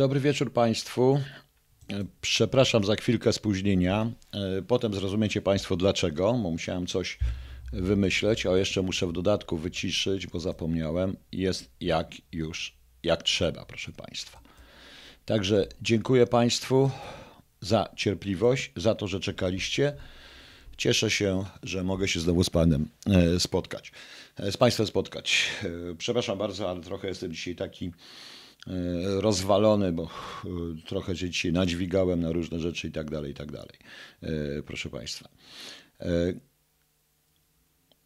Dobry wieczór Państwu. Przepraszam za chwilkę spóźnienia. Potem zrozumiecie Państwo dlaczego, bo musiałem coś wymyśleć, a jeszcze muszę w dodatku wyciszyć, bo zapomniałem. Jest jak już, jak trzeba, proszę Państwa. Także dziękuję Państwu za cierpliwość, za to, że czekaliście. Cieszę się, że mogę się znowu z Panem e, spotkać, e, z Państwem spotkać. E, przepraszam bardzo, ale trochę jestem dzisiaj taki rozwalony, bo trochę się dzisiaj nadźwigałem na różne rzeczy i tak dalej, i tak dalej. Proszę Państwa.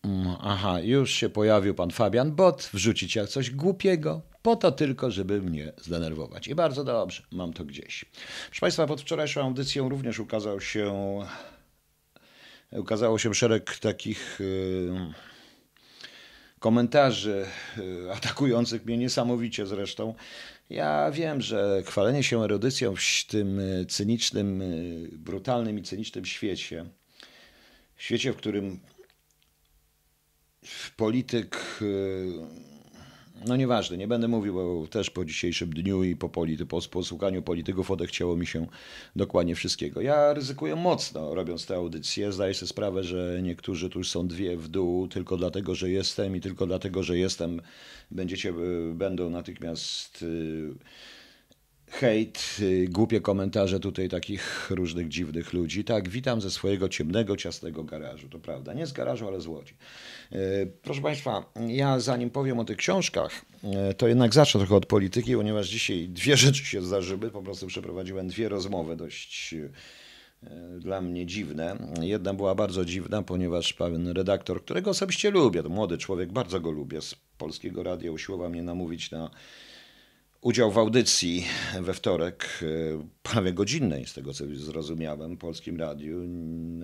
Mm, aha, już się pojawił pan Fabian Bot, wrzucić jak coś głupiego, po to tylko, żeby mnie zdenerwować. I bardzo dobrze, mam to gdzieś. Proszę Państwa, pod wczorajszą audycją również ukazał się, ukazało się szereg takich y, komentarzy y, atakujących mnie niesamowicie zresztą. Ja wiem, że chwalenie się erudycją w tym cynicznym, y, brutalnym i cynicznym świecie, świecie, w którym polityk, y, no nieważne, nie będę mówił, bo też po dzisiejszym dniu i po, polity, po posłuchaniu polityków odechciało mi się dokładnie wszystkiego. Ja ryzykuję mocno robiąc tę audycję. Zdaję sobie sprawę, że niektórzy tu już są dwie w dół tylko dlatego, że jestem i tylko dlatego, że jestem będziecie, y, będą natychmiast y, hejt, y, głupie komentarze tutaj takich różnych dziwnych ludzi. Tak, witam ze swojego ciemnego, ciasnego garażu. To prawda, nie z garażu, ale z Łodzi. Y, proszę Państwa, ja zanim powiem o tych książkach, y, to jednak zacznę trochę od polityki, ponieważ dzisiaj dwie rzeczy się zdarzyły. Po prostu przeprowadziłem dwie rozmowy dość dla mnie dziwne. Jedna była bardzo dziwna, ponieważ pewien redaktor, którego osobiście lubię, to młody człowiek, bardzo go lubię, z polskiego radia usiłował mnie namówić na udział w audycji we wtorek, e, prawie godzinnej, z tego co zrozumiałem, w Polskim Radiu.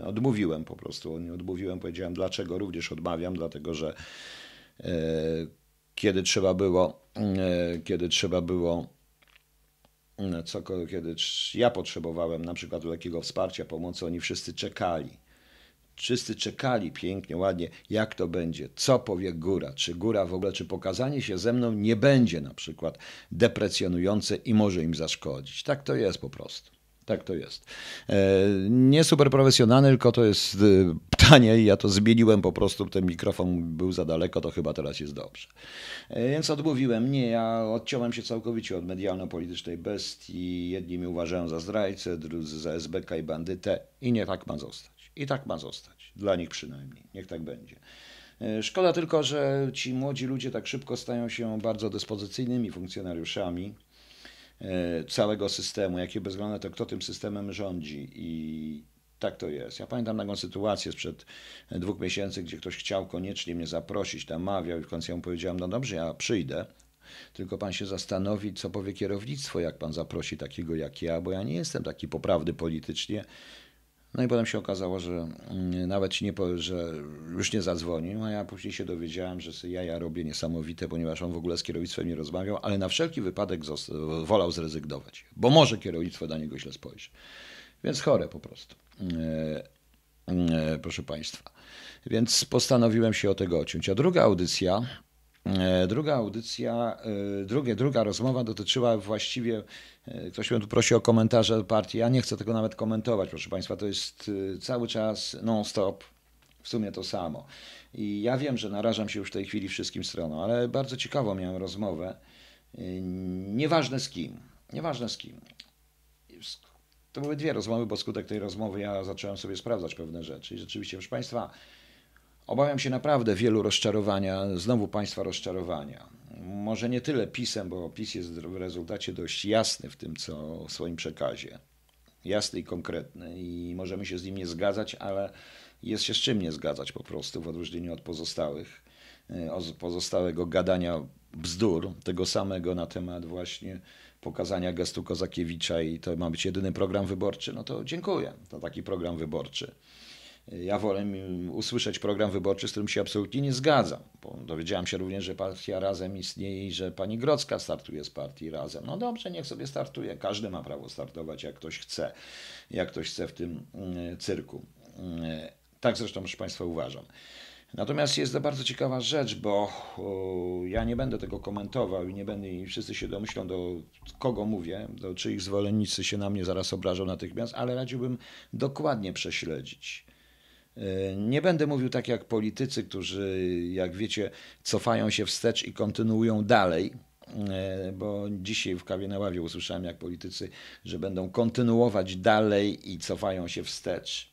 Odmówiłem po prostu, nie odmówiłem, powiedziałem dlaczego, również odmawiam, dlatego że e, kiedy trzeba było, e, kiedy trzeba było, co, kiedy ja potrzebowałem na przykład takiego wsparcia, pomocy, oni wszyscy czekali Wszyscy czekali pięknie, ładnie, jak to będzie, co powie góra, czy góra w ogóle, czy pokazanie się ze mną nie będzie na przykład deprecjonujące i może im zaszkodzić. Tak to jest po prostu. Tak to jest. E, nie super profesjonalny, tylko to jest e, pytanie i ja to zmieniłem po prostu, ten mikrofon był za daleko, to chyba teraz jest dobrze. E, więc odmówiłem, nie, ja odciąłem się całkowicie od medialno-politycznej bestii. Jedni mi uważają za zdrajcę, drudzy za SBK i bandytę i nie tak ma zostać. I tak ma zostać. Dla nich przynajmniej. Niech tak będzie. E, szkoda tylko, że ci młodzi ludzie tak szybko stają się bardzo dyspozycyjnymi funkcjonariuszami e, całego systemu, jakie bez względu na to, kto tym systemem rządzi. I tak to jest. Ja pamiętam taką sytuację sprzed dwóch miesięcy, gdzie ktoś chciał koniecznie mnie zaprosić, tam mawiał i w końcu ja mu powiedziałem, no dobrze, ja przyjdę, tylko pan się zastanowi, co powie kierownictwo, jak pan zaprosi takiego jak ja, bo ja nie jestem taki poprawny politycznie, no i potem się okazało, że mm, nawet nie, że już nie zadzwonił, a ja później się dowiedziałem, że ja ja robię niesamowite, ponieważ on w ogóle z kierownictwem nie rozmawiał, ale na wszelki wypadek wolał zrezygnować, bo może kierownictwo na niego źle spojrzy. Więc chore po prostu. E, e, proszę Państwa. Więc postanowiłem się o tego odciąć. A druga audycja druga audycja, e, drugie, druga rozmowa dotyczyła właściwie, e, ktoś mnie tu prosi o komentarze partii, ja nie chcę tego nawet komentować, proszę Państwa, to jest cały czas non-stop, w sumie to samo. I ja wiem, że narażam się już w tej chwili wszystkim stronom, ale bardzo ciekawą miałem rozmowę, nieważne z kim, nieważne z kim. To były dwie rozmowy, bo skutek tej rozmowy ja zacząłem sobie sprawdzać pewne rzeczy i rzeczywiście, proszę Państwa, Obawiam się naprawdę wielu rozczarowania, znowu państwa rozczarowania. Może nie tyle pisem, bo PiS jest w rezultacie dość jasny w tym, co w swoim przekazie. Jasny i konkretny i możemy się z nim nie zgadzać, ale jest się z czym nie zgadzać po prostu w odróżnieniu od pozostałych, e, od pozostałego gadania bzdur, tego samego na temat właśnie pokazania gestu Kozakiewicza i to ma być jedyny program wyborczy, no to dziękuję. To taki program wyborczy. Ja wolę usłyszeć program wyborczy, z którym się absolutnie nie zgadzam. Bo dowiedziałam się również, że partia Razem istnieje i że pani Grodzka startuje z partii Razem. No dobrze, niech sobie startuje. Każdy ma prawo startować, jak ktoś chce, jak ktoś chce w tym mm, cyrku. Mm, tak zresztą, proszę Państwa, uważam. Natomiast jest to bardzo ciekawa rzecz, bo ja nie będę tego komentował i nie będę, i wszyscy się domyślą, do kogo mówię, do czyich zwolennicy się na mnie zaraz obrażą natychmiast, ale radziłbym dokładnie prześledzić. E, nie będę mówił tak jak politycy, którzy, jak wiecie, cofają się wstecz i kontynuują dalej, e, bo dzisiaj w kawie na ławie usłyszałem, jak politycy, że będą kontynuować dalej i cofają się wstecz.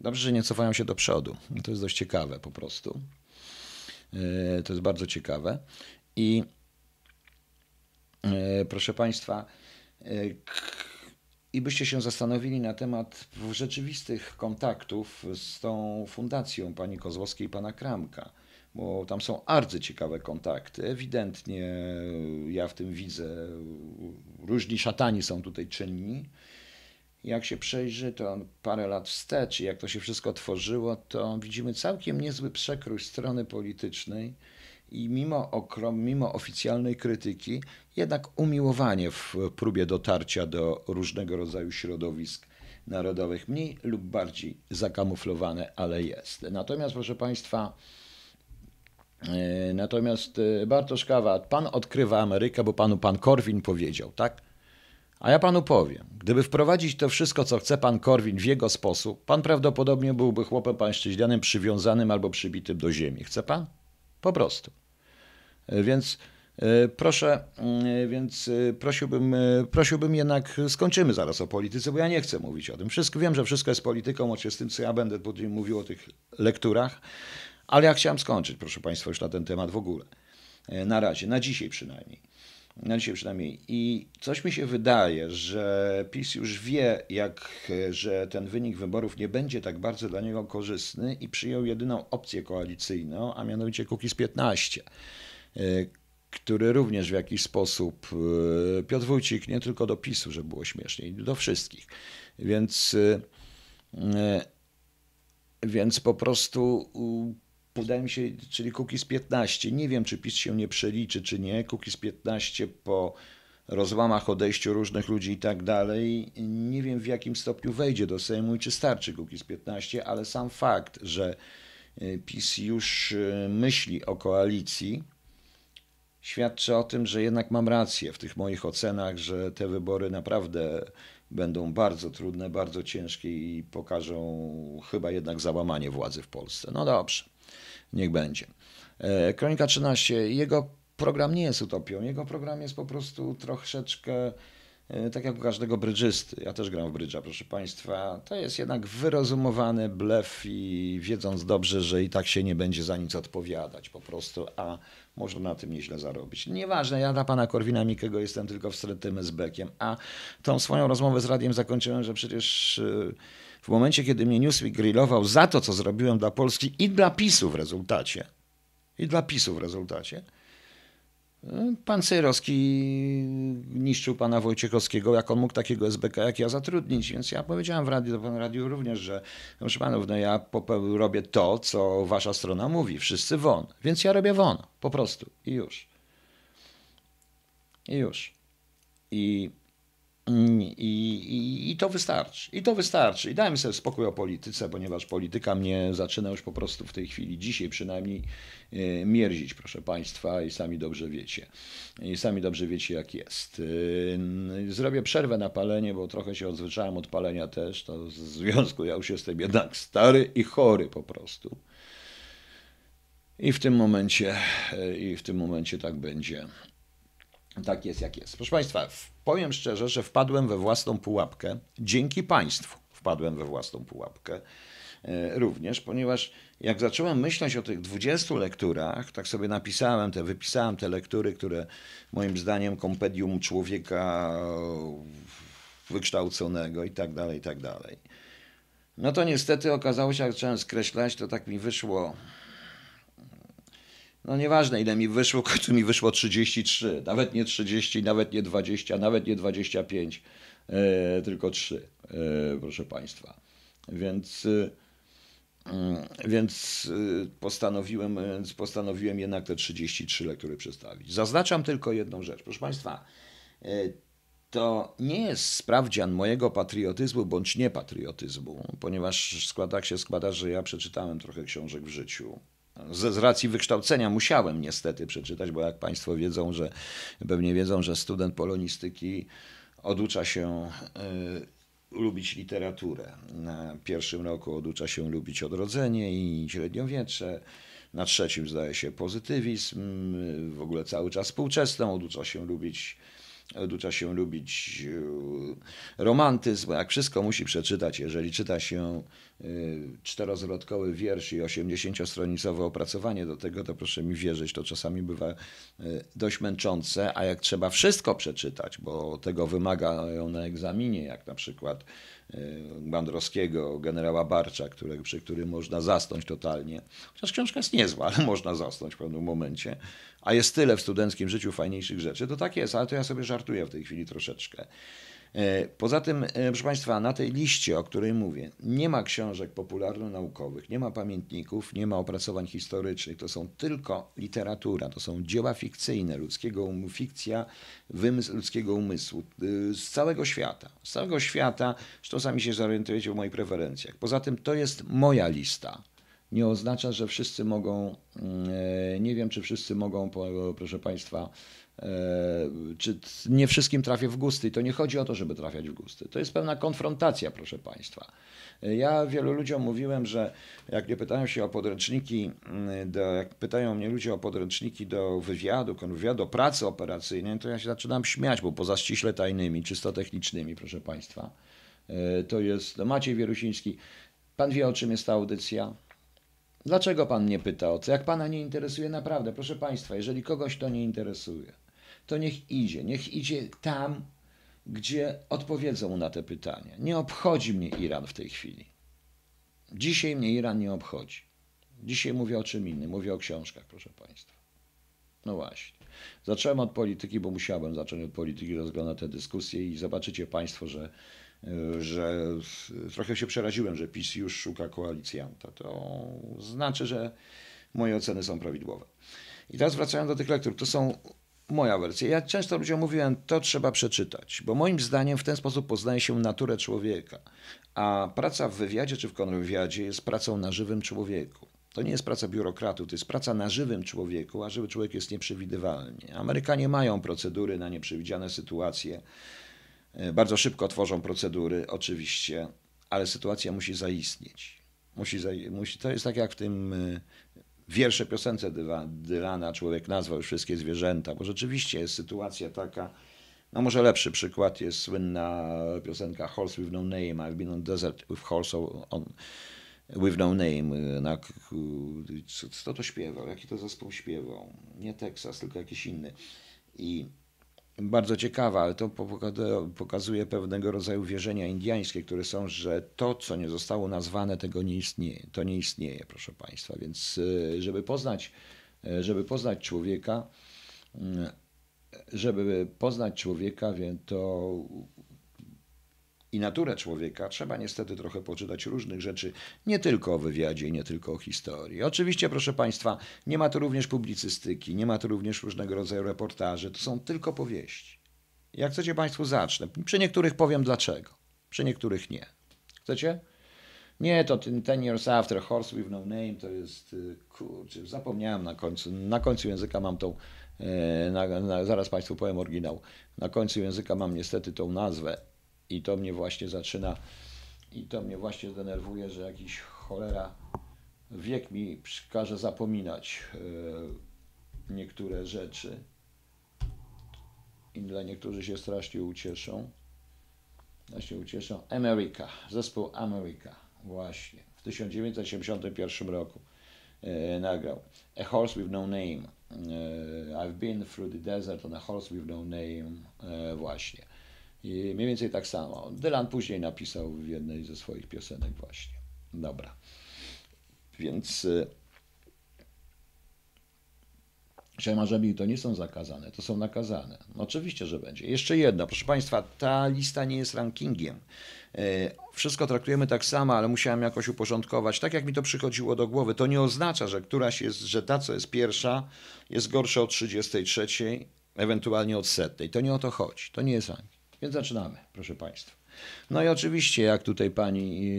Dobrze, że nie cofają się do przodu. To jest dość ciekawe po prostu. E, to jest bardzo ciekawe. I proszę Państwa, i byście się zastanowili na temat rzeczywistych kontaktów z tą fundacją pani Kozłowskiej i pana Kramka, bo tam są bardzo ciekawe kontakty. Ewidentnie ja w tym widzę, różni szatani są tutaj czynni. Jak się przejrzy to parę lat wstecz, jak to się wszystko tworzyło, to widzimy całkiem niezły przekrój strony politycznej i mimo, okrom, mimo oficjalnej krytyki, jednak umiłowanie w próbie dotarcia do różnego rodzaju środowisk narodowych, mniej lub bardziej zakamuflowane, ale jest. Natomiast, proszę Państwa, e, natomiast e, Bartosz Kawa, pan odkrywa Amerykę, bo panu pan Korwin powiedział, tak? A ja panu powiem, gdyby wprowadzić to wszystko, co chce pan Korwin w jego sposób, pan prawdopodobnie byłby chłopem pańszczyźnianym przywiązanym albo przybitym do ziemi. Chce pan? Po prostu. E, więc e, proszę, e, więc prosiłbym, prosiłbym jednak, skończymy zaraz o polityce, bo ja nie chcę mówić o tym. Wszystko, wiem, że wszystko jest polityką, łącznie z tym, co ja będę mówił o tych lekturach, ale ja chciałem skończyć, proszę Państwa, już na ten temat w ogóle. Na razie, na dzisiaj przynajmniej. Na dzisiaj przynajmniej. I coś mi się wydaje, że PiS już wie, jak, że ten wynik wyborów nie będzie tak bardzo dla niego korzystny i przyjął jedyną opcję koalicyjną, a mianowicie Kukiz 15 e, który również w jakiś sposób, e, Piotr Wójcik nie tylko do PiSu, że było śmieszniej, do wszystkich. Więc, e, więc po prostu wydaje mi się, czyli Kukiz 15. Nie wiem, czy PiS się nie przeliczy, czy nie. Kukiz 15 po rozłamach, odejściu różnych ludzi i tak dalej. Nie wiem, w jakim stopniu wejdzie do Sejmu i czy starczy Kukiz 15, ale sam fakt, że e, PiS już e, myśli o koalicji, świadczy o tym, że jednak mam rację w tych moich ocenach, że te wybory naprawdę będą bardzo trudne, bardzo ciężkie i pokażą chyba jednak załamanie władzy w Polsce. No dobrze niech będzie. E, Kronika 13. Jego program nie jest utopią. Jego program jest po prostu troszeczkę e, tak jak u każdego brydżysty. Ja też gram w brydża, proszę Państwa. To jest jednak wyrozumowany blef i wiedząc dobrze, że i tak się nie będzie za nic odpowiadać po prostu, a można na tym nieźle zarobić. Nieważne, ja dla pana Korwina Mikego jestem tylko wstrętnym SB-kiem, a tą swoją rozmowę z radiem zakończyłem, że przecież e, w momencie, kiedy mnie Newsweek grillował za to, co zrobiłem dla Polski i dla PiSu w rezultacie, i dla PiSu w rezultacie, pan Sejrowski niszczył pana Wojciechowskiego, jak on mógł takiego SBK jak ja zatrudnić. Więc ja powiedziałem w radiu, w radiu również, że proszę panów, no ja robię to, co wasza strona mówi. Wszyscy won. Więc ja robię won. Po prostu. I już. I już. I I, i, I, to wystarczy. I to wystarczy. I dajmy sobie spokój o polityce, ponieważ polityka mnie zaczyna już po prostu w tej chwili, dzisiaj przynajmniej, e, mierzić, proszę Państwa, i sami dobrze wiecie. I sami dobrze wiecie, jak jest. E, zrobię przerwę na palenie, bo trochę się odzwyczaiłem od palenia też. To w związku, ja już jestem jednak stary i chory po prostu. I w tym momencie, e, i w tym momencie tak będzie. Tak jest, jak jest. Proszę Państwa, powiem szczerze, że wpadłem we własną pułapkę. Dzięki Państwu wpadłem we własną pułapkę e, również, ponieważ jak zacząłem myśleć o tych 20 lekturach, tak sobie napisałem te, wypisałem te lektury, które moim zdaniem kompedium człowieka wykształconego i tak dalej, i tak dalej. No to niestety okazało się, jak zacząłem skreślać, to tak mi wyszło no nieważne ile mi wyszło, końcu mi wyszło 33, nawet nie 30, nawet nie 20, nawet nie 25, e, tylko 3, e, proszę Państwa. Więc, e, mm, więc e, postanowiłem, postanowiłem jednak te 33 lektury przedstawić. Zaznaczam tylko jedną rzecz. Proszę Państwa, e, to nie jest sprawdzian mojego patriotyzmu bądź niepatriotyzmu, ponieważ składa, się składa, że ja przeczytałem trochę książek w życiu Ze, z racji wykształcenia musiałem niestety przeczytać, bo jak Państwo wiedzą, że pewnie wiedzą, że student polonistyki oducza się y, lubić literaturę. Na pierwszym roku oducza się lubić odrodzenie i średniowiecze. Na trzecim zdaje się pozytywizm, w ogóle cały czas współczesną, oducza się lubić Oducza się lubić e, romantyzm, jak wszystko musi przeczytać. Jeżeli czyta się e, czterozrodkowy wiersz i 80-stronicowe opracowanie do tego, to proszę mi wierzyć, to czasami bywa e, dość męczące, a jak trzeba wszystko przeczytać, bo tego wymagają na egzaminie, jak na przykład Bandrowskiego, generała Barcza, który, przy którym można zasnąć totalnie. Chociaż książka jest niezła, ale można zasnąć w pewnym momencie a jest tyle w studenckim życiu fajniejszych rzeczy, to tak jest, ale to ja sobie żartuję w tej chwili troszeczkę. E, poza tym, e, proszę Państwa, na tej liście, o której mówię, nie ma książek popularno-naukowych, nie ma pamiętników, nie ma opracowań historycznych, to są tylko literatura, to są dzieła fikcyjne, ludzkiego um, fikcja, wymysł ludzkiego umysłu, e, z całego świata. Z całego świata, zresztą sami się zorientujecie w moich preferencjach. Poza tym, to jest moja lista nie oznacza, że wszyscy mogą, mm, e, nie wiem, czy wszyscy mogą, proszę Państwa, czy nie wszystkim trafię w gusty. I to nie chodzi o to, żeby trafiać w gusty. To jest pewna konfrontacja, proszę Państwa. E, ja wielu ludziom mówiłem, że jak nie pytają się o podręczniki, mm, do, jak pytają mnie ludzie o podręczniki do wywiadu, kontrwywiadu, do pracy operacyjnej, to ja się zaczynam śmiać, bo poza ściśle tajnymi, czysto technicznymi, proszę Państwa, to jest Maciej Wierusiński. Pan wie, o czym jest ta audycja? Dlaczego pan mnie pyta o to? Jak pana nie interesuje naprawdę, proszę państwa, jeżeli kogoś to nie interesuje, to niech idzie, niech idzie tam, gdzie odpowiedzą na te pytania. Nie obchodzi mnie Iran w tej chwili. Dzisiaj mnie Iran nie obchodzi. Dzisiaj mówię o czym innym, mówię o książkach, proszę państwa. No właśnie. Zacząłem od polityki, bo musiałem zacząć od polityki na te dyskusje i zobaczycie państwo, że że trochę się przeraziłem, że PiS już szuka koalicjanta. To znaczy, że moje oceny są prawidłowe. I teraz wracając do tych lektur, to są moja wersja. Ja często ludziom mówiłem, to trzeba przeczytać, bo moim zdaniem w ten sposób poznaje się naturę człowieka. A praca w wywiadzie czy w kontrwywiadzie jest pracą na żywym człowieku. To nie jest praca biurokratu, to jest praca na żywym człowieku, a żywy człowiek jest nieprzewidywalny. Amerykanie mają procedury na nieprzewidziane sytuacje. E, bardzo szybko tworzą procedury, oczywiście, ale sytuacja musi zaistnieć. Musi, musi, to jest tak jak w tym e, wiersze piosence Dylana, człowiek nazwał już wszystkie zwierzęta, bo rzeczywiście jest sytuacja taka, no może lepszy przykład jest słynna piosenka Horse with no name, I've been on desert with horse on, with no name. Na, co to śpiewał? Jaki to zespół śpiewał? Nie Texas, tylko jakiś inny. I bardzo ciekawa, ale to pokazuje pewnego rodzaju wierzenia indiańskie, które są, że to, co nie zostało nazwane, tego nie istnieje. To nie istnieje, proszę Państwa. Więc e, żeby poznać, e, żeby poznać człowieka, mm, żeby poznać człowieka, więc to i naturę człowieka, trzeba niestety trochę poczytać różnych rzeczy, nie tylko o wywiadzie, nie tylko o historii. Oczywiście, proszę Państwa, nie ma tu również publicystyki, nie ma tu również różnego rodzaju reportaży, to są tylko powieści. Jak chcecie Państwo, zacznę. Przy niektórych powiem dlaczego, przy niektórych nie. Chcecie? Nie, to ten Ten Years After, Horse with No Name, to jest, y, kurczę, zapomniałem na końcu, na końcu języka mam tą, e, na, na, zaraz Państwu powiem oryginał, na końcu języka mam niestety tą nazwę, i to mnie właśnie zaczyna, i to mnie właśnie denerwuje, że jakiś cholera wiek mi każe zapominać e, niektóre rzeczy. I dla niektórzy się strasznie ucieszą. Strasznie ucieszą. America, zespół America, właśnie, w 1981 roku e, nagrał A Horse with No Name. E, I've been through the desert on a horse with no name, właśnie. I mniej więcej tak samo. Dylan później napisał w jednej ze swoich piosenek właśnie. Dobra. Więc Przemarzebi to nie są zakazane, to są nakazane. No oczywiście, że będzie. Jeszcze jedno, proszę Państwa, ta lista nie jest rankingiem. E, wszystko traktujemy tak samo, ale musiałem jakoś uporządkować, tak jak mi to przychodziło do głowy. To nie oznacza, że któraś jest, że ta, co jest pierwsza, jest gorsza od 33, ewentualnie od setnej. To nie o to chodzi. To nie jest ranking. Więc zaczynamy, proszę Państwa. No i oczywiście, jak tutaj pani,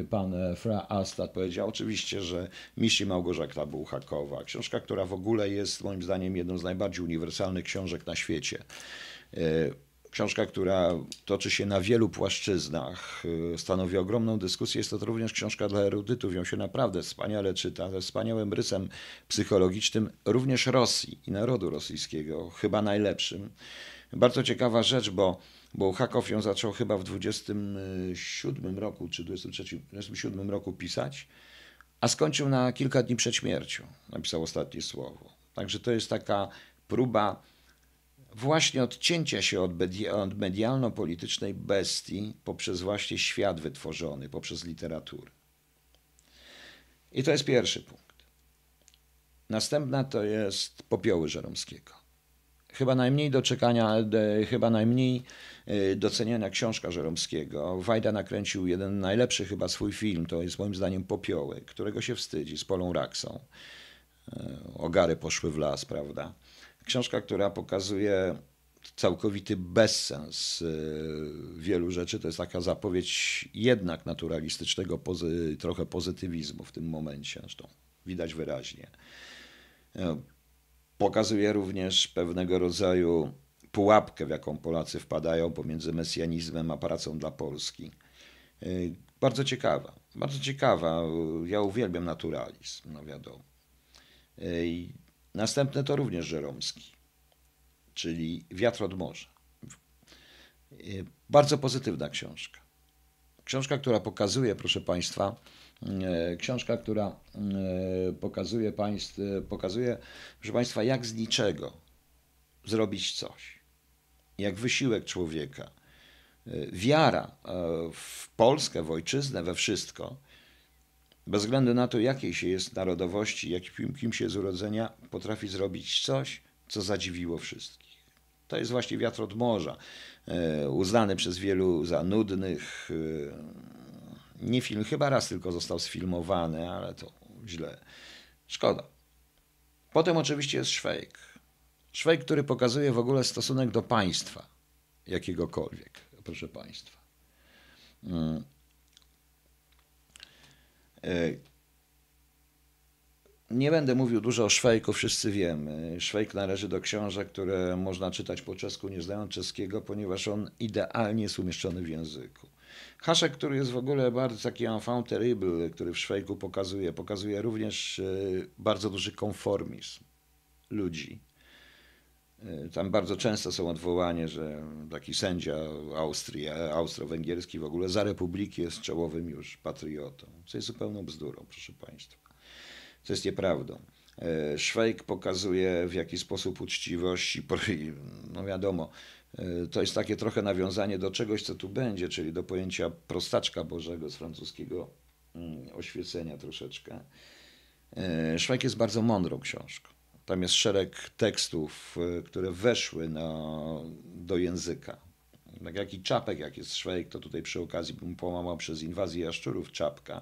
y, pan Fra Astad powiedział, oczywiście, że Miści Małgorzata Bułhakowa, książka, która w ogóle jest moim zdaniem jedną z najbardziej uniwersalnych książek na świecie. Y, książka, która toczy się na wielu płaszczyznach, y, stanowi ogromną dyskusję. Jest to również książka dla erudytów. Ją się naprawdę wspaniale czyta, ze wspaniałym rysem psychologicznym również Rosji i narodu rosyjskiego, chyba najlepszym. Bardzo ciekawa rzecz, bo bo Hakow ją zaczął chyba w 27 roku, czy 23, 27 roku pisać, a skończył na kilka dni przed śmiercią. Napisał ostatnie słowo. Także to jest taka próba właśnie odcięcia się od, od medialno-politycznej bestii poprzez właśnie świat wytworzony, poprzez literaturę. I to jest pierwszy punkt. Następna to jest popioły Żeromskiego. Chyba najmniej doczekania, chyba najmniej Y, doceniana książka Żeromskiego. Wajda nakręcił jeden najlepszy chyba swój film, to jest moim zdaniem Popioły, którego się wstydzi z Polą Raksą. Y, ogary poszły w las, prawda? Książka, która pokazuje całkowity bezsens y, wielu rzeczy. To jest taka zapowiedź jednak naturalistycznego, pozy, trochę pozytywizmu w tym momencie, zresztą widać wyraźnie. Pokazuje również pewnego rodzaju pułapkę, w jaką Polacy wpadają pomiędzy mesjanizmem a pracą dla Polski. Y, bardzo ciekawa, bardzo ciekawa. Ja uwielbiam naturalizm, no wiadomo. Y, następne to również Żeromski, czyli Wiatr od morza. Y, bardzo pozytywna książka. Książka, która pokazuje, proszę Państwa, książka, która pokazuje, państw, pokazuje, proszę Państwa, jak z niczego zrobić coś jak wysiłek człowieka, wiara e, w Polskę, w ojczyznę, we wszystko, bez względu na to, jakiej się jest narodowości, jakim kim się z urodzenia, potrafi zrobić coś, co zadziwiło wszystkich. To jest właśnie wiatr od morza, e, uznany przez wielu za nudnych. Nie film, chyba raz tylko został sfilmowany, ale to źle. Szkoda. Potem oczywiście jest Szwejk Szwajk, który pokazuje w ogóle stosunek do państwa, jakiegokolwiek, proszę Państwa. Mm. E, nie będę mówił dużo o Szwajku, wszyscy wiemy. Szwajk należy do książek, które można czytać po czesku, nie znając czeskiego, ponieważ on idealnie jest umieszczony w języku. Haszek, który jest w ogóle bardzo taki enfant terrible, który w Szwajku pokazuje, pokazuje również e, bardzo duży konformizm ludzi E, tam bardzo często są odwołania, że taki sędzia Austrii, austro-węgierski w ogóle za republiki jest czołowym już patriotą. Co jest zupełną bzdurą, proszę Państwa. Co jest nieprawdą. E, Szwajk pokazuje w jaki sposób uczciwość, no wiadomo, e, to jest takie trochę nawiązanie do czegoś, co tu będzie, czyli do pojęcia prostaczka Bożego z francuskiego mm, oświecenia troszeczkę. Szwajk jest bardzo mądrą książką. Tam jest szereg tekstów, e, które weszły na, do języka. Tak jak i czapek, jak jest Szwejk, to tutaj przy okazji bym połamał przez inwazję jaszczurów czapka.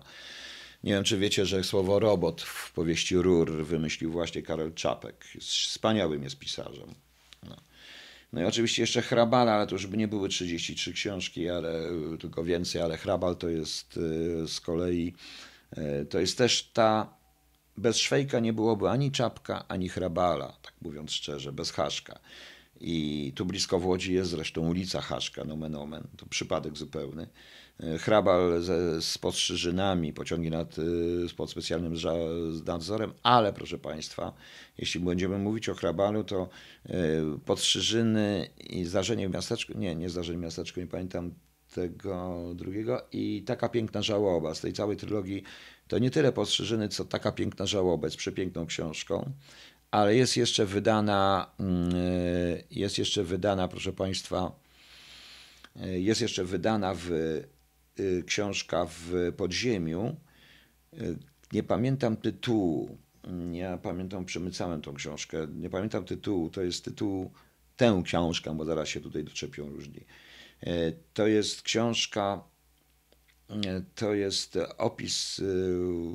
Nie wiem, czy wiecie, że słowo robot w powieści Rur wymyślił właśnie Karol Czapek. Jest wspaniałym jest pisarzem. No. No. i oczywiście jeszcze Hrabal, ale to już by nie były 33 książki, ale tylko więcej, ale Hrabal to jest e, z kolei, e, to jest też ta bez Szwejka nie byłoby ani Czapka, ani Hrabala, tak mówiąc szczerze, bez Haszka. I tu blisko w Łodzi jest zresztą ulica Haszka, nomen omen, to przypadek zupełny. Hrabal ze, z podstrzyżynami, pociągi nad, y, pod specjalnym nadzorem, ale proszę Państwa, jeśli będziemy mówić o Hrabalu, to y, podstrzyżyny i zdarzenie w miasteczku, nie, nie zdarzenie w miasteczku, nie pamiętam tego drugiego i taka piękna żałoba. Z tej całej trylogii to nie tyle postrzeżyny, co taka piękna żałoba z przepiękną książką, ale jest jeszcze wydana, mm, jest jeszcze wydana, proszę Państwa, jest jeszcze wydana w, y, książka w podziemiu. Nie pamiętam tytułu. Ja pamiętam, przemycałem tą książkę. Nie pamiętam tytułu. To jest tytuł tę książkę, bo zaraz się tutaj doczepią różni. To jest książka to jest opis. Y,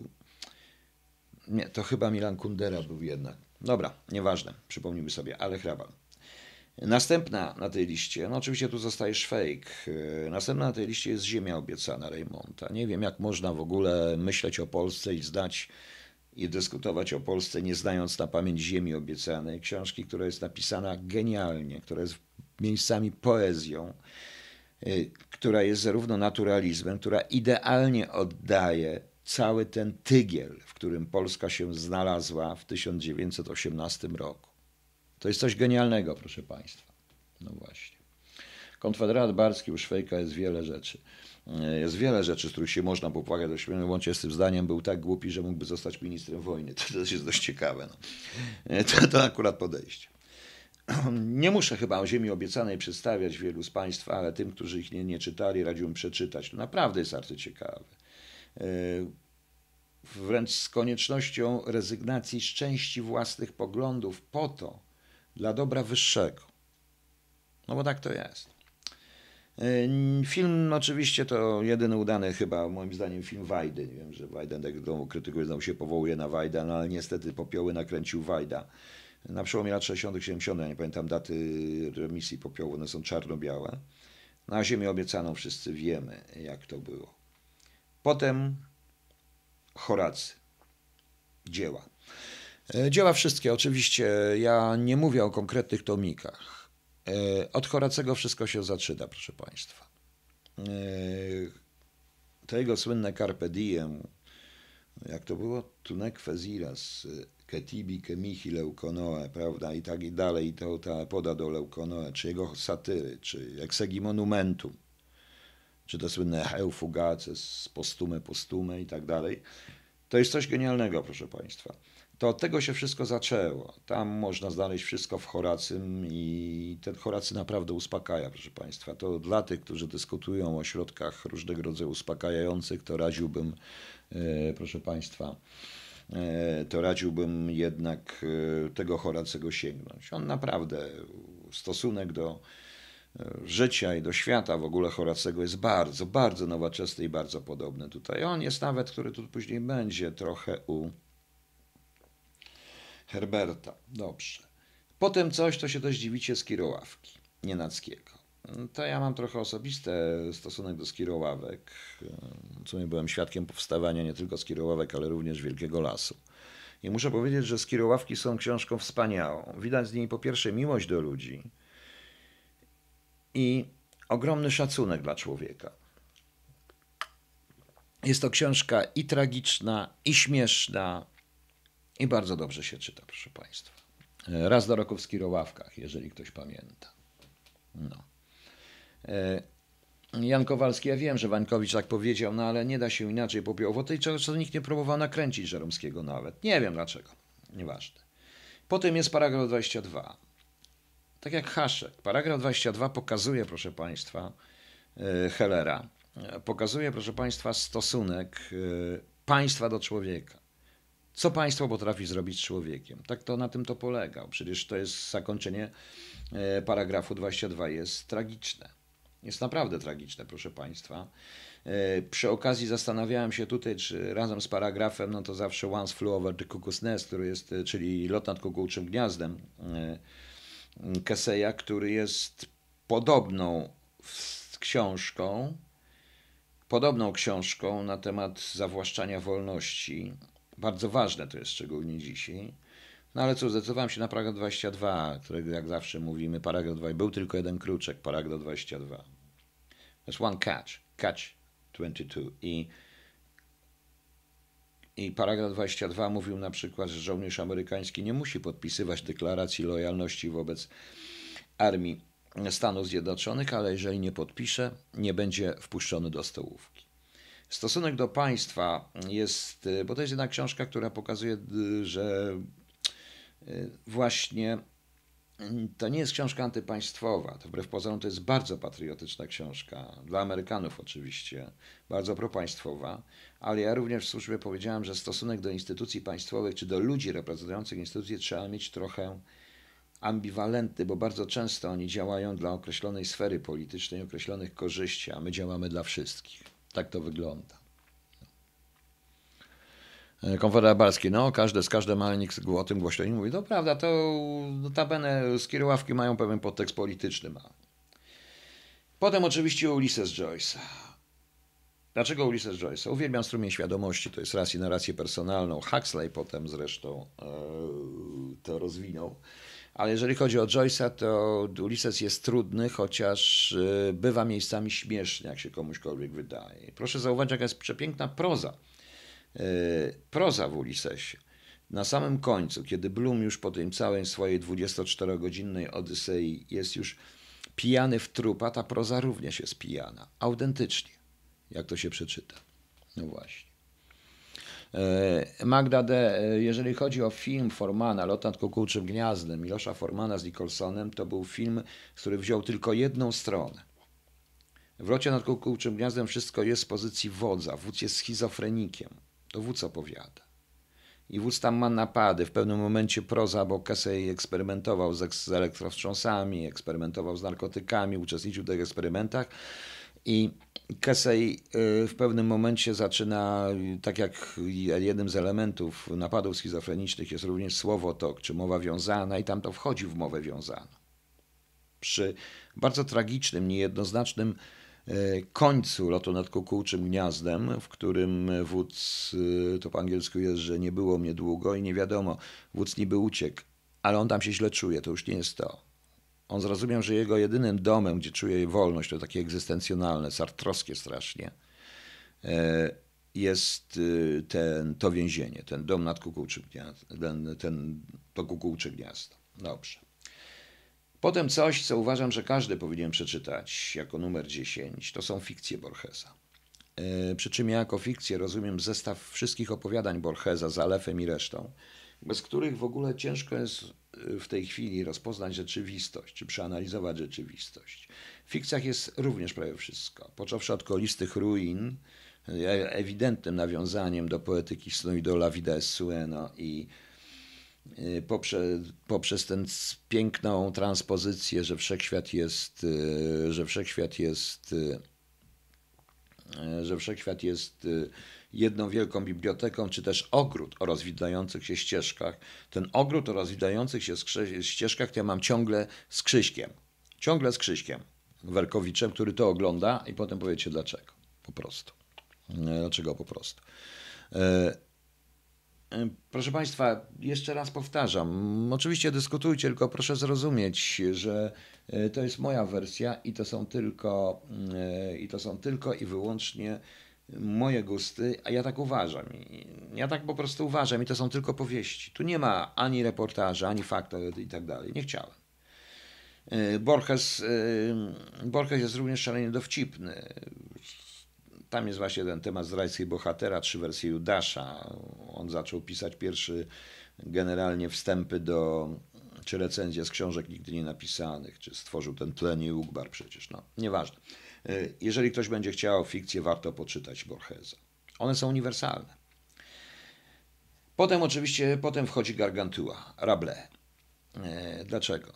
nie, to chyba Milan Kundera był jednak. Dobra, nieważne, przypomnijmy sobie, ale Hrabal. Następna na tej liście, no oczywiście tu zostaje szwejk, następna na tej liście jest Ziemia obiecana Reymonta. Nie wiem, jak można w ogóle myśleć o Polsce i zdać i dyskutować o Polsce, nie znając na pamięć Ziemi obiecanej. Książki, która jest napisana genialnie, która jest miejscami poezją, y, która jest zarówno naturalizmem, która idealnie oddaje cały ten tygiel, w którym Polska się znalazła w 1918 roku. To jest coś genialnego, proszę Państwa. No właśnie. Konfederat Barski u Szwejka jest wiele rzeczy. E, jest wiele rzeczy, z których się można popłakać do śmiechu. Łącznie z tym zdaniem był tak głupi, że mógłby zostać ministrem wojny. To też jest dość ciekawe. No. E, to, to akurat podejście. Nie muszę chyba o Ziemi Obiecanej przedstawiać wielu z Państwa, ale tym, którzy ich nie, nie czytali, radziłbym przeczytać. To naprawdę jest arcyciekawe. E, wręcz z koniecznością rezygnacji z części własnych poglądów po to, dla dobra wyższego. No bo tak to jest. Yy, film oczywiście to jedyny udany chyba, moim zdaniem, film Wajdy. Nie wiem, że Wajden, tak domu krytykuje, znowu się powołuje na Wajda, no ale niestety popioły nakręcił Wajda. Na przełomie lat 60 70 ja nie pamiętam daty remisji popiołu, one są czarno-białe. Na ziemię obiecaną wszyscy wiemy, jak to było. Potem Horacy. Dzieła. E, dzieła wszystkie, oczywiście. Ja nie mówię o konkretnych tomikach. E, od Horacego wszystko się zaczyna, proszę Państwa. E, to jego słynne Carpe Diem, jak to było? Tunek Feziras, Ketibi, Kemichi, Leukonoe, prawda? I tak i dalej, i to ta poda do Leukonoe, czy jego satyry, czy Exegi Monumentum, czy to słynne Eufugaces, Postume, Postume i tak dalej. To jest coś genialnego, proszę Państwa to od tego się wszystko zaczęło. Tam można znaleźć wszystko w Horacym i ten Horacy naprawdę uspokaja, proszę Państwa. To dla tych, którzy dyskutują o środkach różnego rodzaju uspokajających, to radziłbym, e, proszę Państwa, e, to radziłbym jednak e, tego Horacego sięgnąć. On naprawdę, stosunek do życia i do świata w ogóle Horacego jest bardzo, bardzo nowoczesny i bardzo podobny tutaj. On jest nawet, który tu później będzie, trochę u Herberta. Dobrze. Potem coś, co się dość dziwicie z Kiroławki Nienackiego. To ja mam trochę osobisty stosunek do skiroławek. W sumie byłem świadkiem powstawania nie tylko skiroławek, ale również Wielkiego Lasu. I muszę powiedzieć, że skiroławki są książką wspaniałą. Widać z niej po pierwsze miłość do ludzi i ogromny szacunek dla człowieka. Jest to książka i tragiczna, i śmieszna, i bardzo dobrze się czyta, proszę Państwa. E, raz do roku w Skirowawkach, jeżeli ktoś pamięta. No. E, Jan Kowalski, ja wiem, że Wańkowicz tak powiedział, no ale nie da się inaczej popiołowo. Tej co nikt nie próbował nakręcić Żeromskiego nawet. Nie wiem dlaczego. Nieważne. Potem jest paragraf 22. Tak jak Haszek. Paragraf 22 pokazuje, proszę Państwa, e, Hellera, pokazuje, proszę Państwa, stosunek państwa do człowieka. Co państwo potrafi zrobić z człowiekiem? Tak to na tym to polega. Przecież to jest zakończenie e, paragrafu 22 jest tragiczne. Jest naprawdę tragiczne, proszę państwa. E, przy okazji zastanawiałem się tutaj, czy razem z paragrafem, no to zawsze Once Flew Over the Cuckoo's Nest, który jest, e, czyli Lot nad kukułczym gniazdem Keseja, który jest podobną książką, podobną książką na temat zawłaszczania wolności bardzo ważne to jest szczególnie dzisiaj. No ale co, zdecydowałem się na paragraf 22, którego jak zawsze mówimy, paragraf 2, był tylko jeden kruczek, paragraf 22. That's one catch, catch 22. I, I paragraf 22 mówił na przykład, że żołnierz amerykański nie musi podpisywać deklaracji lojalności wobec armii Stanów Zjednoczonych, ale jeżeli nie podpisze, nie będzie wpuszczony do stołówki. Stosunek do państwa jest, y, bo to jest jedna książka, która pokazuje, y, że y, właśnie to nie jest książka antypaństwowa. To wbrew pozorom to jest bardzo patriotyczna książka. Dla Amerykanów oczywiście. Bardzo propaństwowa. Ale ja również w służbie powiedziałem, że stosunek do instytucji państwowych, czy do ludzi reprezentujących instytucje trzeba mieć trochę ambiwalentny, bo bardzo często oni działają dla określonej sfery politycznej, określonych korzyści, a my działamy dla wszystkich. Tak to wygląda. E, Konfederat Barski, no każdy z każdym, ale nikt o tym głośno nie mówi. To prawda, to notabene skierowawki mają pewien podtekst polityczny. Ma. Potem oczywiście Ulysses Joyce. Dlaczego Ulysses Joyce? Uwielbiam strumień świadomości, to jest raz i narrację personalną. Huxley potem zresztą e, to rozwinął. Ale jeżeli chodzi o Joyce'a, to Ulysses jest trudny, chociaż e, bywa miejscami śmieszny, jak się komuśkolwiek wydaje. Proszę zauważyć, jaka jest przepiękna proza. E, proza w Ulyssesie. Na samym końcu, kiedy Bloom już po tej całej swojej 24-godzinnej Odysei jest już pijany w trupa, ta proza również jest pijana. Autentycznie, jak to się przeczyta. No właśnie. E, Magda D., e, jeżeli chodzi o film Formana, Lot nad kukułczym gniazdem, Milosza Formana z Nicholsonem, to był film, który wziął tylko jedną stronę. W Locie nad kukułczym gniazdem wszystko jest z pozycji wodza. Wódz jest schizofrenikiem. To wódz opowiada. I wódz tam ma napady. W pewnym momencie proza, bo Casey eksperymentował z, z elektrowstrząsami, eksperymentował z narkotykami, uczestniczył w tych eksperymentach. I Kesej y, w pewnym momencie zaczyna, tak jak jednym z elementów napadów schizofrenicznych jest również słowotok, czy mowa wiązana, i tam to wchodzi w mowę wiązaną. Przy bardzo tragicznym, niejednoznacznym y, końcu lotu nad kukułczym gniazdem, w którym wódz, y, to po angielsku jest, że nie było mnie długo i nie wiadomo, wódz niby uciekł, ale on tam się źle czuje, to już nie jest to. On zrozumiał, że jego jedynym domem, gdzie czuje wolność, to takie egzystencjonalne, sartrowskie strasznie, e, jest e, ten, to więzienie, ten dom nad kukułczym ten, ten, to kukułcze gniazdo. Dobrze. Potem coś, co uważam, że każdy powinien przeczytać jako numer 10, to są fikcje Borgesa. E, przy czym ja jako fikcję rozumiem zestaw wszystkich opowiadań Borgesa z Alefem i resztą, bez których w ogóle ciężko jest w tej chwili rozpoznać rzeczywistość, czy przeanalizować rzeczywistość. W fikcjach jest również prawie wszystko. Począwszy od kolistych ruin, e, ewidentnym nawiązaniem do poetyki snu i do La Vida es Sueno i e, poprzez, poprzez tę piękną transpozycję, że wszechświat jest, e, że wszechświat jest, że wszechświat jest jedną wielką biblioteką, czy też ogród o rozwidających się ścieżkach. Ten ogród o rozwidających się ścieżkach to ja mam ciągle z Krzyśkiem. Ciągle z Krzyśkiem Werkowiczem, który to ogląda i potem powiecie dlaczego. Po prostu. E, dlaczego po prostu. E, e, proszę Państwa, jeszcze raz powtarzam. Oczywiście dyskutujcie, tylko proszę zrozumieć, że to jest moja wersja i to są tylko i to są tylko i wyłącznie moje gusty, a ja tak uważam. Ja tak po prostu uważam i to są tylko powieści. Tu nie ma ani reportaży, ani faktów i tak dalej. Nie chciałem. E, Borges, e, Borges jest również szalenie dowcipny. Tam jest właśnie ten temat zdrajcy bohatera, trzy wersje Judasza. On zaczął pisać pierwszy generalnie wstępy do, czy recenzje z książek nigdy nie napisanych, czy stworzył ten tlen i Ugbar przecież, no, nieważne. E, jeżeli ktoś będzie chciał fikcję, warto poczytać Borgesa. One są uniwersalne. Potem oczywiście, potem wchodzi Gargantua, Rabelais. E, dlaczego?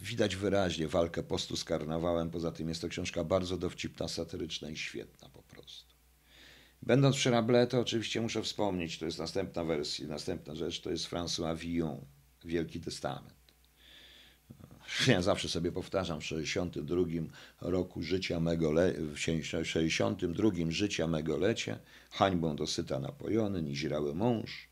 Widać wyraźnie walkę postu z karnawałem. Poza tym jest to książka bardzo dowcipna, satyryczna i świetna po prostu. Będąc przy Rabelais, to oczywiście muszę wspomnieć, to jest następna wersja, następna rzecz, to jest François Villon, Wielki Testament. Ja zawsze sobie powtarzam, w 62 roku życia mego, le, w 62 życia mego lecie, hańbą dosyta napojony, ni zirały mąż,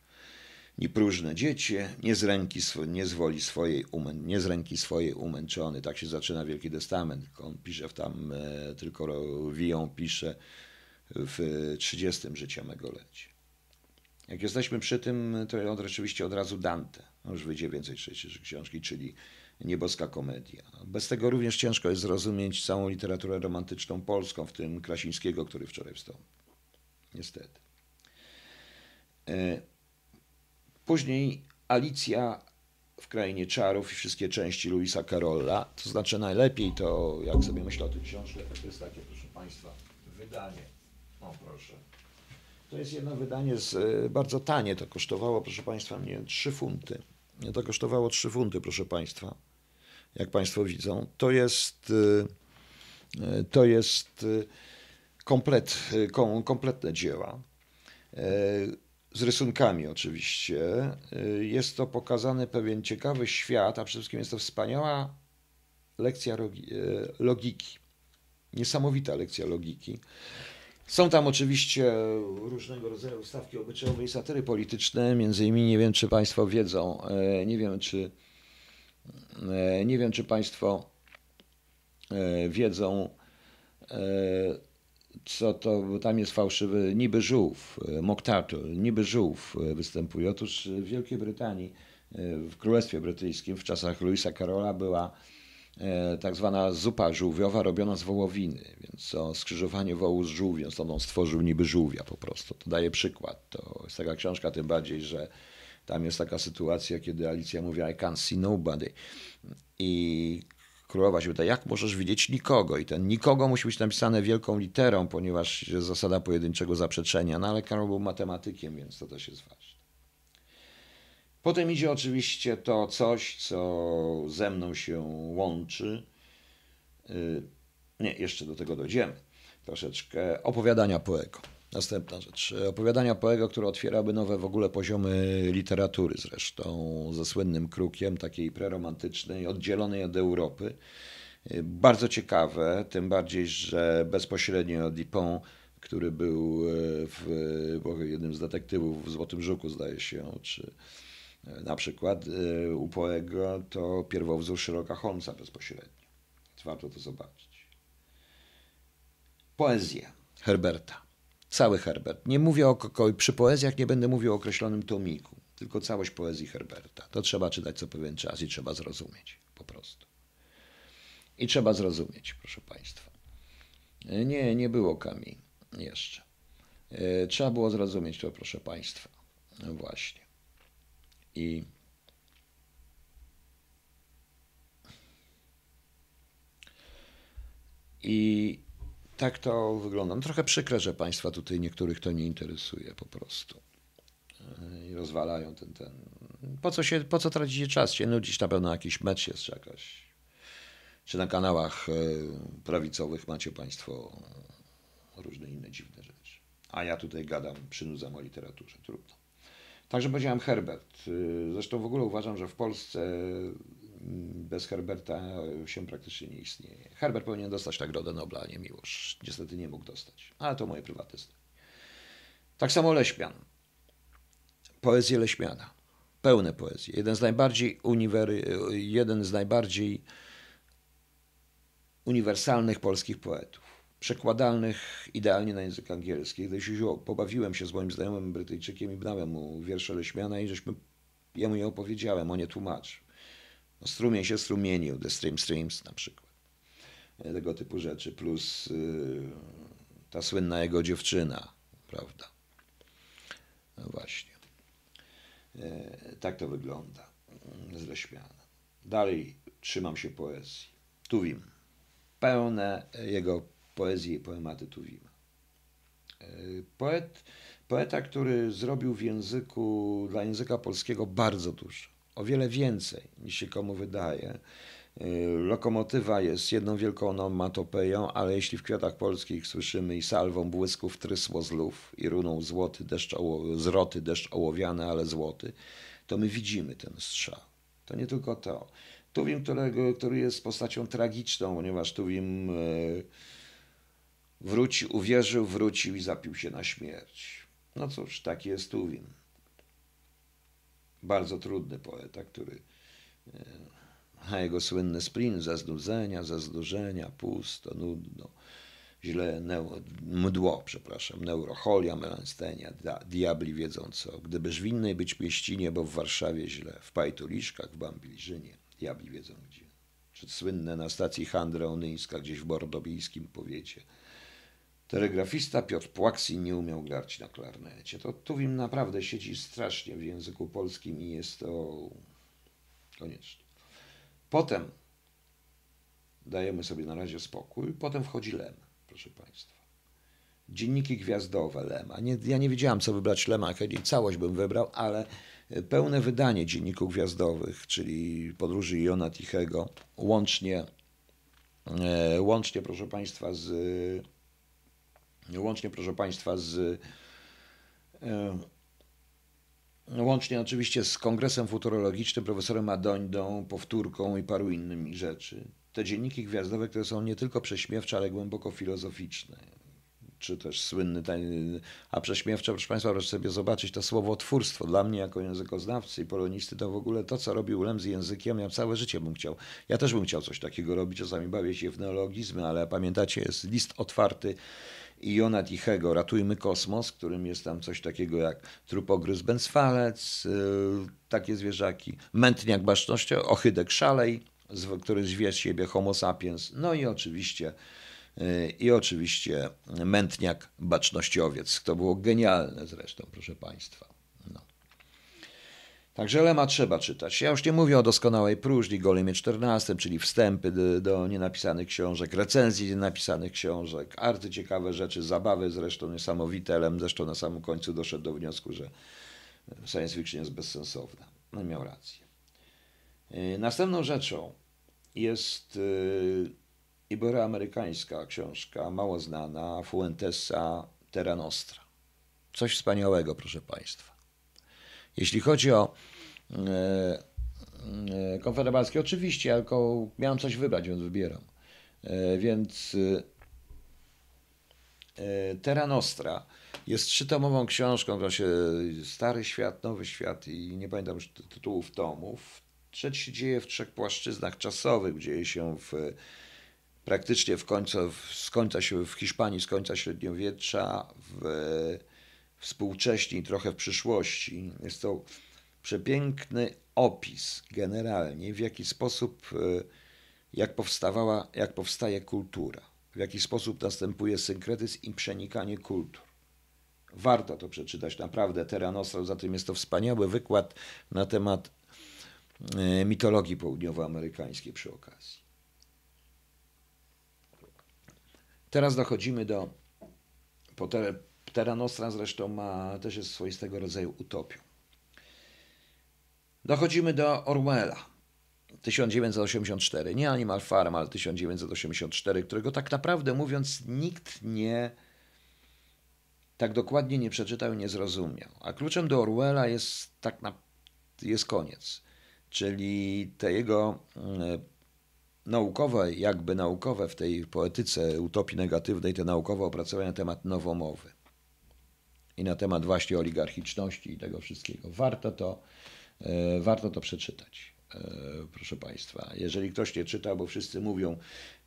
ni próżne dziecię, nie z ręki, nie z woli swojej, umę, nie z ręki swojej umęczony. Tak się zaczyna Wielki Testament. On pisze w tam, e, tylko Wiją pisze w 30 życia mego lecie. Jak jesteśmy przy tym, to on rzeczywiście od razu Dante. Już wyjdzie więcej trzeciej książki, czyli nieboska komedia. Bez tego również ciężko jest zrozumieć całą literaturę romantyczną polską, w tym Krasińskiego, który wczoraj wstał. Niestety. E, później Alicja w Krainie Czarów i wszystkie części Luisa Carolla. To znaczy najlepiej to, jak sobie myślę o tej książce, to jest takie, proszę Państwa, wydanie. O, proszę. To jest jedno wydanie z, e, bardzo tanie. To kosztowało, proszę Państwa, mnie 3 funty. To kosztowało 3 funty, proszę Państwa. Jak Państwo widzą, to jest, y, y, to jest y, komplet, kompletne dzieła. z rysunkami oczywiście. Jest to pokazany pewien ciekawy świat, a przede wszystkim jest to wspaniała lekcja logiki. Niesamowita lekcja logiki. Są tam oczywiście różnego rodzaju stawki obyczajowe i satyry polityczne. Między innymi nie wiem, czy Państwo wiedzą, e, nie wiem, czy e, nie wiem, czy Państwo e, wiedzą, co to, bo tam jest fałszywy niby żółw, mock niby żółw występuje. Otóż w Wielkiej Brytanii, w Królestwie Brytyjskim w czasach Louisa Carola była tak zwana zupa żółwiowa robiona z wołowiny, więc to skrzyżowanie wołu z żółwiem, stąd on stworzył niby żółwia po prostu. To daje przykład. To jest taka książka, tym bardziej, że tam jest taka sytuacja, kiedy Alicja mówi I can't see nobody i królowa się pyta, jak możesz widzieć nikogo? I ten nikogo musi być napisane wielką literą, ponieważ jest zasada pojedynczego zaprzeczenia, no ale Karol był matematykiem, więc to też jest ważne. Potem idzie oczywiście to coś, co ze mną się łączy. Y, Nie, jeszcze do tego dojdziemy. Troszeczkę opowiadania Poego. Następna rzecz. Opowiadania Poego, które otwierały nowe w ogóle poziomy literatury zresztą, ze słynnym krukiem, takiej preromantycznej, oddzielonej od Europy. Y, Bardzo ciekawe, tym bardziej, że bezpośrednio Dupont, który był y, w, jednym z detektywów w Złotym Żuku, zdaje się, czy na przykład y, u Poego to pierwowzór Sherlocka Holmesa bezpośrednio. Warto to zobaczyć. Poezja Herberta. Cały Herbert. Nie mówię o ko- przy poezjach nie będę mówił o określonym tomiku, tylko całość poezji Herberta. To trzeba czytać co pewien czas i trzeba zrozumieć po prostu. I trzeba zrozumieć, proszę Państwa. Nie, nie było Kami jeszcze. E, Trzeba było zrozumieć to, proszę Państwa. No właśnie. I I tak to wygląda. No trochę przykre, że Państwa tutaj niektórych to nie interesuje po prostu. Yy, I rozwalają ten, ten. Po co, się, po co tracicie czas? Się nudzić na pewno jakiś mecz jest czy jakaś. Czy na kanałach yy, prawicowych macie Państwo różne inne dziwne rzeczy. A ja tutaj gadam, przynudzam o literaturze. Trudno. Także powiedziałem Herbert. Yy, Zresztą w ogóle uważam, że w Polsce mm, bez Herberta się praktycznie nie istnieje. Herbert powinien dostać Nagrodę Nobla, a nie Miłosz. Niestety nie mógł dostać. Ale to moje prywatne zdanie. Tak samo Leśmian. Poezję Leśmiana. Pełne poezje. Jeden z najbardziej uniwery, jeden z najbardziej uniwersalnych polskich poetów. Przekładalnych idealnie na język angielski. Kiedyś już pobawiłem się z moim znajomym Brytyjczykiem i dałem mu wiersze Leśmiana i żeśmy, mu je opowiedziałem, on je tłumaczył. No, strumień się strumienił, The Stream Streams na przykład. E, Tego typu rzeczy, plus y, ta słynna jego dziewczyna, prawda? No właśnie. E, tak to wygląda mm, z Leśmiana. Dalej trzymam się poezji. Tuwim. Pełne jego poezji i poematy Tuwima. E, Poet, poeta, który zrobił w języku, dla języka polskiego bardzo dużo. O wiele więcej niż się komu wydaje. E, Lokomotywa jest jedną wielką onomatopeją, ale jeśli w kwiatach polskich słyszymy i salwą błysków trysło z luf i runą złoty deszcz oło, zroty deszcz ołowiany, ale złoty, to my widzimy ten strzał. To nie tylko to. Tuwim, którego, który jest postacią tragiczną, ponieważ Tuwim e, wróci, uwierzył, wrócił i zapił się na śmierć. No cóż, taki jest Tuwim. Bardzo trudny poeta, który e, a jego słynny splin ze znudzenia, ze znużenia, pusto, nudno, źle, neu, mdło, przepraszam, neurocholia, melanstenia, dia, diabli wiedzą co. Gdybyż w innej być mieścinie, bo w Warszawie źle, w Pajtuliszkach, w Bambiliżynie, diabli wiedzą gdzie. Czy słynne na stacji Handra Onyńska, gdzieś w bordobijskim powiecie. Telegrafista Piotr Płaksi nie umiał grać na klarnecie. To Tuwim naprawdę siedzi strasznie w języku polskim i jest to konieczne. Potem dajemy sobie na razie spokój, potem wchodzi Lem, proszę Państwa. Dzienniki gwiazdowe Lema. Nie, ja nie wiedziałem, co wybrać Lema, kiedy całość bym wybrał, ale pełne wydanie dzienników gwiazdowych, czyli podróży Jona Tichego, łącznie, e, łącznie, proszę Państwa, z łącznie, proszę Państwa, z, łącznie oczywiście z Kongresem Futurologicznym, profesorem Adońdą, powtórką i paru innymi rzeczy. Te dzienniki gwiazdowe, które są nie tylko prześmiewcze, ale głęboko filozoficzne czy też słynny, a prześmiewcze, proszę Państwa, proszę sobie zobaczyć to słowotwórstwo. Dla mnie jako językoznawcy i polonisty to w ogóle to, co robił Lem z językiem, ja całe życie bym chciał. Ja też bym chciał coś takiego robić, czasami bawię się w neologizmy, ale pamiętacie, jest list otwarty Iona Tichego, Ratujmy Kosmos, którym jest tam coś takiego jak trupogryz Benswalec, yy, takie zwierzaki, mętniak baczności, ochydek szalej, który zwie siebie Homo sapiens, no i oczywiście i oczywiście mętniak bacznościowiec. To było genialne zresztą, proszę Państwa. Także Lema trzeba czytać. Ja już nie mówię o doskonałej próżni, Golemie XIV, czyli wstępy do, do nienapisanych książek, recenzji nienapisanych książek, arty ciekawe rzeczy, zabawy zresztą niesamowite. Lem zresztą na samym końcu doszedł do wniosku, że science fiction jest bezsensowna. No miał rację. Następną rzeczą jest iberoamerykańska książka, mało znana, Fuentesa Terra Nostra. Coś wspaniałego, proszę Państwa. Jeśli chodzi o e, e, konfederackie, oczywiście, tylko miałem coś wybrać, więc wybieram. E, więc e, Terra Nostra jest trzytomową książką, która się Stary Świat, Nowy Świat i nie pamiętam już tytułów tomów. Trzeci się dzieje w trzech płaszczyznach czasowych. Dzieje się w praktycznie w końcu, z końca w Hiszpanii, z końca średniowiecza, w, współcześnie i trochę w przyszłości. Jest to przepiękny opis generalnie, w jaki sposób, e, jak powstawała, jak powstaje kultura, w jaki sposób następuje synkretyzm i przenikanie kultur. Warto to przeczytać, naprawdę. Terra za tym jest to wspaniały wykład na temat e, mitologii południowoamerykańskiej przy okazji. Teraz dochodzimy do. Terra Nostra zresztą ma, też jest swoistego rodzaju utopią. Dochodzimy do Orwella. 1984, nie Animal Farm, ale 1984, którego tak naprawdę mówiąc nikt nie tak dokładnie nie przeczytał i nie zrozumiał. A kluczem do Orwella jest tak na, jest koniec, czyli te jego mm, naukowe, jakby naukowe w tej poetyce utopii negatywnej, te naukowe opracowania na temat nowomowy i na temat właśnie oligarchiczności i tego wszystkiego. Warto to, e, warto to przeczytać, e, proszę Państwa. Jeżeli ktoś nie czyta, bo wszyscy mówią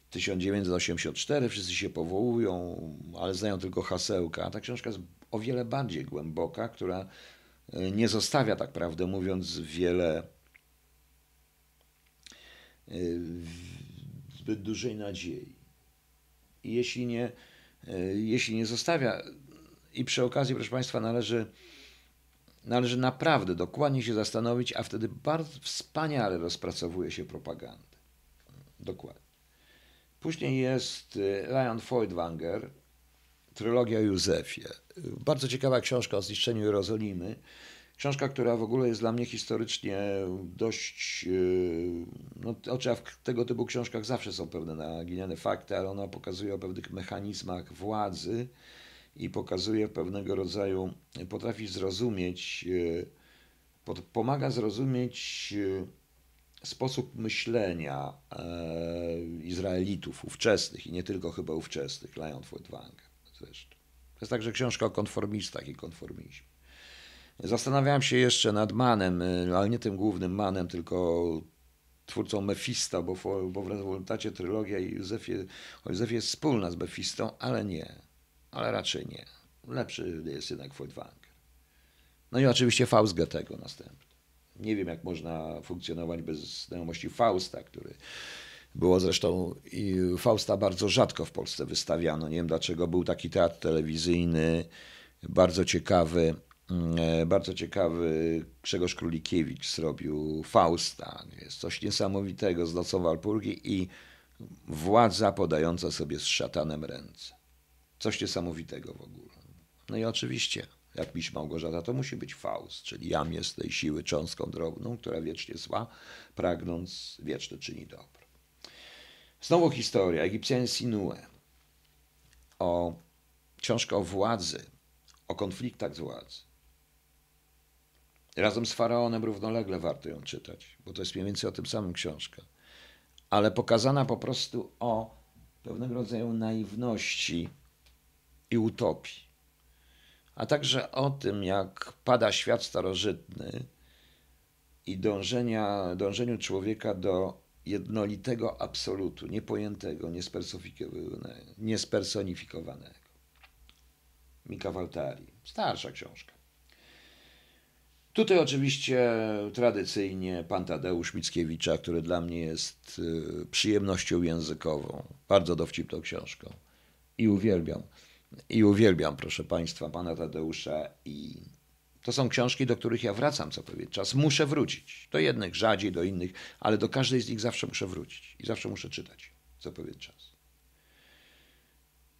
1984, wszyscy się powołują, ale znają tylko hasełka, ta książka jest o wiele bardziej głęboka, która e, nie zostawia, tak prawdę mówiąc, wiele zbyt dużej nadziei. I jeśli nie, jeśli nie zostawia, i przy okazji, proszę Państwa, należy, należy naprawdę dokładnie się zastanowić, a wtedy bardzo wspaniale rozpracowuje się propagandę. Dokładnie. Później jest y, Leon Feuchtwanger, trylogia Józefie. Bardzo ciekawa książka o zniszczeniu Jerozolimy. Książka, która w ogóle jest dla mnie historycznie dość. Yy, no, oczywiście w tego typu książkach zawsze są pewne naginiane fakty, ale ona pokazuje o pewnych mechanizmach władzy i pokazuje pewnego rodzaju, potrafi zrozumieć, yy, pomaga zrozumieć yy, sposób myślenia Izraelitów ówczesnych i nie tylko chyba ówczesnych, Leon Feuchtwanger zresztą. To jest także książka o konformistach i konformizmie. Zastanawiałem się jeszcze nad Manem, ale nie tym głównym Manem, tylko twórcą Mefista, bo, bo w rezultacie trylogia Józefie, o Józefie jest wspólna z Mefistą, ale nie. Ale raczej nie. Lepszy jest jednak Feuchtwanger. No i oczywiście Faust Goethego następny. Nie wiem, jak można funkcjonować bez znajomości Fausta, który było zresztą Fausta bardzo rzadko w Polsce wystawiano. Nie wiem dlaczego. Był taki teatr telewizyjny, bardzo ciekawy E, bardzo ciekawy Grzegorz Królikiewicz zrobił Fausta. Jest coś niesamowitego z nocą Walpurgi i władza podająca sobie z szatanem ręce. Coś niesamowitego w ogóle. No i oczywiście, jak pisze Małgorzata, to musi być Faust, czyli jam jest tej siły cząstką drobną, która wiecznie zła, pragnąc wieczne czyni dobro. Znowu historia, Egipcjanie Sinue. O książka o władzy, o konfliktach z władzy Razem z Faraonem równolegle warto ją czytać, bo to jest mniej więcej o tym samym książka. Ale pokazana po prostu o pewnego rodzaju naiwności i utopii. A także o tym, jak pada świat starożytny i dążenia, dążeniu człowieka do jednolitego absolutu, niepojętego, niespersonifikowanego. Mika Waltari. Starsza książka. Tutaj oczywiście tradycyjnie pan Tadeusz Mickiewicza, który dla mnie jest y, przyjemnością językową. Bardzo dowcipną książką. I uwielbiam. I uwielbiam, proszę Państwa, pana Tadeusza. I to są książki, do których ja wracam co pewien czas. Muszę wrócić. Do jednych rzadziej, do innych, ale do każdej z nich zawsze muszę wrócić. I zawsze muszę czytać co pewien czas.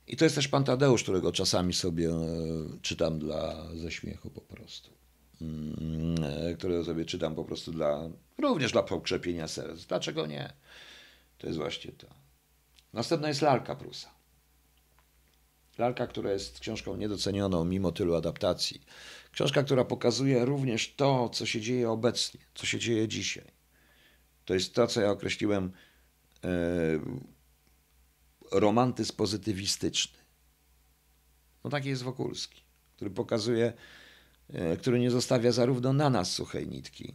I to jest też pan Tadeusz, którego czasami sobie e, czytam dla ze śmiechu po prostu. Mm, e, którego sobie czytam po prostu dla, również dla pokrzepienia serc. Dlaczego nie? To jest właśnie to. Następna jest Lalka Prusa. Lalka, która jest książką niedocenioną mimo tylu adaptacji. Książka, która pokazuje również to, co się dzieje obecnie, co się dzieje dzisiaj. To jest to, co ja określiłem e, romantyzm pozytywistyczny. No taki jest Wokulski, który pokazuje, e, który nie zostawia zarówno na nas suchej nitki,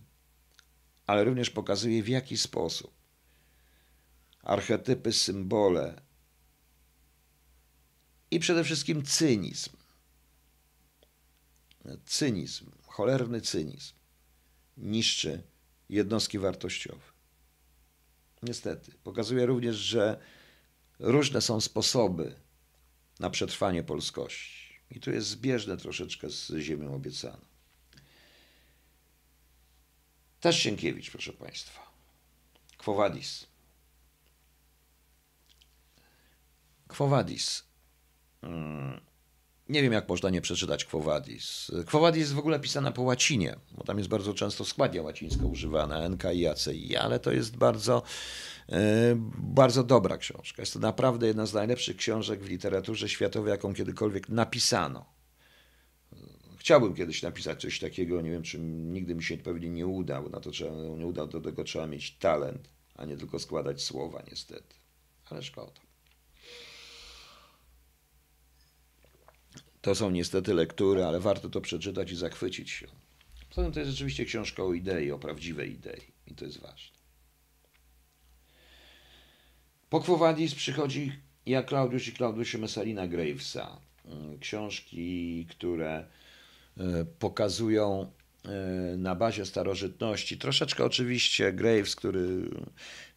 ale również pokazuje w jaki sposób archetypy, symbole i przede wszystkim cynizm. Cynizm, cholerny cynizm niszczy jednostki wartościowe. Niestety. Pokazuje również, że różne są sposoby na przetrwanie polskości. I tu jest zbieżne troszeczkę z ziemią obiecaną. Też Sienkiewicz, proszę Państwa. Quo Vadis. Nie wiem, jak można nie przeczytać Quo Vadis. Quo Vadis jest w ogóle pisana po łacinie, bo tam jest bardzo często składnia łacińska używana, NK i ACI, ale to jest bardzo, e, bardzo dobra książka. Jest to naprawdę jedna z najlepszych książek w literaturze światowej, jaką kiedykolwiek napisano. Chciałbym kiedyś napisać coś takiego, nie wiem, czy nigdy mi się pewnie nie uda, bo na to trzeba, nie uda, do tego trzeba mieć talent, a nie tylko składać słowa, niestety. Ale szkoda. To są niestety lektury, ale warto to przeczytać i zachwycić się. Poza tym to jest rzeczywiście książka o idei, o prawdziwej idei i to jest ważne. Po Quo Vadis przychodzi ja, Klaudiusz i Klaudiusz Messalina Gravesa. Mm, książki, które e, pokazują e, na bazie starożytności. Troszeczkę oczywiście Graves, który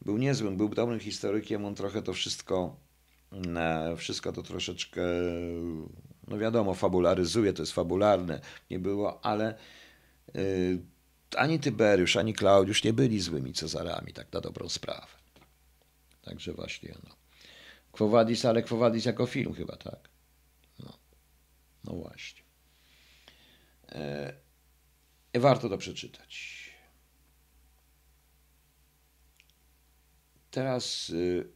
był niezłym, był dobrym historykiem, on trochę to wszystko, wszystko to troszeczkę no wiadomo, fabularyzuje, to jest fabularne, nie było, ale yy, ani Tyberiusz, ani Klaudiusz nie byli złymi Cezarami, tak na dobrą sprawę. Także właśnie, no. Quo Vadis, ale Quo Vadis jako film chyba, tak? No, no właśnie. E, warto to przeczytać. Teraz y,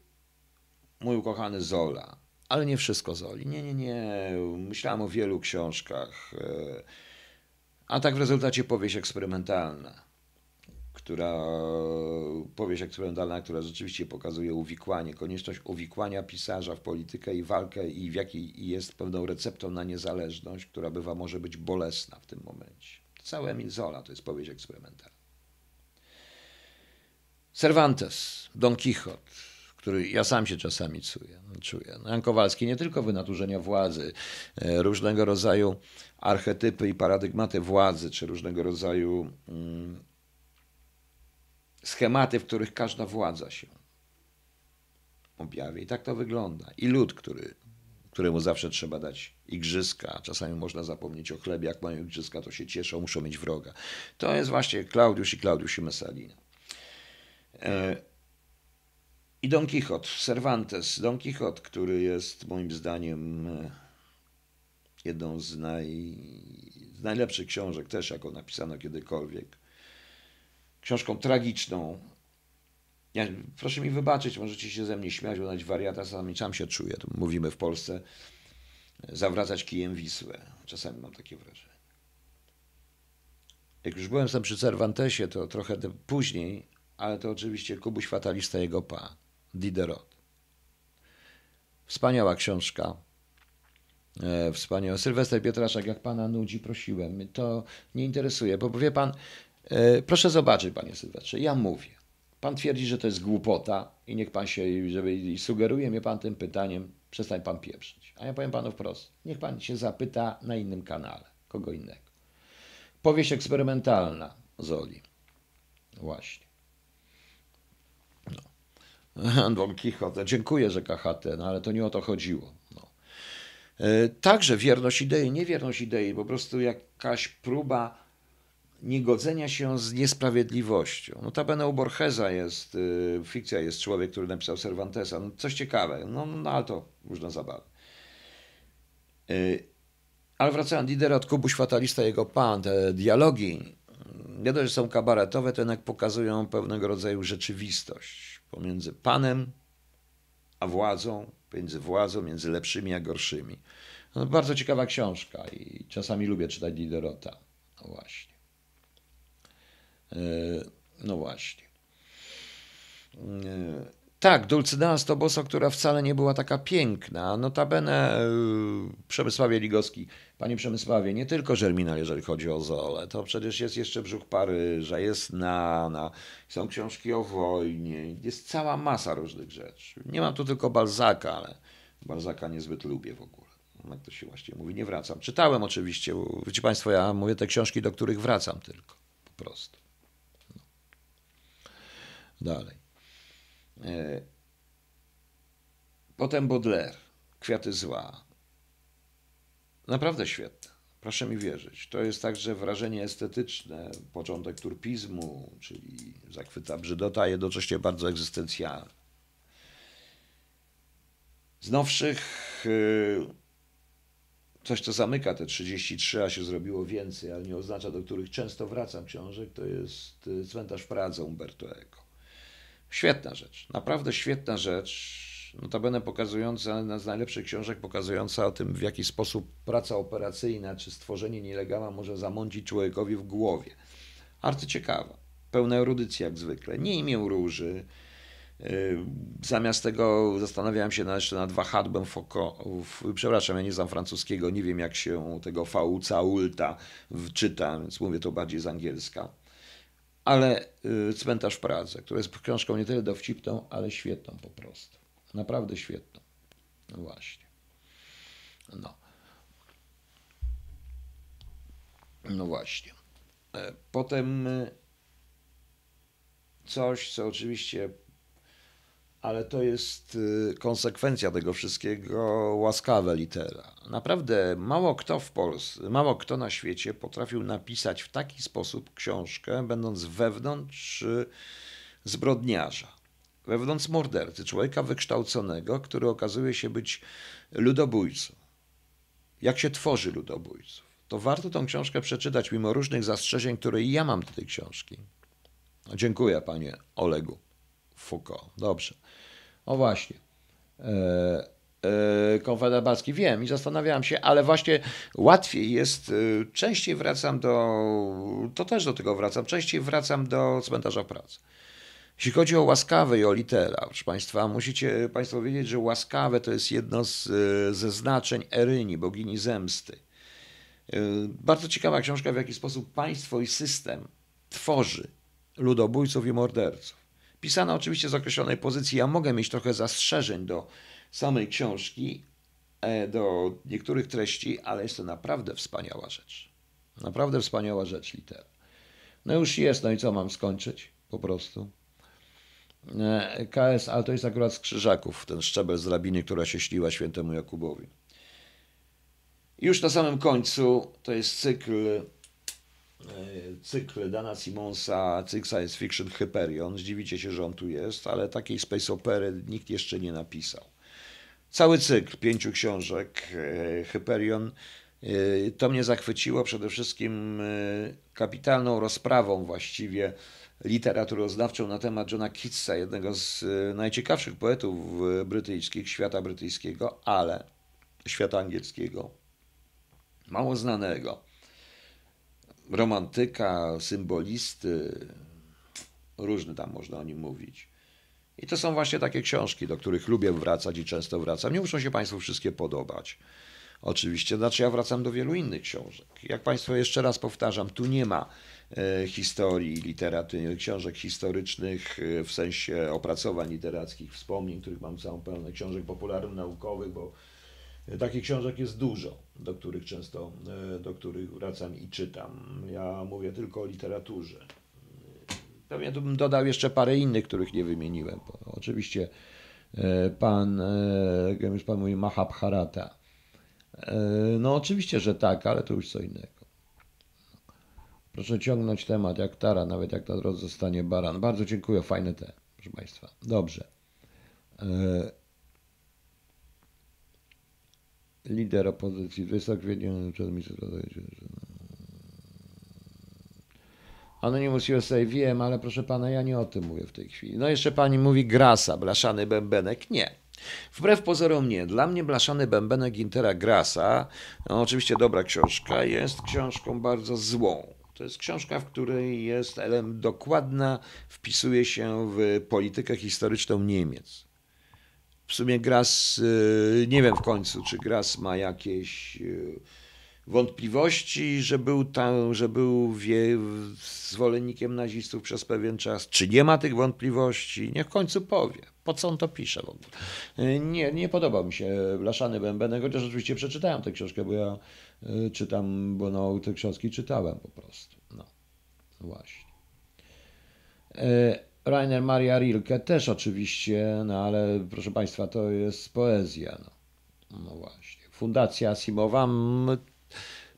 mój ukochany Zola ale nie wszystko Zoli. Nie, nie, nie. Myślałem o wielu książkach. E, a tak w rezultacie powieść eksperymentalna, która powieść eksperymentalna, która rzeczywiście pokazuje uwikłanie, konieczność uwikłania pisarza w politykę i walkę i w jakiej jest pewną receptą na niezależność, która bywa może być bolesna w tym momencie. Całe Emil Zola to jest powieść eksperymentalna. Cervantes, Don Quixote, który ja sam się czasami czuję. czuję. No, Jan Kowalski nie tylko wynaturzenia władzy, e, różnego rodzaju archetypy i paradygmaty władzy, czy różnego rodzaju mm, schematy, w których każda władza się objawia. I tak to wygląda. I lud, który, któremu zawsze trzeba dać igrzyska, czasami można zapomnieć o chlebie, jak mają igrzyska, to się cieszą, muszą mieć wroga. To jest właśnie Klaudiusz i Klaudiusz i Messalina. E, i Don Quixote, Cervantes. Don Quixote, który jest moim zdaniem e, jedną z, naj, z najlepszych książek, też jaką napisano kiedykolwiek. Książką tragiczną. Ja, proszę mi wybaczyć, możecie się ze mnie śmiać, bo nawet wariata sami sam się czuję. Mówimy w Polsce zawracać kijem Wisłę. Czasami mam takie wrażenie. jak już byłem sam przy Cervantesie, to trochę później, ale to oczywiście Kubuś Fatalista jego pan, Diderot. Wspaniała książka. E, wspaniała. Sylwester Pietraszek, jak pana nudzi, prosiłem. To nie interesuje, bo wie pan, e, proszę zobaczyć, panie Sylwestrze, ja mówię. Pan twierdzi, że to jest głupota i niech pan się, żeby i sugeruje mnie pan tym pytaniem, przestań pan pieprzyć. A ja powiem panu wprost, niech pan się zapyta na innym kanale, kogo innego. Powieść eksperymentalna Zoli. Właśnie. Don Quixote. Dziękuję, że KHT, no ale to nie o to chodziło. No. E, także wierność idei, nie wierność idei, po prostu jakaś próba niegodzenia się z niesprawiedliwością. Notabene u Borgesa jest, y, fikcja jest człowiek, który napisał Cervantesa. No, coś ciekawe, no, no ale to różne zabawy. Y, ale wracając, Diderot, Kubuś Fatalista, jego pan, te dialogi, nie dość, że są kabaretowe, to jednak pokazują pewnego rodzaju rzeczywistość pomiędzy panem a władzą, między władzą, między lepszymi a gorszymi. No, bardzo ciekawa książka i czasami lubię czytać Diderota. No właśnie. E, no właśnie. Tak, Dulcydea Stoboso, która wcale nie była taka piękna. Notabene e, Przemysławie Ligowski, panie Przemysławie, nie tylko Żermina, jeżeli chodzi o Zole, to przecież jest jeszcze Brzuch Paryża, jest Nana, są książki o wojnie, jest cała masa różnych rzeczy. Nie mam tu tylko Balzaka, ale Balzaka niezbyt lubię w ogóle. Jak to się właśnie mówi, nie wracam. Czytałem oczywiście, wiecie państwo, ja mówię te książki, do których wracam tylko, po prostu. Dalej. E, potem Baudelaire, Kwiaty zła. Naprawdę świetne. Proszę mi wierzyć. To jest także wrażenie estetyczne, początek turpizmu, czyli zachwyta brzydota, jednocześnie bardzo egzystencjalne. Z nowszych e, coś, co zamyka te 33, a się zrobiło więcej, ale nie oznacza, do których często wracam książek, to jest e, Cmentarz w Pradze Umberto Eco. Świetna rzecz, naprawdę świetna rzecz. Notabene pokazująca, jedna z najlepszych książek pokazująca o tym, w jaki sposób praca operacyjna czy stworzenie nielegała może zamącić człowiekowi w głowie. Arcyciekawa, pełna erudycji jak zwykle. Nie imię róży. Y, zamiast tego zastanawiałem się jeszcze nad wahadłem Foucault. Przepraszam, ja nie znam francuskiego, nie wiem jak się tego fauca ulta czyta, więc mówię to bardziej z angielska ale y, Cmentarz w Pradze, która jest książką nie tyle dowcipną, ale świetną po prostu. Naprawdę świetną. No właśnie. No. No właśnie. E, potem y, coś, co oczywiście ale to jest y, konsekwencja tego wszystkiego, łaskawe litera. Naprawdę mało kto w Polsce, mało kto na świecie potrafił napisać w taki sposób książkę, będąc wewnątrz y, zbrodniarza, wewnątrz mordercy, człowieka wykształconego, który okazuje się być ludobójcą. Jak się tworzy ludobójców? To warto tą książkę przeczytać, mimo różnych zastrzeżeń, które ja mam do tej książki. Dziękuję, panie Olegu. Foucault. Dobrze. O właśnie. E, e, Konfederacji wiem i zastanawiałem się, ale właśnie łatwiej jest, e, częściej wracam do, to też do tego wracam, częściej wracam do cmentarza pracy. Jeśli chodzi o łaskawe i o litera, proszę Państwa, musicie Państwo wiedzieć, że łaskawe to jest jedno z, ze znaczeń Eryni, bogini zemsty. Bardzo ciekawa książka, w jaki sposób państwo i system tworzy ludobójców i morderców. Pisana oczywiście z określonej pozycji. Ja mogę mieć trochę zastrzeżeń do samej książki, e, do niektórych treści, ale jest to naprawdę wspaniała rzecz. Naprawdę wspaniała rzecz litera. No już jest, no i co mam skończyć? Po prostu. E, KS, ale to jest akurat z Krzyżaków, ten szczebel z rabiny, która się śniła świętemu Jakubowi. Już na samym końcu to jest cykl cykl Dana Simonsa, cykl science fiction Hyperion. Zdziwicie się, że on tu jest, ale takiej space opery nikt jeszcze nie napisał. Cały cykl pięciu książek e, Hyperion e, to mnie zachwyciło przede wszystkim kapitalną rozprawą właściwie literaturoznawczą na temat Johna Keatsa, jednego z najciekawszych poetów brytyjskich, świata brytyjskiego, ale świata angielskiego, mało znanego romantyka, symbolisty, różny tam można o nim mówić. I to są właśnie takie książki, do których lubię wracać i często wracam. Nie muszą się Państwu wszystkie podobać. Oczywiście, znaczy ja wracam do wielu innych książek. Jak Państwo jeszcze raz powtarzam, tu nie ma e, historii, literatury, książek historycznych e, w sensie opracowań literackich, wspomnień, których mam całą pełną książek popularno-naukowych, bo takich książek jest dużo, do których często, e, do których wracam i czytam. Ja mówię tylko o literaturze. Pewnie tu bym dodał jeszcze parę innych, których nie wymieniłem. Oczywiście pan, jak już pan mówi, Mahabharata E, no oczywiście, że tak, ale to już co innego. Proszę ciągnąć temat jak tara, nawet jak na drodze zostanie baran. Bardzo dziękuję, fajny te, proszę Państwa. Dobrze. E, lider opozycji, 20 kwietnia przed Anonymous USA wiem, ale proszę pana, ja nie o tym mówię w tej chwili. No jeszcze pani mówi Grasa, blaszany bębenek. Nie. Wbrew pozorom nie. Dla mnie Blaszany Bębenek Intera Grasa, no oczywiście dobra książka, jest książką bardzo złą. To jest książka, w której jest element dokładna, wpisuje się w politykę historyczną Niemiec. W sumie Gras, y, nie wiem w końcu, czy Gras ma jakieś y, wątpliwości, że był, tam, że był wie, zwolennikiem nazistów przez pewien czas. Czy nie ma tych wątpliwości? Niech w końcu powie. Po co on to pisze w ogóle? Nie, nie podobał mi się Blaszany Bębenek, chociaż oczywiście przeczytałem tę książkę, bo ja y, czytam, bo no, te książki czytałem po prostu. No, właśnie. Rainer Maria Rilke też oczywiście, no ale proszę Państwa, to jest poezja. No, no właśnie. Fundacja Asimowa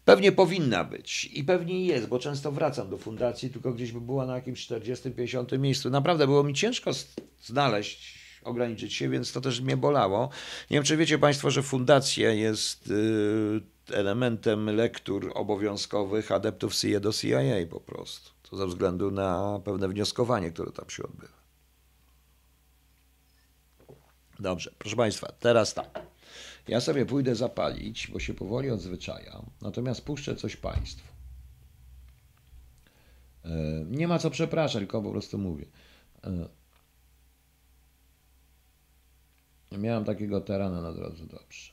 Pewnie powinna być i pewnie jest, bo często wracam do fundacji, tylko gdzieś by była na jakimś 40-50 miejscu. Naprawdę było mi ciężko znaleźć, ograniczyć się, więc to też mnie bolało. Nie wiem, czy wiecie Państwo, że fundacja jest y, elementem lektur obowiązkowych adeptów CIA do CIA po prostu. To ze względu na pewne wnioskowanie, które tam się odbywa. Dobrze, proszę Państwa, teraz tak. Ja sobie pójdę zapalić, bo się powoli odzwyczajam, natomiast puszczę coś Państwu. E, nie ma co przepraszać, tylko po prostu mówię. E, miałem takiego terana na drodze, dobrze.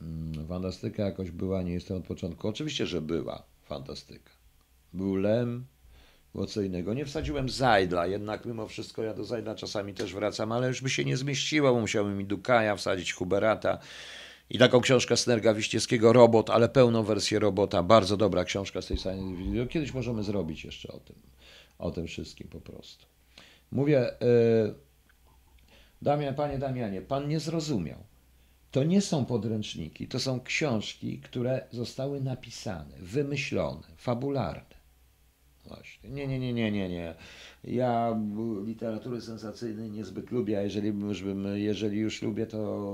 Mm, fantastyka jakoś była, nie jestem od początku. Oczywiście, że była fantastyka. Był Lem, było co innego. Nie wsadziłem Zajdla, jednak mimo wszystko ja do Zajdla czasami też wracam, ale już by się nie zmieściło, bo musiałbym mi Dukaja wsadzić, Huberata i taką książkę Snerga Wiściewskiego, Robot, ale pełną wersję Robota, bardzo dobra książka z tej science video. Kiedyś możemy zrobić jeszcze o tym, o tym wszystkim po prostu. Mówię, yy, Damian, panie Damianie, pan nie zrozumiał. To nie są podręczniki, to są książki, które zostały napisane, wymyślone, fabularne. Właśnie. Nie, nie, nie, nie, nie, nie. Ja literatury sensacyjnej niezbyt lubię, a jeżeli już, bym, jeżeli już lubię, to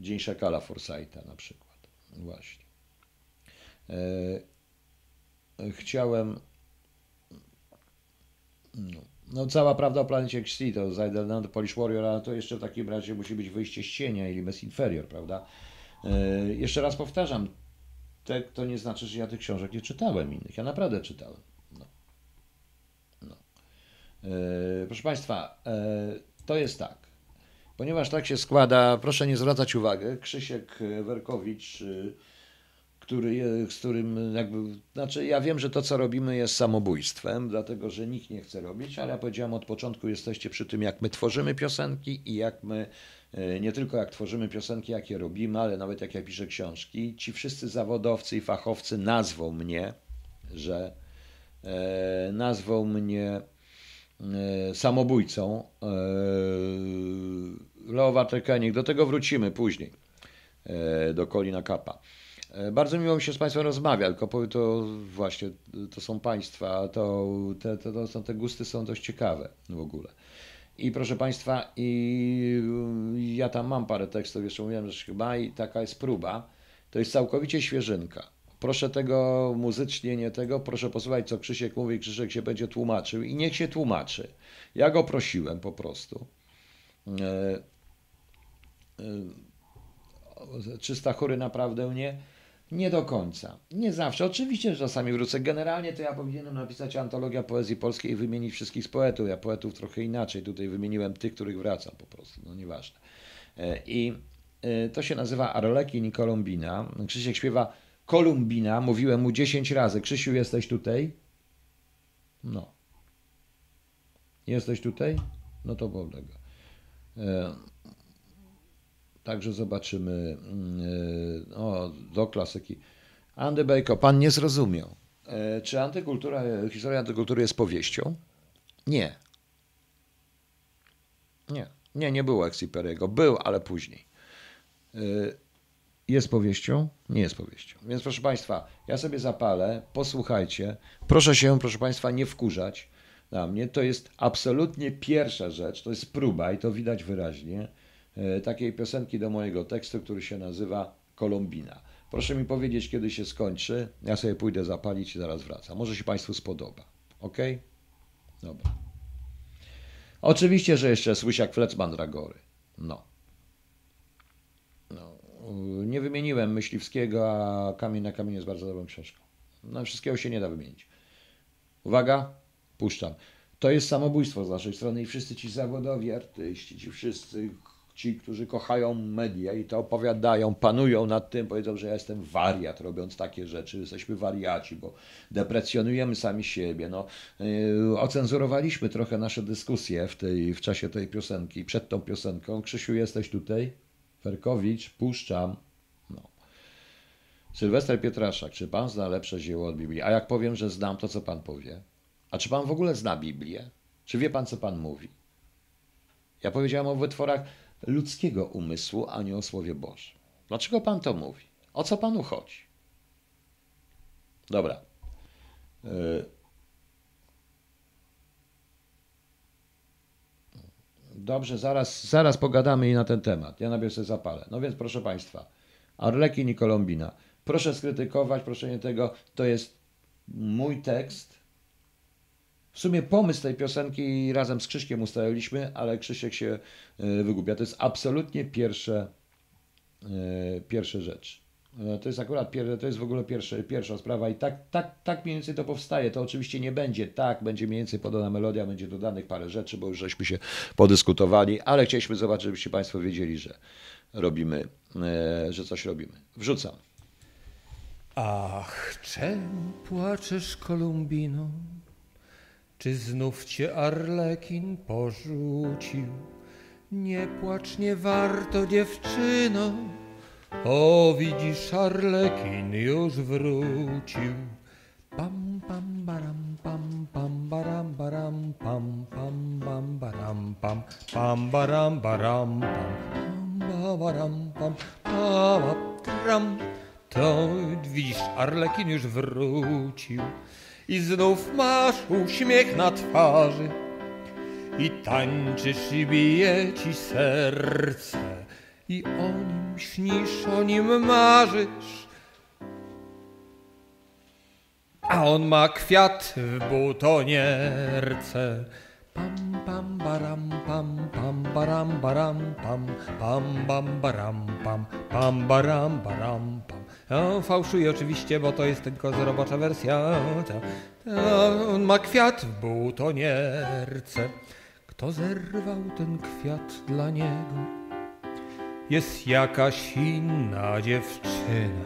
Dzień Szakala Forsyta na przykład. Właśnie. E, chciałem. No, no, cała prawda o planecie Xti to Zajdelland, Polish Warrior, ale to jeszcze w takim razie musi być wyjście z cienia ili Mess Inferior, prawda? E, jeszcze raz powtarzam, te, to nie znaczy, że ja tych książek nie czytałem innych. Ja naprawdę czytałem. E, proszę Państwa, e, to jest tak. Ponieważ tak się składa, proszę nie zwracać uwagi, Krzysiek Werkowicz, e, który, z którym jakby, znaczy ja wiem, że to co robimy jest samobójstwem, dlatego że nikt nie chce robić, ale ja powiedziałem od początku, jesteście przy tym, jak my tworzymy piosenki i jak my, nie tylko jak tworzymy piosenki, jak je robimy, ale nawet jak ja piszę książki, ci wszyscy zawodowcy i fachowcy nazwą mnie, że e, nazwą mnie E, samobójcą e, Leo Waterkenig. Do tego wrócimy później, e, do Kolina Kapa. Bardzo miło mi się z Państwem rozmawia, tylko to właśnie, to są Państwa, to, te, to są, te gusty są dość ciekawe w ogóle. I proszę Państwa, i ja tam mam parę tekstów, jeszcze mówiłem, że chyba i taka jest próba. To jest całkowicie świeżynka. Proszę tego muzycznie, nie tego, proszę posłuchać, co Krzysiek mówi, Krzysiek się będzie tłumaczył i niech się tłumaczy. Ja go prosiłem po prostu. E, e, 300 chóry naprawdę nie. Nie do końca. Nie zawsze. Oczywiście, że czasami wrócę. Generalnie to ja powinienem napisać antologia poezji polskiej i wymienić wszystkich z poetów. Ja poetów trochę inaczej. Tutaj wymieniłem tych, których wracam po prostu. No nieważne. E, I to się nazywa Arlekin i Kolumbina. Krzysiek śpiewa Kolumbina. Mówiłem mu 10 razy. Krzysiu, jesteś tutaj? No. Jesteś tutaj? No to wolnego. E, Także zobaczymy. Mm, o, do klasyki. Andy Bejko, pan nie zrozumiał. Czy antykultura, historia antykultury jest powieścią? Nie. Nie. Nie, nie było Exiperiego. Był, ale później. Jest powieścią? Nie jest powieścią. Więc proszę Państwa, ja sobie zapalę, posłuchajcie. Proszę się, proszę Państwa, nie wkurzać na mnie. To jest absolutnie pierwsza rzecz, to jest próba i to widać wyraźnie takiej piosenki do mojego tekstu, który się nazywa Kolumbina. Proszę mi powiedzieć, kiedy się skończy. Ja sobie pójdę zapalić i zaraz wracam. Może się Państwu spodoba. Ok? Dobra. Oczywiście, że jeszcze Słysiak Flec Mandragory. No. no. Nie wymieniłem Myśliwskiego, a Kamień na kamieniu jest bardzo dobrą książką. No, wszystkiego się nie da wymienić. Uwaga, puszczam. To jest samobójstwo z naszej strony i wszyscy ci zawodowi artyści, ci wszyscy ci, którzy kochają media i to opowiadają, panują nad tym, powiedzą, że ja jestem wariat robiąc takie rzeczy, jesteśmy wariaci, bo deprecjonujemy sami siebie. No, yy, ocenzurowaliśmy trochę nasze dyskusje w, tej, w czasie tej piosenki, przed tą piosenką. Krzysiu, jesteś tutaj? Ferkowicz, puszczam. Sylwester Pietraszak, czy pan zna lepsze dzieło od Biblii? A jak powiem, że znam, to co pan powie? A czy pan w ogóle zna Biblię? Czy wie pan, co pan mówi? Ja powiedziałem o wytworach ludzkiego umysłu, a nie o Słowie Bożym. Dlaczego Pan to mówi? O co Panu chodzi? Dobra. E, dobrze, zaraz, zaraz pogadamy i na ten temat. Ja najpierw sobie zapalę. No więc proszę Państwa, Arlekin i Kolumbina. Proszę skrytykować, proszę nie tego. To jest mój tekst w sumie pomysł tej piosenki razem z Krzyśkiem ustaliliśmy, ale Krzysiek się e, wygubia. To jest absolutnie pierwsze, e, pierwsze rzecz. E, to jest akurat to jest w ogóle pierwsza sprawa i tak, tak, tak mniej więcej to powstaje. To oczywiście nie będzie tak, będzie mniej więcej podana melodia, będzie dodanych parę rzeczy, bo już żeśmy się podyskutowali, ale chcieliśmy zobaczyć, żebyście Państwo wiedzieli, że robimy, że coś robimy. Wrzucam. Ach, czemu płaczesz, Kolumbino? Czy znów cię Arlekin porzucił? Nie płacz, nie warto, dziewczyno. O, widzisz, Arlekin już wrócił. Pam, pam, baram, pam, pam, baram, baram, pam, pam, bam, baram, pam, pam, baram, baram, pam, pam, baram, pam, pam, tram. To widzisz, Arlekin już wrócił i znów masz uśmiech na twarzy i tańczysz i bije ci serce i o nim śnisz, o nim marzysz. A on ma kwiat w butonierce. Pam pam baram pam pam baram baram pam pam bam baram pam pam baram baram pam o, fałszuje oczywiście, bo to jest tylko robocza wersja. On ma kwiat w butonierce. Kto zerwał ten kwiat dla niego? Jest jakaś inna dziewczyna.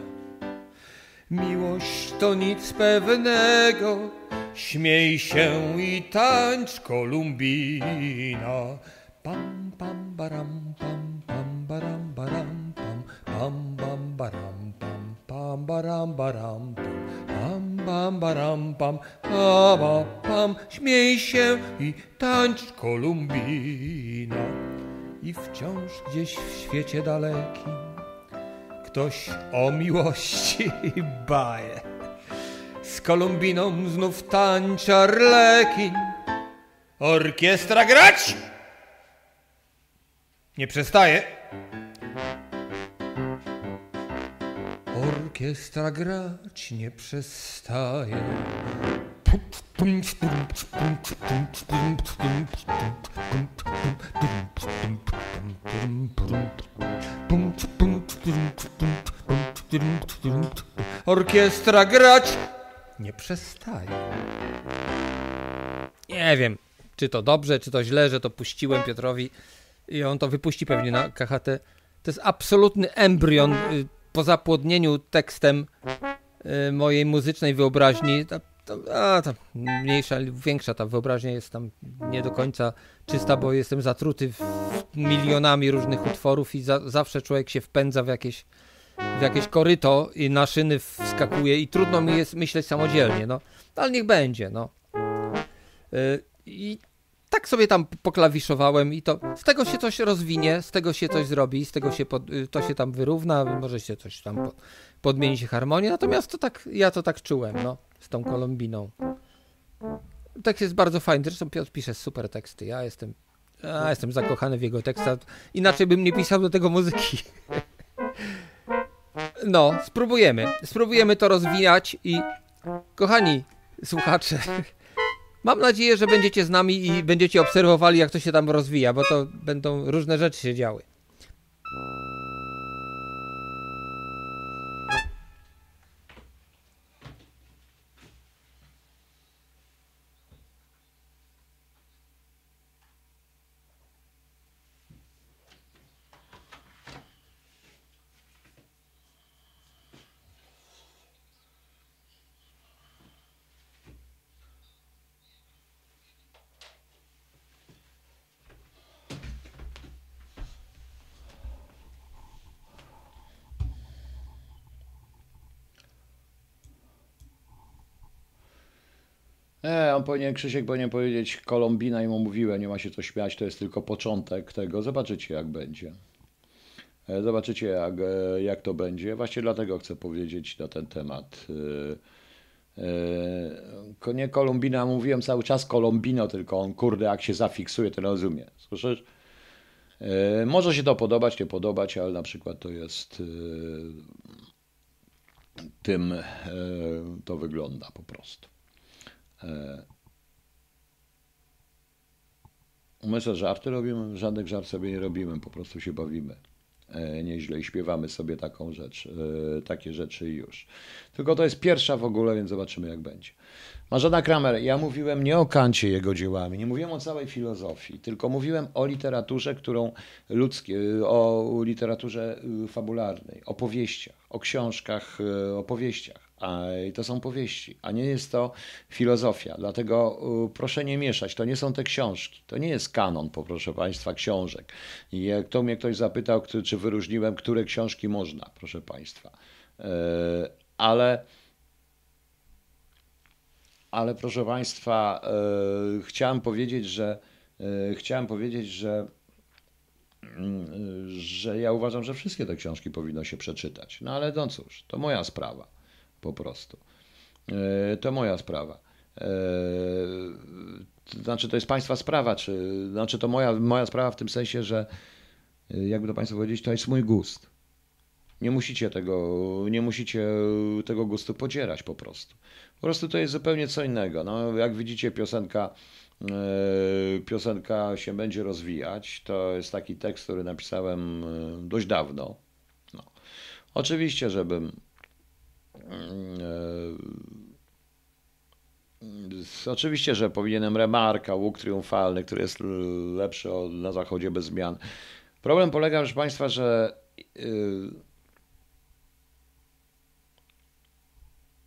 Miłość to nic pewnego. Śmiej się i tańcz Kolumbina. Pam, pam, baram, pam, pam, baram, baram, pam, pam, bam, baram pam baram baram pam pam baram pam pam pam śmiej się i tańcz Kolumbina. I wciąż gdzieś w świecie dalekim ktoś o miłości baje. Z Kolumbiną znów tańczy Arlekin orkiestra grać! Nie przestaje Orkiestra grać nie przestaje. orkiestra grać nie przestaje. Nie wiem, czy to dobrze, czy to źle, że to puściłem Piotrowi i on to wypuści pewnie na KHT. To jest absolutny embrion y, po zapłodnieniu tekstem y, mojej muzycznej wyobraźni. Ta, to, a, ta mniejsza, większa ta wyobraźnia jest tam nie do końca czysta, bo jestem zatruty milionami różnych utworów i za, zawsze człowiek się wpędza w jakieś, w jakieś koryto i na szyny wskakuje i trudno mi jest myśleć samodzielnie, no. Ale niech będzie, no. Y, I tak sobie tam poklawiszowałem i to z tego się coś rozwinie, z tego się coś zrobi, z tego się pod, y, to się tam wyrówna, może się coś tam po, podmieni się harmonię, natomiast to tak, ja to tak czułem, no, z tą Kolumbiną. Tekst jest bardzo fajny, zresztą Piotr pisze super teksty, ja jestem, ja jestem zakochany w jego tekstach, inaczej bym nie pisał do tego muzyki. No, spróbujemy, spróbujemy to rozwijać i kochani słuchacze, Mam nadzieję, że będziecie z nami i będziecie obserwowali, jak to się tam rozwija, bo to będą różne rzeczy się działy. E, on powinien, Krzysiek powinien powiedzieć Kolumbina i mu mówiłem, nie ma się co śmiać, to jest tylko początek tego. Zobaczycie jak będzie. E, zobaczycie jak, e, jak to będzie. Właśnie dlatego chcę powiedzieć na ten temat. E, nie Kolumbina, mówiłem cały czas Kolumbino, tylko on kurde jak się zafiksuje, to rozumie. Słyszysz? Może się to podobać, nie podobać, ale na przykład to jest tym to wygląda po prostu. E, My co żarty robimy? Żadnych żart sobie nie robimy, po prostu się bawimy. E, Nieźle i śpiewamy sobie taką rzecz, e, takie rzeczy już. Tylko to jest pierwsza w ogóle, więc zobaczymy jak będzie. Marzena Kramer, ja mówiłem nie o Kancie jego dziełami, nie mówiłem o całej filozofii, tylko mówiłem o literaturze, którą ludzkie, o literaturze fabularnej, o powieściach, o książkach, y, o powieściach. A to są powieści, a nie jest to filozofia. Dlatego proszę nie mieszać. To nie są te książki. To nie jest kanon, proszę Państwa, książek. I jak to mnie ktoś zapytał, czy wyróżniłem, które książki można, proszę Państwa. E, ale, ale proszę Państwa, e, chciałem powiedzieć, że e, chciałem powiedzieć, że mm, że ja uważam, że wszystkie te książki powinno się przeczytać. No ale no cóż, to moja sprawa po prostu. E, to moja sprawa. E, znaczy, to jest Państwa sprawa, czy, znaczy to moja, moja sprawa w tym sensie, że e, jakby to Państwu powiedzieć, to jest mój gust. Nie musicie tego, nie musicie tego gustu podzierać po prostu. Po prostu to jest zupełnie co innego. No, jak widzicie, piosenka, piosenka się będzie rozwijać. To jest taki tekst, który napisałem dość dawno. No. Oczywiście, żebym oczywiście, że powinienem remarka, łuk triumfalny, który jest lepszy na zachodzie bez zmian. Problem polega, proszę Państwa, że yy,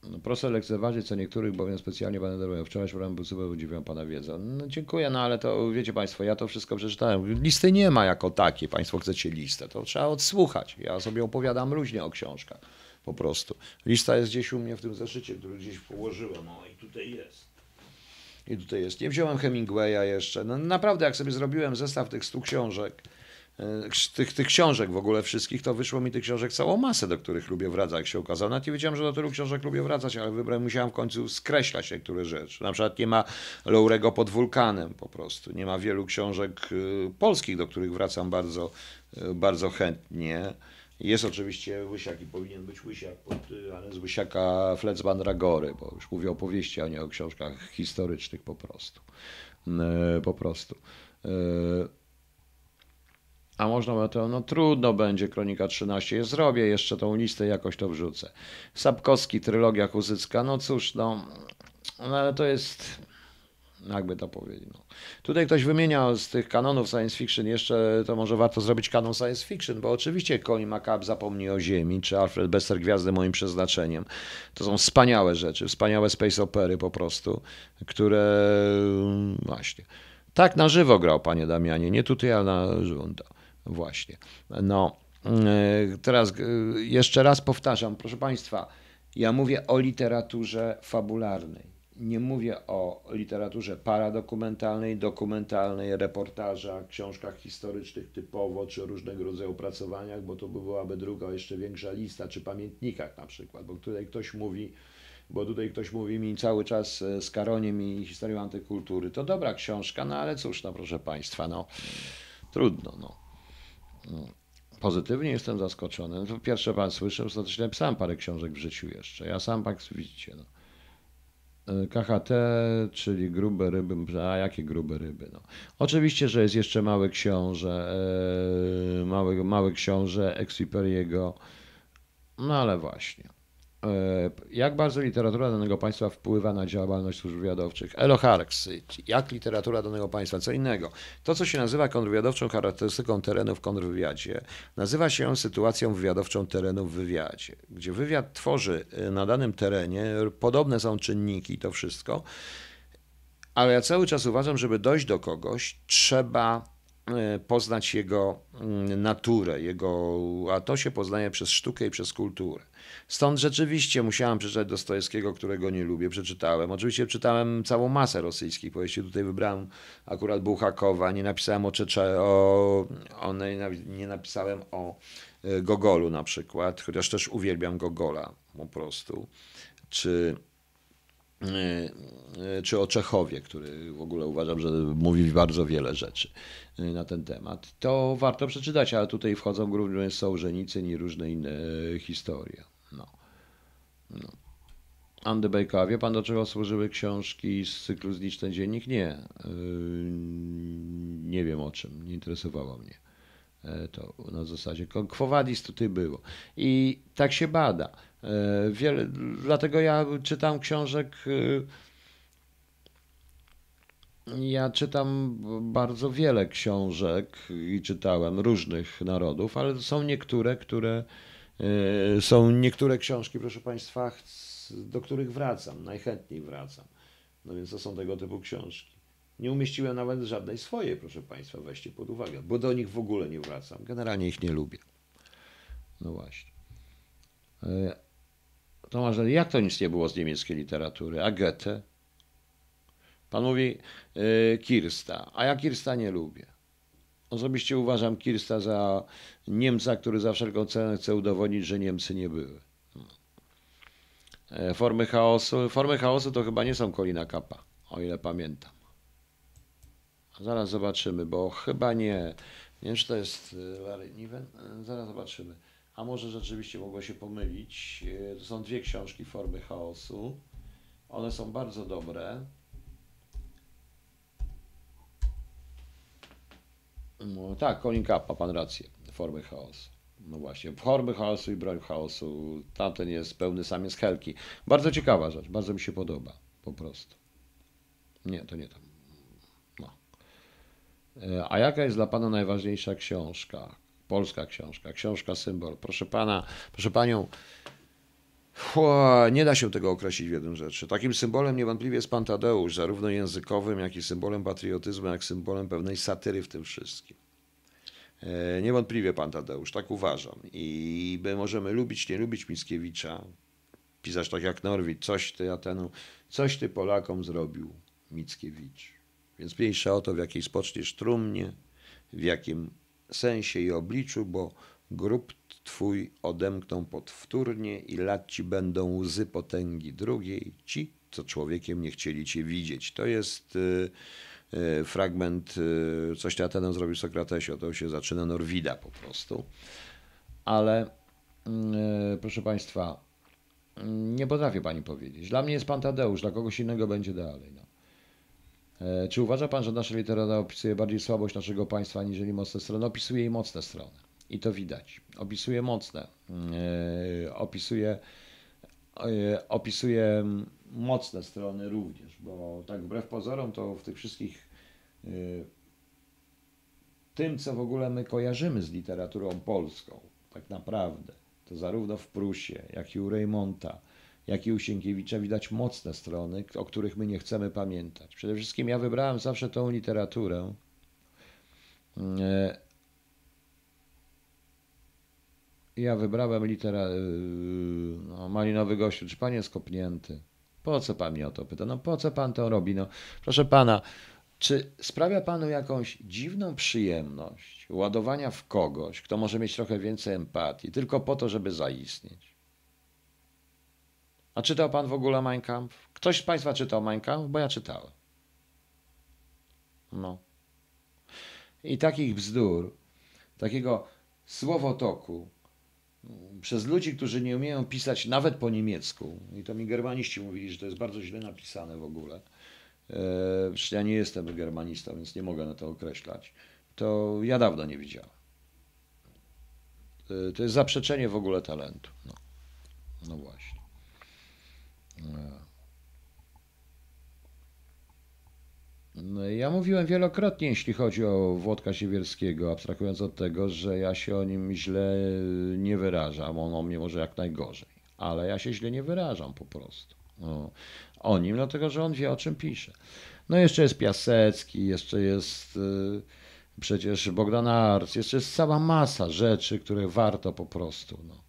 no, proszę lekceważyć co niektórych, bowiem specjalnie Pana denerwują. Wczoraj program był super, podziwiam Pana wiedzę. No, dziękuję, no ale to wiecie Państwo, ja to wszystko przeczytałem. Listy nie ma jako takie. Państwo chcecie listę, to trzeba odsłuchać. Ja sobie opowiadam luźnie o książkach po prostu. Lista jest gdzieś u mnie w tym zeszycie, który gdzieś położyłem, no i tutaj jest. I tutaj jest. Nie wziąłem Hemingwaya jeszcze. No, naprawdę, jak sobie zrobiłem zestaw tych stu książek, e, tych, tych książek w ogóle wszystkich, to wyszło mi tych książek całą masę, do których lubię wracać, jak się okazało. Nawet nie wiedziałem, że do tylu książek lubię wracać, ale wybrałem, musiałem w końcu skreślać niektóre rzeczy. Na przykład nie ma Laurego pod wulkanem po prostu. Nie ma wielu książek e, polskich, do których wracam bardzo, e, bardzo chętnie. Jest oczywiście Łysiak i powinien być Łysiak, ale z Łysiaka Flecban Ragory, bo już mówię o powieści, a nie o książkach historycznych po prostu. E, po prostu. E, A można by to, no trudno będzie, Kronika 13, zrobię jeszcze tą listę, jakoś to wrzucę. Sapkowski, trylogia Kuzycka, no cóż, no, no ale to jest, jakby to powiedzieć, no. Tutaj ktoś wymieniał z tych kanonów science fiction jeszcze, to może warto zrobić kanon science fiction, bo oczywiście Colin McCabe zapomni o Ziemi, czy Alfred Bester Gwiazdy moim przeznaczeniem. To są wspaniałe rzeczy, wspaniałe space opery po prostu, które właśnie... Tak na żywo grał, panie Damianie, nie tutaj, ale na żywo. Właśnie. No, e, teraz e, jeszcze raz powtarzam, proszę Państwa, ja mówię o literaturze fabularnej. Nie mówię o literaturze paradokumentalnej, dokumentalnej, reportażach, książkach historycznych typowo, czy różnego rodzaju opracowaniach, bo to by byłaby druga, jeszcze większa lista, czy pamiętnikach na przykład, bo tutaj ktoś mówi, bo tutaj ktoś mówi mi cały czas e, z Karoniem i historią antykultury. To dobra książka, no ale cóż, no proszę Państwa, no trudno, no. Pozytywnie jestem zaskoczony. No, pierwsze pan słyszę, ostatecznie napisałem parę książek w życiu jeszcze. Ja sam tak widzicie. No. E, KHT, czyli grube ryby, a jakie grube ryby? No. Oczywiście, że jest jeszcze Mały Książę, e, Mały, Mały Książę Exuperiego, no ale właśnie. E, jak bardzo literatura danego państwa wpływa na działalność służb wywiadowczych? Elo Harks, jak literatura danego państwa, co innego. To, co się nazywa kontrwywiadowczą charakterystyką terenu w kontrwywiadzie, nazywa się sytuacją wywiadowczą terenu w wywiadzie, gdzie wywiad tworzy e, na danym terenie, podobne są czynniki, to wszystko, ale ja cały czas uważam, żeby dojść do kogoś, trzeba poznać jego mm, naturę, jego, a to się poznaje przez sztukę i przez kulturę. Stąd rzeczywiście musiałem przeczytać Dostojewskiego, którego nie lubię. Przeczytałem. Oczywiście czytałem całą masę rosyjskich powieści. Tutaj wybrałem akurat Buchakowa. Nie napisałem o Czecze, o, o nie napisałem o e, Gogolu na przykład, chociaż też uwielbiam Gogola po prostu. Czy e, e, czy o Czechowie, który w ogóle uważam, że mówi bardzo wiele rzeczy na ten temat, to warto przeczytać, ale tutaj wchodzą również Sołżenicyn i różne inne historie. No. no. Andy Bejka, wie pan do czego służyły książki z cyklu Zniszczony Dziennik? Nie. Nie wiem o czym, nie interesowało mnie. To na zasadzie Quo Vadis tutaj było. I tak się bada. E, wiele, dlatego ja czytam książek. Yy, ja czytam bardzo wiele książek i czytałem różnych narodów, ale są niektóre, które E, są niektóre książki, proszę Państwa, do których wracam, najchętniej wracam. No więc to są tego typu książki. Nie umieściłem nawet żadnej swojej, proszę Państwa, weźcie pod uwagę, bo do nich w ogóle nie wracam. Generalnie ich nie lubię. No właśnie. E, Tomasz, jak to nic nie było z niemieckiej literatury? A Goethe? Pan mówi e, Kirsta, a ja Kirsta nie lubię. Osobiście uważam Kirsta za Niemca, który za wszelką cenę chce udowodnić, że Niemcy nie były. E, formy chaosu. Formy chaosu to chyba nie są Kolina Kappa, o ile pamiętam. Zaraz zobaczymy, bo chyba nie. Nie wiem, czy to jest e, Larry Niven. E, zaraz zobaczymy. A może rzeczywiście mogło się pomylić. To są dwie książki Formy chaosu. One są bardzo dobre. No, tak, Colin Kappa, pan rację. Formy chaosu. No właśnie, formy chaosu i broń chaosu. Tamten jest pełny sam jest helki. Bardzo ciekawa rzecz, bardzo mi się podoba. Po prostu. Nie, to nie tam. No. E, a jaka jest dla pana najważniejsza książka? Polska książka, książka symbol. Proszę pana, proszę panią, nie da się tego określić w jednym rzeczy. Takim symbolem niewątpliwie jest pan Tadeusz, zarówno językowym, jak i symbolem patriotyzmu, jak symbolem pewnej satyry w tym wszystkim. E, niewątpliwie pan Tadeusz, tak uważam. I my możemy lubić, nie lubić Mickiewicza, pisać tak jak Norwid, coś ty Atenu, coś ty Polakom zrobił Mickiewicz. Więc mniejsza o to, w jakiej spoczniesz trumnie, w jakim sensie i obliczu, bo grób twój odemkną podwtórnie i lat ci będą łzy potęgi drugiej, ci, co człowiekiem nie chcieli cię widzieć. To jest y, y, fragment, y, coś Atenem zrobił Sokratesie, to się zaczyna Norwida po prostu. Ale proszę Państwa, nie potrafię Pani powiedzieć. Dla mnie jest Pan Tadeusz, dla kogoś innego będzie dalej. No. E, Czy uważa pan, że nasza literatura opisuje bardziej słabość naszego państwa, aniżeli mocne strony? Opisuje jej mocne strony. I to widać. Opisuje mocne. E, Opisuje, e, opisuje mocne strony również, bo tak wbrew pozorom to w tych wszystkich tym, co w ogóle my kojarzymy z literaturą polską, tak naprawdę, to zarówno w Prusie, jak i u Reymonta, jak i u Sienkiewicza widać mocne strony, o których my nie chcemy pamiętać. Przede wszystkim ja wybrałem zawsze tą literaturę. e, Ja wybrałem litera... yy, No, Malinowy gościu, czy pan jest kopnięty? Po co pan mnie o to pyta? No po co pan to robi? No, proszę pana, czy sprawia panu jakąś dziwną przyjemność ładowania w kogoś, kto może mieć trochę więcej empatii, tylko po to, żeby zaistnieć? A czytał pan w ogóle Mein Kampf? Ktoś z państwa czytał Mein Kampf? Bo ja czytałem. No. I takich bzdur, takiego słowotoku przez ludzi, którzy nie umieją pisać nawet po niemiecku, i to mi germaniści mówili, że to jest bardzo źle napisane w ogóle, e, ja nie jestem germanistą, więc nie mogę na to określać, to ja dawno nie widziałem. E, To jest zaprzeczenie w ogóle talentu. No, no właśnie. No, ja mówiłem wielokrotnie, jeśli chodzi o Włodka Siewierskiego, abstrahując od tego, że ja się o nim źle nie wyrażam. On o mnie może jak najgorzej, ale ja się źle nie wyrażam po prostu. O, o nim, dlatego że on wie, o czym pisze. No jeszcze jest Piasecki, jeszcze jest y, przecież Bogdan Arc, jeszcze jest cała masa rzeczy, które warto po prostu. No.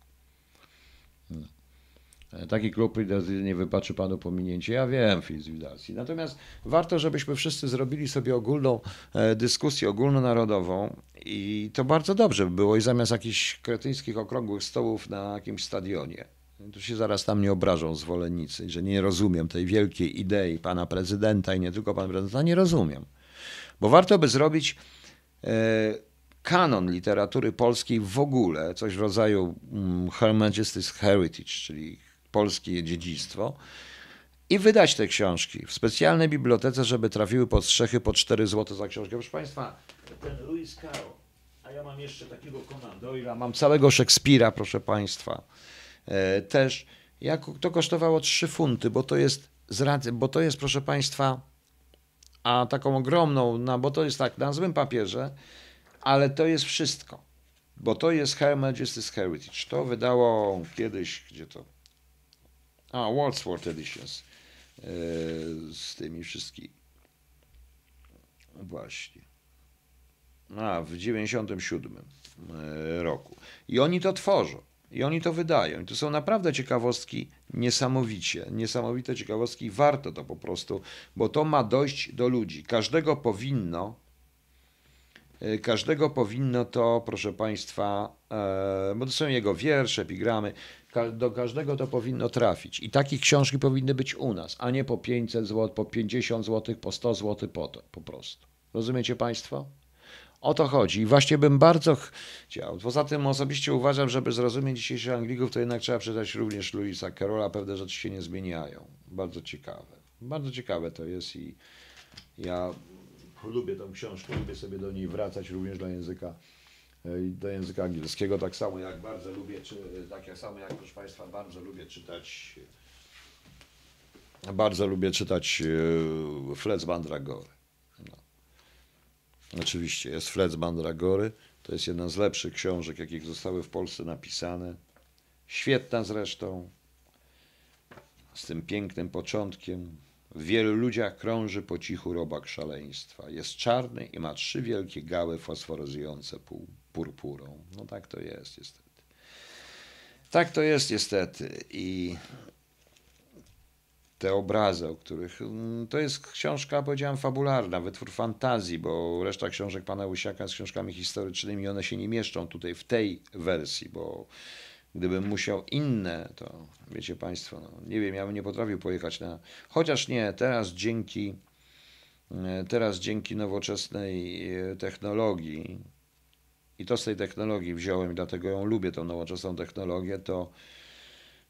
Taki klub nie wybaczy panu pominięcie. Ja wiem, Fizwidacji. Natomiast warto, żebyśmy wszyscy zrobili sobie ogólną e, dyskusję ogólnonarodową i to bardzo dobrze by było i zamiast jakichś kretyńskich okrągłych stołów na jakimś stadionie. Tu się zaraz tam nie obrażą zwolennicy, że nie rozumiem tej wielkiej idei pana prezydenta i nie tylko pana prezydenta. Nie rozumiem. Bo warto by zrobić e, kanon literatury polskiej w ogóle, coś w rodzaju mm, Her Majesty's Heritage, czyli polskie dziedzictwo i wydać te książki w specjalnej bibliotece, żeby trafiły pod strzechy po 4 zł za książkę. Proszę Państwa, ten Lewis Carroll, a ja mam jeszcze takiego Conan Doyle'a, mam całego Szekspira, proszę Państwa, e, też. Jak to kosztowało 3 funty, bo to jest z racji, bo to jest, proszę Państwa, a taką ogromną, no, bo to jest tak na złym papierze, ale to jest wszystko. Bo to jest Her Majesty's Heritage. To wydało kiedyś, gdzie to? A, Wordsworth Editions. e, Z tymi wszystkimi. Właśnie. A, w 97 e, roku. I oni to tworzą. I oni to wydają. I to są naprawdę ciekawostki niesamowicie, niesamowite ciekawostki. Warto to po prostu, bo to ma dojść do ludzi. Każdego powinno, e, każdego powinno to, proszę Państwa, bo to są jego wiersze, epigramy, do każdego to powinno trafić. I takie książki powinny być u nas, a nie po 500 zł, po 50 zł, po 100 zł po to, po prostu. Rozumiecie Państwo? O to chodzi. I właśnie bym bardzo ch- chciał. Poza tym osobiście uważam, żeby zrozumieć dzisiejszych Anglików, to jednak trzeba przeczytać również Louisa Carrolla. Pewne rzeczy się nie zmieniają. Bardzo ciekawe. Bardzo ciekawe to jest i ja lubię tą książkę, lubię sobie do niej wracać również do języka do języka angielskiego, tak samo jak bardzo lubię, czy, tak jak samo jak proszę Państwa, bardzo lubię czytać bardzo lubię czytać e, Fletch Mandragory. No. Oczywiście jest Fletch Mandragory. To jest jedna z lepszych książek, jakich zostały w Polsce napisane. Świetna zresztą. Z tym pięknym początkiem. W wielu ludziach krąży po cichu robak szaleństwa. Jest czarny i ma trzy wielkie gały fosforyzujące pół purpurą. No tak to jest niestety. Tak to jest niestety. I te obrazy, o których. mm, To jest książka, powiedziałem, fabularna, wytwór fantazji, bo reszta książek pana Łysiaka jest książkami historycznymi, one się nie mieszczą tutaj w tej wersji, bo gdybym musiał inne, to wiecie państwo, no, nie wiem, ja bym nie potrafił pojechać na. Chociaż nie, teraz dzięki. e, Teraz dzięki nowoczesnej e, technologii, i to z tej technologii wziąłem, dlatego ją lubię, tą nowoczesną technologię, to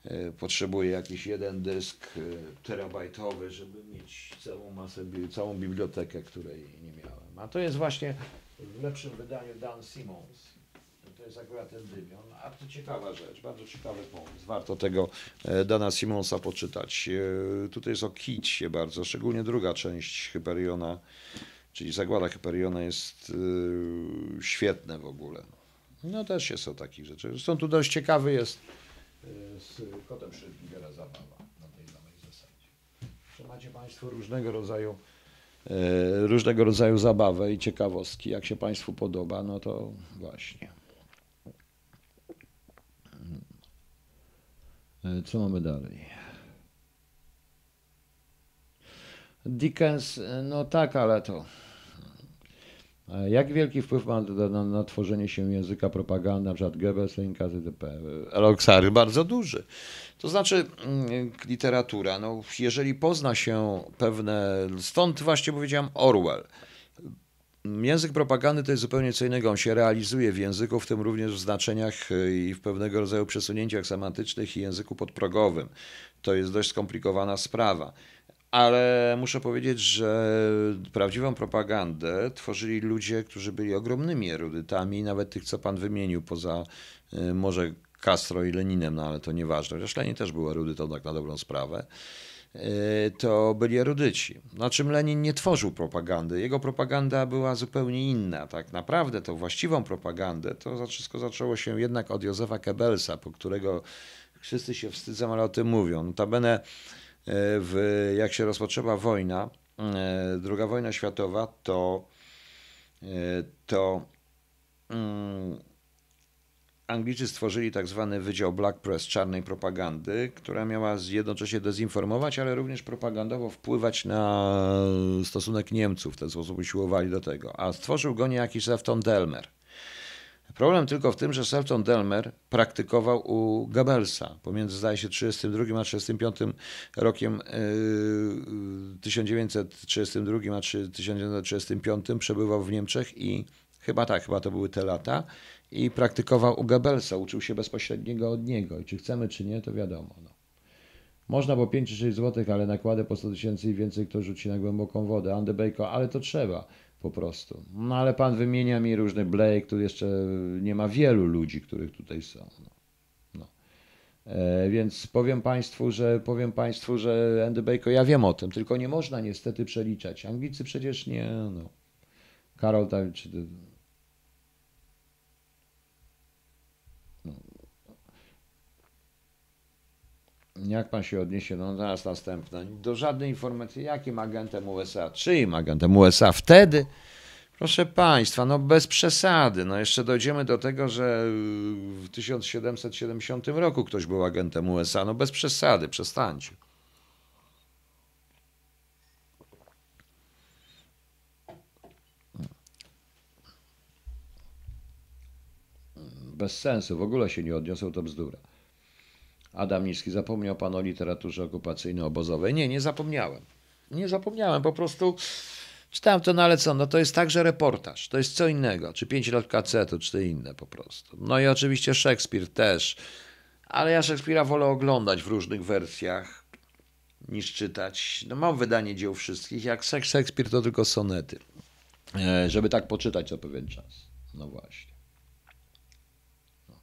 e, potrzebuje jakiś jeden dysk e, terabajtowy, żeby mieć całą masę, całą bibliotekę, której nie miałem. A to jest właśnie w lepszym wydaniu Dan Simmons. To jest akurat ten Dymion. A to ciekawa rzecz, bardzo ciekawy pomysł. Warto tego e, Dana Simonsa poczytać. Tutaj jest o kicie bardzo, szczególnie druga część Hyperiona, czyli Zagłada Hyperiona jest e, świetne w ogóle. No też jest o takich rzeczy. Zresztą tu dość ciekawy jest e, z kotem Schrödingera zabawa na tej samej zasadzie. Że macie Państwo różnego rodzaju e, różnego rodzaju zabawę i ciekawostki. Jak się Państwu podoba, no to właśnie. E, Co mamy dalej? Dickens, e, no tak, ale to. E, Jak wielki wpływ ma na, na, na tworzenie się języka propagandy, na przykład Goebbels, Lenin, KZDP? Eloksary bardzo duży. To znaczy mm, literatura, no jeżeli pozna się pewne, stąd właśnie powiedziałem Orwell. Język propagandy to jest zupełnie co innego. On się realizuje w języku, w tym również w znaczeniach y, i w pewnego rodzaju przesunięciach semantycznych i języku podprogowym. To jest dość skomplikowana sprawa. Ale muszę powiedzieć, że prawdziwą propagandę tworzyli ludzie, którzy byli ogromnymi erudytami, nawet tych, co pan wymienił, poza y, może Castro i Leninem, no ale to nieważne. Chociaż Lenin też był erudytą, tak na dobrą sprawę to byli erudyci. Na czym Lenin nie tworzył propagandy. Jego propaganda była zupełnie inna. Tak naprawdę tą właściwą propagandę to wszystko zaczęło się jednak od Józefa Goebbelsa, po którego wszyscy się wstydzą, ale o tym mówią. Notabene w, jak się rozpoczęła wojna, e, druga wojna światowa, to, e, to mm, Anglicy stworzyli tak zwany Wydział Black Press czarnej propagandy, która miała jednocześnie dezinformować, ale również propagandowo wpływać na stosunek Niemców. W ten sposób usiłowali do tego. A stworzył go niejaki Sefton Delmer. Problem tylko w tym, że Sefton Delmer praktykował u Goebbelsa pomiędzy, zdaje się, 32 a 35 rokiem yy, 1932 a 3 1935 przebywał w Niemczech i chyba tak, chyba to były te lata i praktykował u Goebbelsa, uczył się bezpośredniego od niego i czy chcemy, czy nie, to wiadomo. No. Można po 5 czy 6 zł, ale nakłady po 100 tysięcy i więcej kto rzuci na głęboką wodę. Bacon, ale to trzeba po prostu. No ale pan wymienia mi różny Blake, tu jeszcze nie ma wielu ludzi, których tutaj są. No. No. E, więc powiem państwu, że powiem państwu, że Andy Bacon, ja wiem o tym, tylko nie można niestety przeliczać. Anglicy przecież nie, no. Karol tam, czy Jak pan się odniesie? No zaraz następne. Do żadnej informacji, jakim agentem USA? Czyim agentem USA? Wtedy, proszę państwa, no bez przesady. No jeszcze dojdziemy do tego, że w 1770 roku ktoś był agentem USA. No bez przesady, przestańcie. Bez sensu, w ogóle się nie odniosą, to bzdura. Adam Niski, zapomniał pan o literaturze okupacyjno-obozowej? Nie, nie zapomniałem. Nie zapomniałem, po prostu czytałem to, no ale co, no to jest także reportaż, to jest co innego, czy pięć lat kacetu, czy inne po prostu. No i oczywiście Szekspir też, ale ja Szekspira wolę oglądać w różnych wersjach niż czytać. No mam wydanie dzieł wszystkich, jak Szek- Szekspir to tylko sonety, e, żeby tak poczytać co pewien czas. No właśnie. No.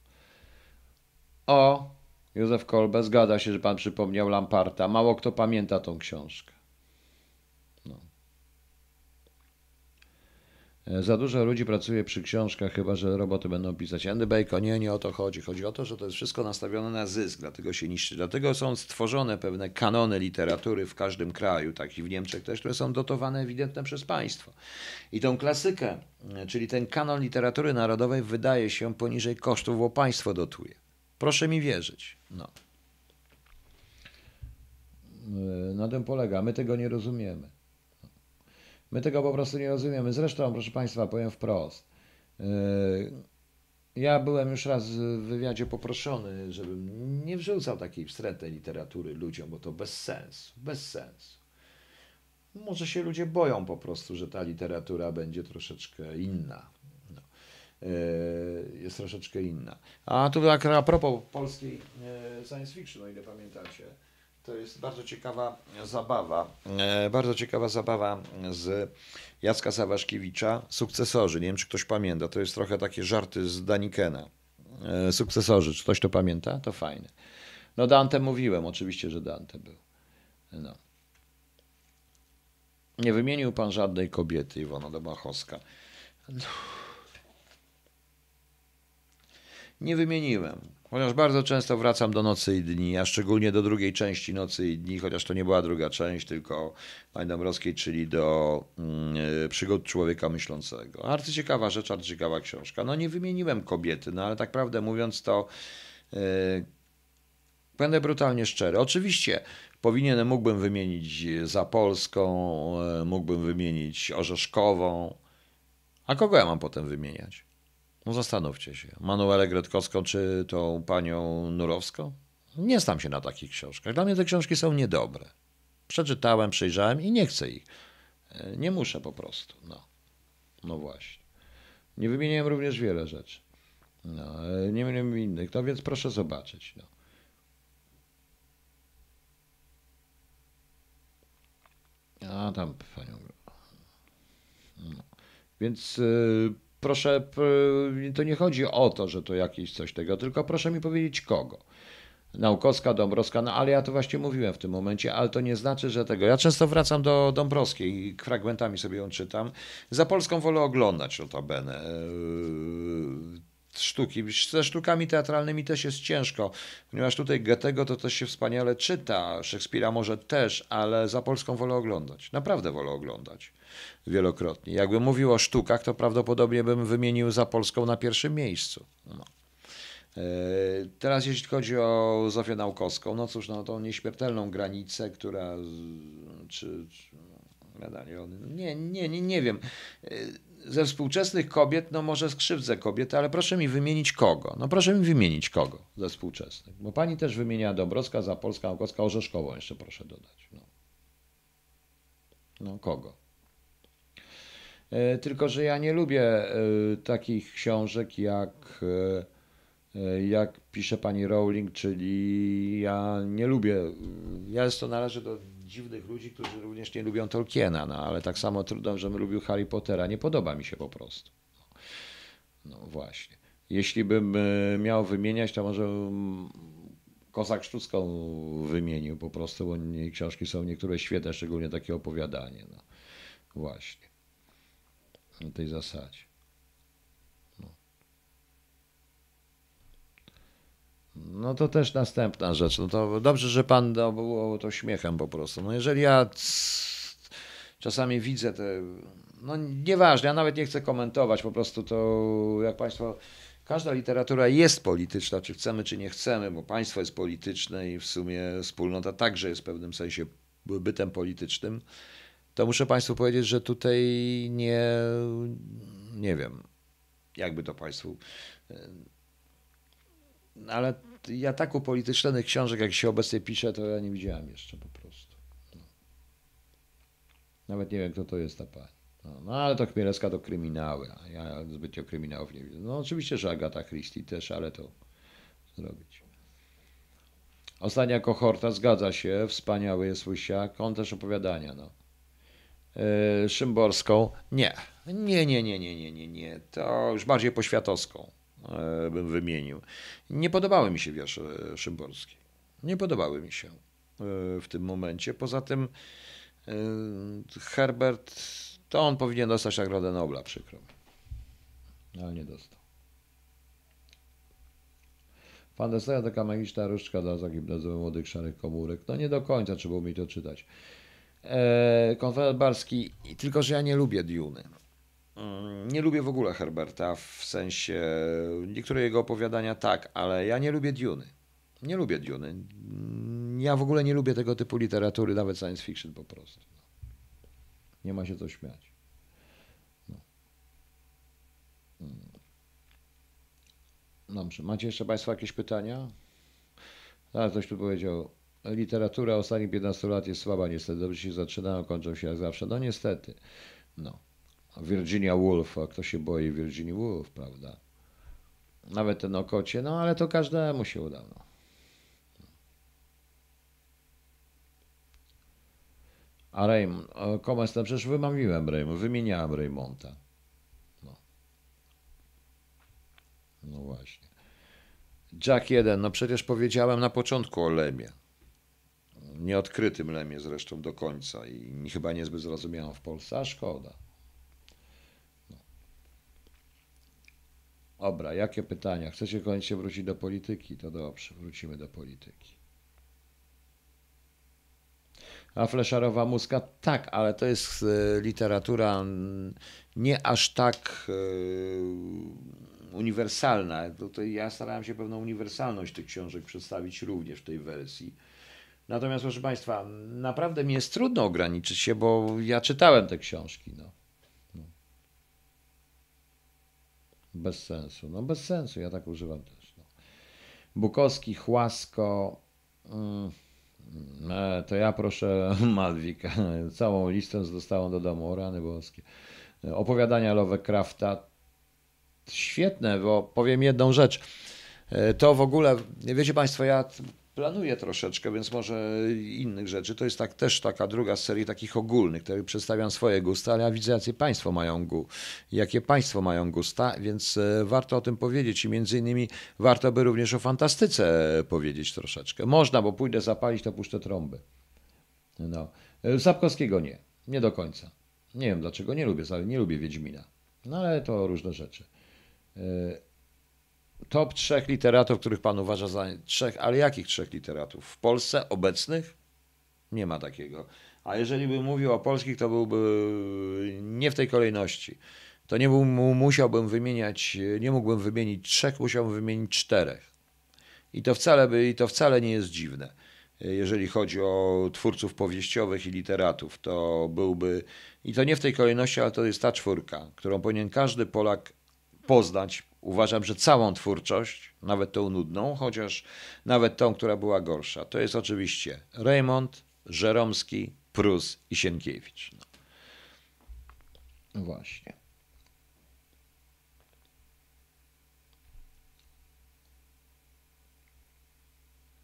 O, Józef Kolbe, zgadza się, że pan przypomniał Lamparta. Mało kto pamięta tą książkę. No. E, Za dużo ludzi pracuje przy książkach, chyba że roboty będą pisać. Andy Bacon, nie, nie o to chodzi. Chodzi o to, że to jest wszystko nastawione na zysk, dlatego się niszczy. Dlatego są stworzone pewne kanony literatury w każdym kraju, tak i w Niemczech też, które są dotowane ewidentnie przez państwo. I tą klasykę, e, czyli ten kanon literatury narodowej wydaje się poniżej kosztów, bo państwo dotuje. Proszę mi wierzyć. No. E, Na tym polega. My tego nie rozumiemy. My tego po prostu nie rozumiemy. Zresztą, proszę Państwa, powiem wprost. E, Ja byłem już raz w wywiadzie poproszony, żebym nie wrzucał takiej wstrętnej literatury ludziom, bo to bez sensu. Bez sensu. Może się ludzie boją po prostu, że ta literatura będzie troszeczkę inna. E, jest troszeczkę inna. A tu tak a propos polskiej e, science fiction, o ile pamiętacie, to jest bardzo ciekawa zabawa, e, bardzo ciekawa zabawa z Jacka Sawaszkiewicza, Sukcesorzy. Nie wiem, czy ktoś pamięta, to jest trochę takie żarty z Danikena. Sukcesorzy, czy ktoś to pamięta? To fajne. No Dante mówiłem, oczywiście, że Dante był. No. Nie wymienił pan żadnej kobiety, Iwona Domachowska. No. Nie wymieniłem. Chociaż bardzo często wracam do Nocy i Dni, a szczególnie do drugiej części Nocy i Dni, chociaż to nie była druga część, tylko Pani Dąbrowskiej, czyli do mm, e, przygód człowieka myślącego. Arcyciekawa rzecz, arcyciekawa książka. No nie wymieniłem kobiety, no ale tak prawdę mówiąc to e, będę brutalnie szczery. Oczywiście powinienem, mógłbym wymienić Zapolską, e, mógłbym wymienić Orzeszkową, a kogo ja mam potem wymieniać? No zastanówcie się. Manuelę Gretkowską czy tą panią Nurowską? Nie znam się na takich książkach. Dla mnie te książki są niedobre. Przeczytałem, przejrzałem i nie chcę ich. E, Nie muszę po prostu. No, no właśnie. Nie wymieniłem również wiele rzeczy. No, e, nie wiem innych, no więc proszę zobaczyć. No. A tam panią. No. Więc y, proszę, to nie chodzi o to, że to jakieś coś tego, tylko proszę mi powiedzieć kogo. Naukowska, Dąbrowska, no ale ja to właśnie mówiłem w tym momencie, ale to nie znaczy, że tego. Ja często wracam do Dąbrowskiej i fragmentami sobie ją czytam. Za Polską wolę oglądać notabene. Yy, Sztuki. Ze sztukami teatralnymi też jest ciężko, ponieważ tutaj Goethego to też się wspaniale czyta, Szekspira może też, ale za Polską wolę oglądać. Naprawdę wolę oglądać wielokrotnie. Jakbym mówił o sztukach, to prawdopodobnie bym wymienił za Polską na pierwszym miejscu. No. E, Teraz jeśli chodzi o Zofię Naukowską, no cóż, no tą nieśmiertelną granicę, która czy, czy no nie, nie, nie, nie wiem. Ze współczesnych kobiet, no może skrzywdzę kobiety, ale proszę mi wymienić kogo. No proszę mi wymienić kogo ze współczesnych. Bo pani też wymienia Dąbrowska, Zapolska, Naukowska, Orzeszkową jeszcze proszę dodać. No, no kogo? E, Tylko, że ja nie lubię e, takich książek jak, e, jak pisze pani Rowling, czyli ja nie lubię, ja jest to należy do dziwnych ludzi, którzy również nie lubią Tolkiena, no ale tak samo trudno, żebym lubił Harry Pottera, nie podoba mi się po prostu. No właśnie. Jeśli bym e, miał wymieniać, to może Kozak Sztucką wymienił po prostu, bo nie- książki są niektóre świetne, szczególnie takie opowiadanie. No. Właśnie. Na tej zasadzie. No to też następna rzecz. No to dobrze, że pan było to śmiechem po prostu. No jeżeli ja czasami widzę te. No nieważne, ja nawet nie chcę komentować, po prostu to jak państwo. Każda literatura jest polityczna, czy chcemy, czy nie chcemy, bo państwo jest polityczne i w sumie wspólnota także jest w pewnym sensie bytem politycznym to muszę Państwu powiedzieć, że tutaj nie, nie wiem, jakby to Państwu. Ale ja tak upolitycznionych książek, jak się obecnie pisze, to ja nie widziałem jeszcze po prostu. No. Nawet nie wiem, kto to jest ta pani. No, no ale to Chmielewska to kryminały, a ja zbytnio kryminałów nie widzę. No oczywiście, że Agata Christie też, ale to zrobić. Ostatnia kohorta, zgadza się, wspaniały jest Łysiak, on też opowiadania, no. E, Szymborską. Nie. Nie, nie, nie, nie, nie, nie. To już bardziej poświatowską bym wymienił. Nie podobały mi się wiersze Szymborskiej. Nie podobały mi się e, w tym momencie. Poza tym e, Herbert, to on powinien dostać Nagrodę Nobla, przykro mi. Ale nie dostał. Fantastyka taka magiczna różdżka dla zagimnazowy młodych szarych komórek. No nie do końca trzeba mi to czytać. E, Konfederat Barski, tylko że ja nie lubię Duny. Mm, Nie lubię w ogóle Herberta, w sensie niektóre jego opowiadania tak, ale ja nie lubię Duny. Nie lubię Duny. Mm, Ja w ogóle nie lubię tego typu literatury, nawet science fiction po prostu. Nie ma się co śmiać. No. Mm. Dobrze, macie jeszcze Państwo jakieś pytania? A, ktoś tu powiedział, literatura ostatnich 15 lat jest słaba niestety. Dobrze się zaczynają, kończą się jak zawsze. No niestety. No. Virginia Woolf, a kto się boi Virginia Woolf, prawda? Nawet ten o kocie, no ale to każdemu się uda. No. A Raymond, Komes, no przecież wymawiłem Raymond, wymieniałem Raymonta. No. no właśnie. Jack 1, no przecież powiedziałem na początku o Lemie. Nieodkrytym Lemie zresztą do końca i chyba niezbyt zrozumiałem w Polsce, a szkoda. Dobra, jakie pytania? Chcecie koniecznie wrócić do polityki? To dobrze, wrócimy do polityki. A fleszarowa muska? Tak, ale to jest e, literatura nie aż tak e, uniwersalna. Tutaj ja starałem się pewną uniwersalność tych książek przedstawić również w tej wersji. Natomiast, proszę Państwa, naprawdę mi jest trudno ograniczyć się, bo ja czytałem te książki. No. Bez sensu. No bez sensu, ja tak używam też. No. Bukowski, Chłasko. Mm. E, to ja proszę Malwika. Całą listę dostałem do domu, rany boskie. Opowiadania Lovecrafta. Świetne, bo powiem jedną rzecz. E, to w ogóle, wiecie Państwo, ja planuję troszeczkę, więc może innych rzeczy. To jest tak, też taka druga z serii takich ogólnych, które przedstawiam swoje gusta, ale ja widzę, jakie Państwo mają gu, jakie Państwo mają gusta, więc e, warto o tym powiedzieć i między innymi warto by również o fantastyce powiedzieć troszeczkę. Można, bo pójdę zapalić, to puszczę trąby. No. E, Sapkowskiego nie, nie do końca. Nie wiem dlaczego, nie lubię, nie lubię Wiedźmina. No ale to różne rzeczy. Top trzech literatów, których pan uważa za trzech, ale jakich trzech literatów? W Polsce obecnych? Nie ma takiego. A jeżeli bym mówił o polskich, to byłby nie w tej kolejności. To nie był, musiałbym wymieniać, nie mógłbym wymienić trzech, musiałbym wymienić czterech. I to wcale, by, i to wcale nie jest dziwne. Jeżeli chodzi o twórców powieściowych i literatów, to byłby, i to nie w tej kolejności, ale to jest ta czwórka, którą powinien każdy Polak poznać, Uważam, że całą twórczość, nawet tą nudną, chociaż nawet tą, która była gorsza, to jest oczywiście Raymond, Żeromski, Prus i Sienkiewicz. No. Właśnie.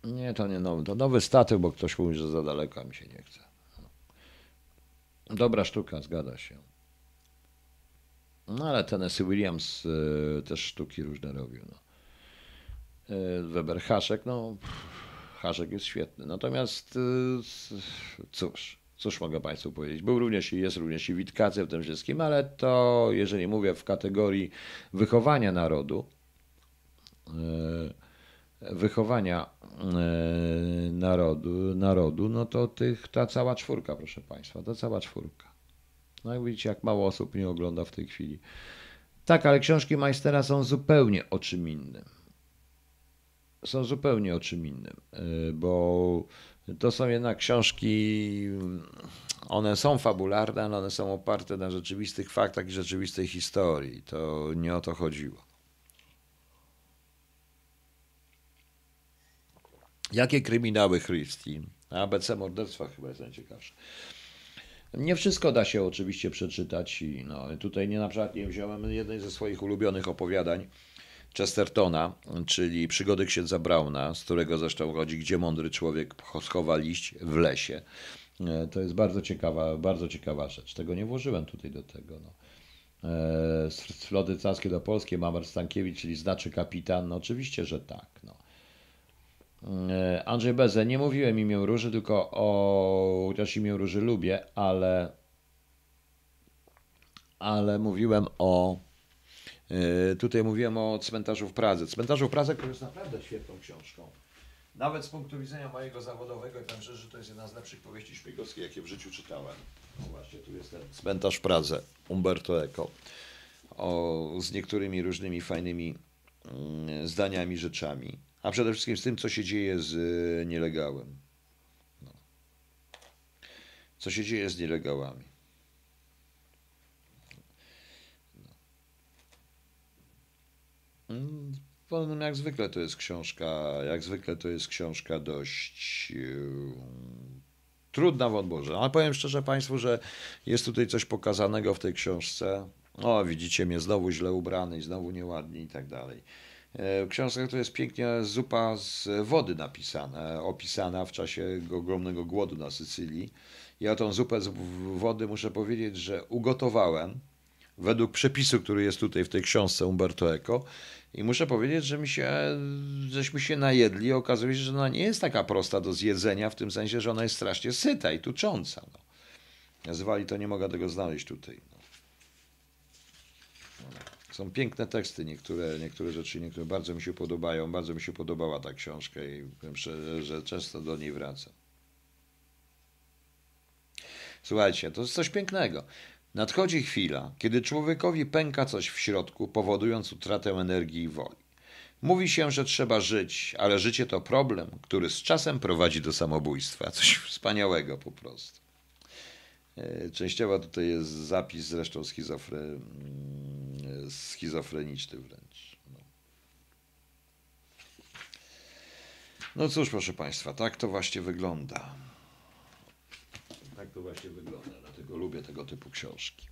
Nie, to nie nowy. To nowy statyw, bo ktoś mówi, że za daleko mi się nie chce. Dobra sztuka, zgadza się. No ale Tennessee Williams y, też sztuki różne robił. No. Y, Weber Haszek, no Haszek jest świetny. Natomiast y, cóż, cóż mogę Państwu powiedzieć. Był również i jest również i Witkacy w tym wszystkim, ale to jeżeli mówię w kategorii wychowania narodu, wychowania narodu, narodu, no to tych, ta cała czwórka, proszę Państwa, ta cała czwórka. No jak widzicie, jak mało osób mnie ogląda w tej chwili. Tak, ale książki Majstera są zupełnie o czym innym. Są zupełnie o czym innym, y, bo to są jednak książki, one są fabularne, ale one są oparte na rzeczywistych faktach i rzeczywistej historii. To nie o to chodziło. Jakie kryminały Christie? ABC morderstwa chyba jest najciekawsze. Nie wszystko da się oczywiście przeczytać i no, tutaj nie na przykład nie wziąłem jednej ze swoich ulubionych opowiadań Chestertona, czyli Przygody księdza Brauna, z którego zresztą chodzi, gdzie mądry człowiek schowa liść w lesie. E, to jest bardzo ciekawa, bardzo ciekawa rzecz. Tego nie włożyłem tutaj do tego. No. E, z floty całskiej do Polskiej, Mamer Stankiewicz, czyli znaczy kapitan, no oczywiście, że tak. No. E, Andrzej Beze, nie mówiłem imię Róży, tylko o, chociaż imię Róży lubię, ale, ale mówiłem o, e, tutaj mówiłem o Cmentarzu w Pradze. Cmentarzu w Pradze, który jest naprawdę świetną książką. Nawet z punktu widzenia mojego zawodowego, i powiem że to jest jedna z lepszych powieści szpiegowskich, jakie w życiu czytałem. No właśnie, tu jest ten Cmentarz w Pradze, Umberto Eco. O, z niektórymi różnymi fajnymi mm, zdaniami, rzeczami a przede wszystkim z tym, co się dzieje z e, nielegalem. No. Co się dzieje z nielegalami. No. Mm, jak zwykle to jest książka, jak zwykle to jest książka dość Trudna wąt Boże. Ale powiem szczerze Państwu, że jest tutaj coś pokazanego w tej książce. O, widzicie mnie znowu źle ubrany znowu nieładnie i tak dalej. E, W książce to jest pięknie zupa z wody napisana, opisana w czasie ogromnego głodu na Sycylii. Ja tą zupę z wody muszę powiedzieć, że ugotowałem według przepisu, który jest tutaj w tej książce Umberto Eco. I muszę powiedzieć, że mi się, żeśmy się najedli. Okazuje się, że ona nie jest taka prosta do zjedzenia, w tym sensie, że ona jest strasznie syta i tucząca. No. Nazywali to, nie mogę tego znaleźć tutaj. No. Są piękne teksty, niektóre, niektóre rzeczy, niektóre bardzo mi się podobają. Bardzo mi się podobała ta książka i szczerze, że często do niej wracam. Słuchajcie, to jest coś pięknego. Nadchodzi chwila, kiedy człowiekowi pęka coś w środku, powodując utratę energii i woli. Mówi się, że trzeba żyć, ale życie to problem, który z czasem prowadzi do samobójstwa. Coś wspaniałego po prostu. E, Częściowo tutaj jest zapis zresztą schizofre... schizofreniczny wręcz. No. no cóż, proszę Państwa, tak to właśnie wygląda. Tak to właśnie wygląda, dlatego lubię tego typu książki.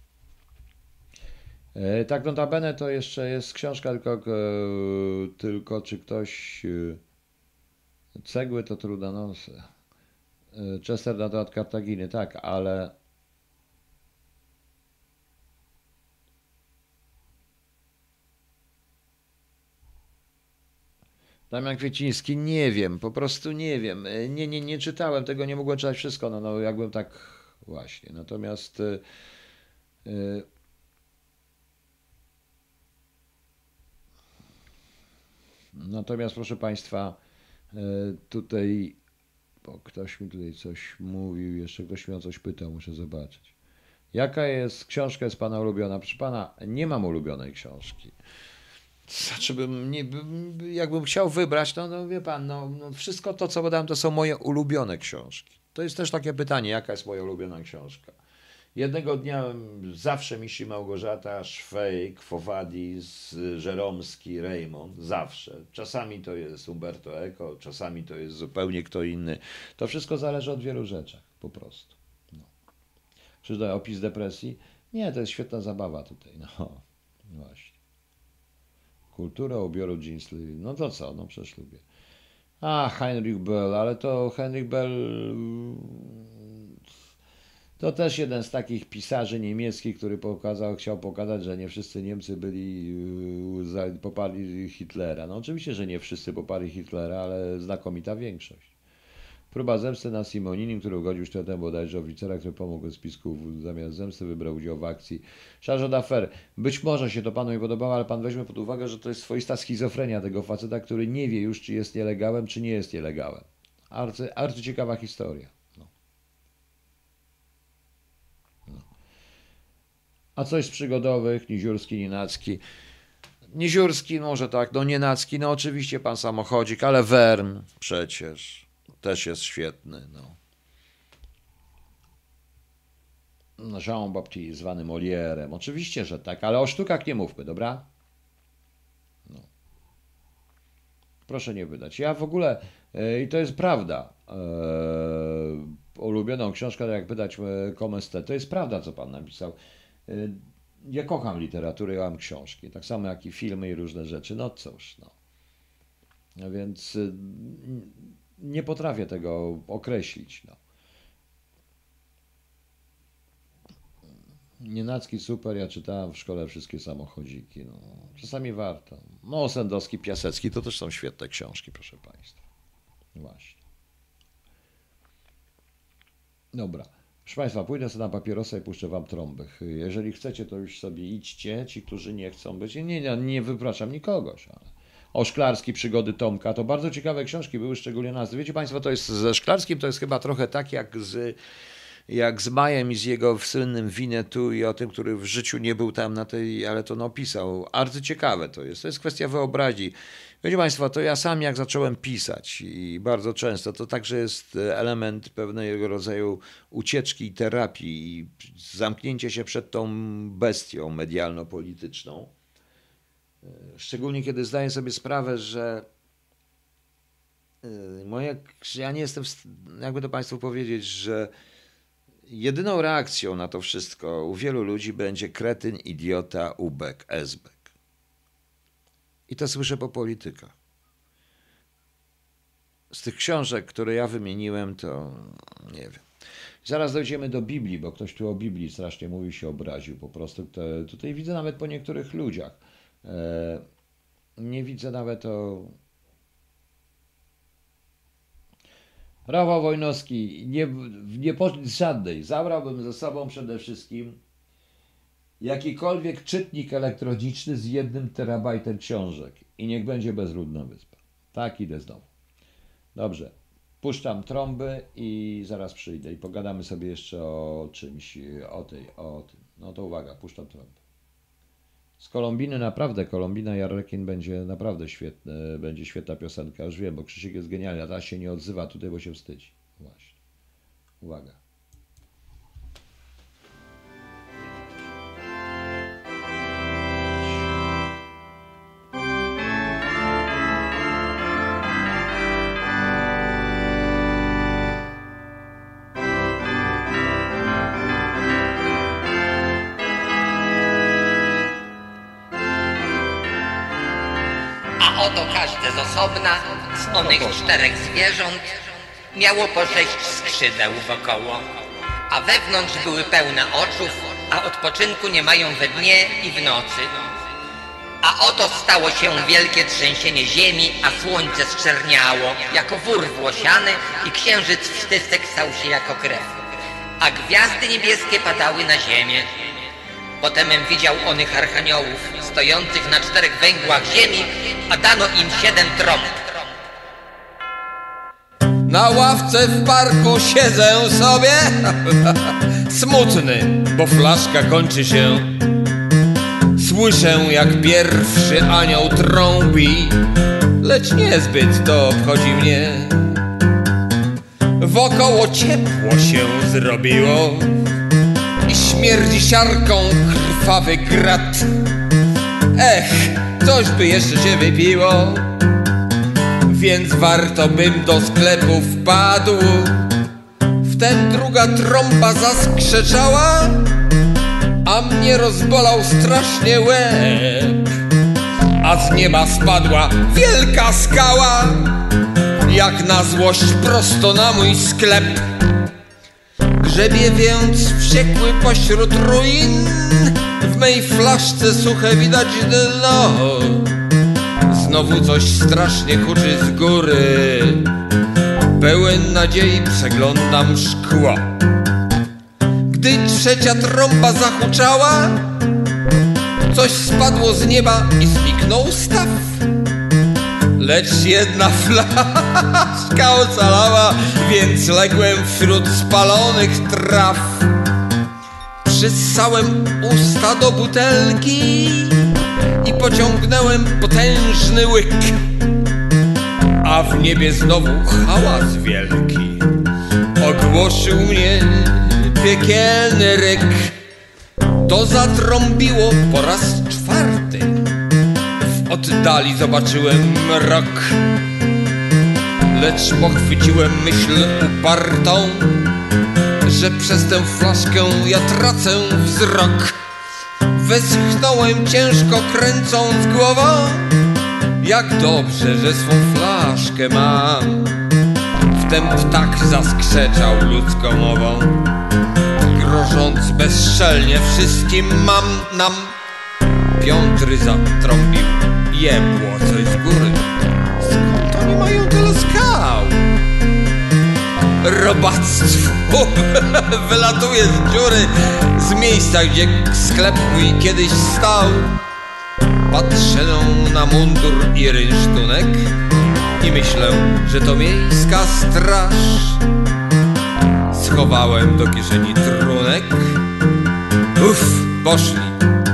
E, Tak, notabene to jeszcze jest książka, tylko, e, tylko czy ktoś... Cegły to. E, Chester na temat Kartaginy, tak, ale... Damian Kwieciński, nie wiem, po prostu nie wiem. E, Nie, nie, nie czytałem tego, nie mogłem czytać wszystko, no, no jakbym tak właśnie. Natomiast e, natomiast proszę Państwa, tutaj bo ktoś mi tutaj coś mówił, jeszcze ktoś mnie o coś pytał, muszę zobaczyć. Jaka jest książka jest Pana ulubiona? Proszę Pana, nie mam ulubionej książki. Znaczy bym, nie, bym, jakbym chciał wybrać, no, no wie pan, no, no wszystko to, co podałem, to są moje ulubione książki. To jest też takie pytanie, jaka jest moja ulubiona książka. Jednego dnia mm, zawsze Misi Małgorzata, Szwejk, Fowadis, Żeromski, Raymond, zawsze. Czasami to jest Umberto Eco, czasami to jest zupełnie kto inny. To wszystko zależy od wielu rzeczy, po prostu. No. Czy opis depresji? Nie, to jest świetna zabawa tutaj, no właśnie. Kultura ubioru jeansy. No to co? No przecież lubię. A, Heinrich Bell, ale to Heinrich Bell to też jeden z takich pisarzy niemieckich, który pokazał, chciał pokazać, że nie wszyscy Niemcy byli yy, poparli Hitlera. No oczywiście, że nie wszyscy poparli Hitlera, ale znakomita większość. Próba zemsty na Simoninim, który ugodził sztyletem bodajże oficera, który pomógł z spisku zamiast zemsty wybrał udział w akcji. Charge d'affaires. Być może się to panu nie podobało, ale pan weźmie pod uwagę, że to jest swoista schizofrenia tego faceta, który nie wie już, czy jest nielegalem, czy nie jest nielegalem. Arcy, arcy ciekawa historia. No. No. A coś z przygodowych, Niziurski, Nienacki. Niziurski może tak, no Nienacki, no oczywiście pan samochodzik, ale Wern przecież też jest świetny. No. No, Jean Baptiste, zwany Molierem. Oczywiście, że tak, ale o sztukach nie mówmy, dobra? No. Proszę nie wydać. Ja w ogóle, e, i to jest prawda, e, ulubioną książkę, jak wydać e, Comestet, to jest prawda, co pan napisał. E, ja kocham literaturę, ja mam książki, tak samo jak i filmy i różne rzeczy. No cóż, no. A więc nie potrafię tego określić. No. Nienacki super, ja czytałem w szkole wszystkie samochodziki. No. Czasami warto. No, Sendowski, Piasecki to też są świetne książki, proszę Państwa. Właśnie. Dobra. Proszę Państwa, pójdę sobie na papierosa i puszczę Wam trąby. Jeżeli chcecie, to już sobie idźcie. Ci, którzy nie chcą być. Nie, nie, nie wypraszam nikogoś, ale o Szklarski, przygody Tomka. To bardzo ciekawe książki były, szczególnie nazwy. Wiecie Państwo, to jest ze Szklarskim to jest chyba trochę tak jak z, jak z Majem i z jego słynnym Winetu i o tym, który w życiu nie był tam na tej, ale to napisał. Arcyciekawe to jest. To jest kwestia wyobraźni. Wiecie Państwo, to ja sam jak zacząłem pisać i bardzo często, to także jest element pewnego rodzaju ucieczki i terapii i zamknięcie się przed tą bestią medialno-polityczną. Szczególnie kiedy zdaję sobie sprawę, że y, moja, ja nie jestem, jakby to Państwu powiedzieć, że jedyną reakcją na to wszystko u wielu ludzi będzie kretyn, idiota, ubek, esbek. I to słyszę po politykach. Z tych książek, które ja wymieniłem, to nie wiem. Zaraz dojdziemy do Biblii, bo ktoś tu o Biblii strasznie mówi, się obraził. Po prostu te, tutaj widzę nawet po niektórych ludziach. E, nie widzę nawet o. Rafał Wojnowski, nie, nie poszedł żadnej. Zabrałbym ze sobą przede wszystkim jakikolwiek czytnik elektroniczny z jednym terabajtem książek i niech będzie bezludna wyspa. Tak idę znowu. Dobrze. Puszczam trąby i zaraz przyjdę i pogadamy sobie jeszcze o czymś, o tej, o tym. No to uwaga, puszczam trąby. Z Kolumbiny naprawdę, Kolumbina Jarrekin będzie naprawdę świetne, będzie świetna piosenka. Już wiem, bo Krzysiek jest genialny, a ta się nie odzywa tutaj, bo się wstydzi. Właśnie. Uwaga. Z onych czterech zwierząt, miało po sześć skrzydeł wokoło, a wewnątrz były pełne oczów, a odpoczynku nie mają we dnie i w nocy. A oto stało się wielkie trzęsienie ziemi, a słońce zczerniało jako wór włosiany i księżyc wstysek stał się jako krew. A gwiazdy niebieskie padały na ziemię. Potemem widział onych archaniołów, stojących na czterech węgłach ziemi, a dano im siedem trąb. Na ławce w parku siedzę sobie. Smutny, bo flaszka kończy się. Słyszę jak pierwszy anioł trąbi Lecz niezbyt to obchodzi mnie. Wokoło ciepło się zrobiło I śmierdzi siarką krwawy grat. Ech, coś by jeszcze się wypiło więc warto bym do sklepu wpadł. Wtem druga trąba zaskrzeczała, a mnie rozbolał strasznie łeb. A z nieba spadła wielka skała, jak na złość prosto na mój sklep. Grzebie więc wściekły pośród ruin, w mej flaszce suche widać dno. Znowu coś strasznie kuczy z góry. Pełen nadziei przeglądam szkło. Gdy trzecia trąba zahuczała Coś spadło z nieba i zniknął staw. Lecz jedna flaszka ocalała Więc ległem wśród spalonych traw. Przyssałem usta do butelki i pociągnąłem potężny łyk. A w niebie znowu hałas wielki ogłoszył mnie piekielny ryk. To zatrąbiło po raz czwarty. W oddali zobaczyłem mrok, lecz pochwyciłem myśl upartą, że przez tę flaszkę ja tracę wzrok. Westchnąłem ciężko kręcąc głową. Jak dobrze, że swą flaszkę mam. Wtem ptak zaskrzeczał ludzką mową. Grożąc bezczelnie wszystkim mam nam. Piątry zatrąbił Jebło coś z góry robactwo wylatuje z dziury z miejsca, gdzie sklep mój kiedyś stał. Patrzę na mundur i rynsztunek i myślę, że to miejska straż. Schowałem do kieszeni trunek. Uff, poszli,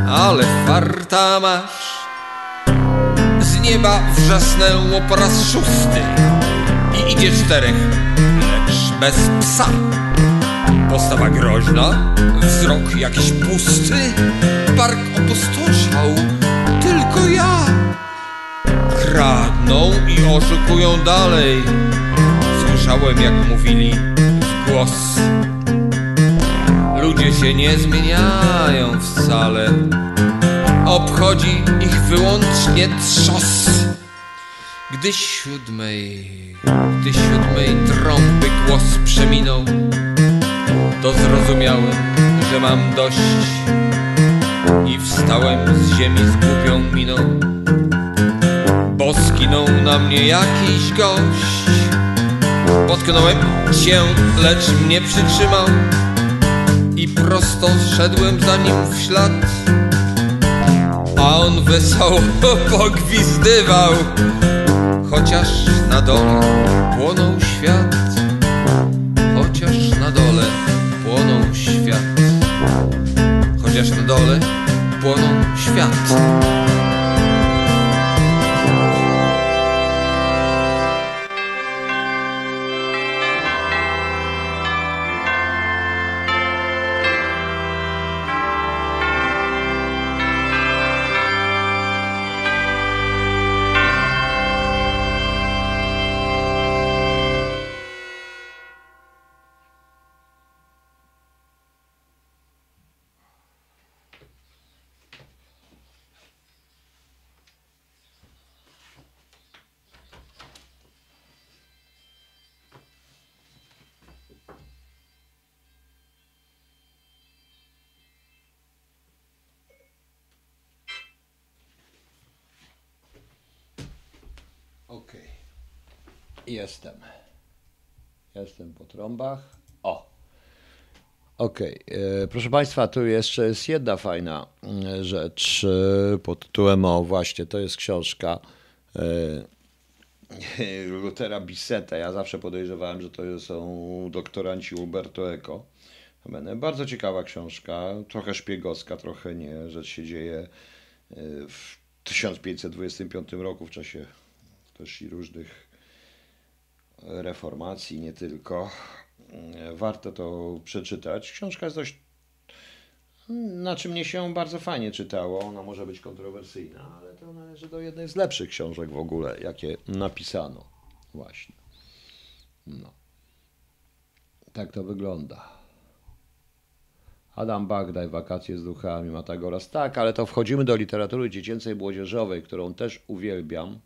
ale farta masz. Z nieba wrzasnęło po raz szósty i idzie czterech bez psa. Postawa groźna, wzrok jakiś pusty, park opustoszał, tylko ja. kradną i oszukują dalej. Słyszałem jak mówili w głos. Ludzie się nie zmieniają wcale. Obchodzi ich wyłącznie trzos. Gdy siódmej, gdy siódmej trąby głos przeminął, to zrozumiałem, że mam dość i wstałem z ziemi z głupią miną, bo skinął na mnie jakiś gość. Potknąłem się, lecz mnie przytrzymał i prosto szedłem za nim w ślad. A on wesoło pogwizdywał, chociaż na dole płonął świat. Chociaż na dole płonął świat. Chociaż na dole płonął świat. Jestem. Jestem po trąbach. O. Okej. e, Proszę Państwa, tu jeszcze jest jedna fajna mm, rzecz e, pod tytułem, o właśnie, to jest książka e, Lutera Bisseta. Ja zawsze podejrzewałem, że to są doktoranci Umberto Eco. Bardzo ciekawa książka, trochę szpiegowska, trochę nie. Rzecz się dzieje e, w 1525 roku w czasie też i różnych reformacji, nie tylko. Warto to przeczytać. Książka jest dość. Znaczy, mnie się bardzo fajnie czytało. Ona może być kontrowersyjna, ale to należy do jednej z lepszych książek w ogóle, jakie napisano. Właśnie. No. Tak to wygląda. Adam Bagdaj, Wakacje z duchami, Matagoras. Tak, ale to wchodzimy do literatury dziecięcej młodzieżowej, którą też uwielbiam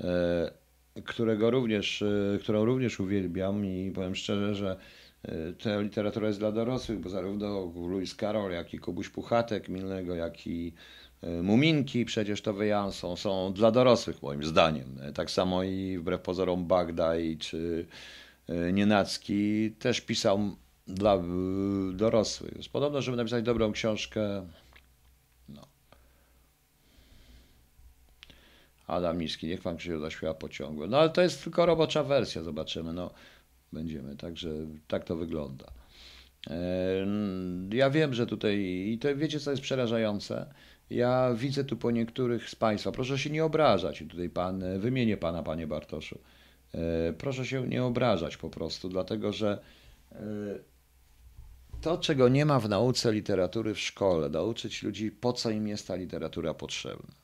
e, którego również, e, którą również uwielbiam i powiem szczerze, że e, ta literatura jest dla dorosłych, bo zarówno Lewis Carroll, jak i Kubuś Puchatek Milnego, jak i e, Muminki przecież to wyjansą, są dla dorosłych moim zdaniem. Tak samo i wbrew pozorom Bagdaj czy Nienacki też pisał dla dorosłych. Jest Podobno, żeby napisać dobrą książkę, Adam Miski, niech pan się zaśpiewa pociągłe. No ale to jest tylko robocza wersja, zobaczymy. No, będziemy, także tak to wygląda. E, Ja wiem, że tutaj, i to wiecie, co jest przerażające? Ja widzę tu po niektórych z Państwa, proszę się nie obrażać, tutaj pan, e, wymienię Pana, Panie Bartoszu. E, Proszę się nie obrażać po prostu, dlatego że to, czego nie ma w nauce literatury w szkole, nauczyć ludzi, po co im jest ta literatura potrzebna.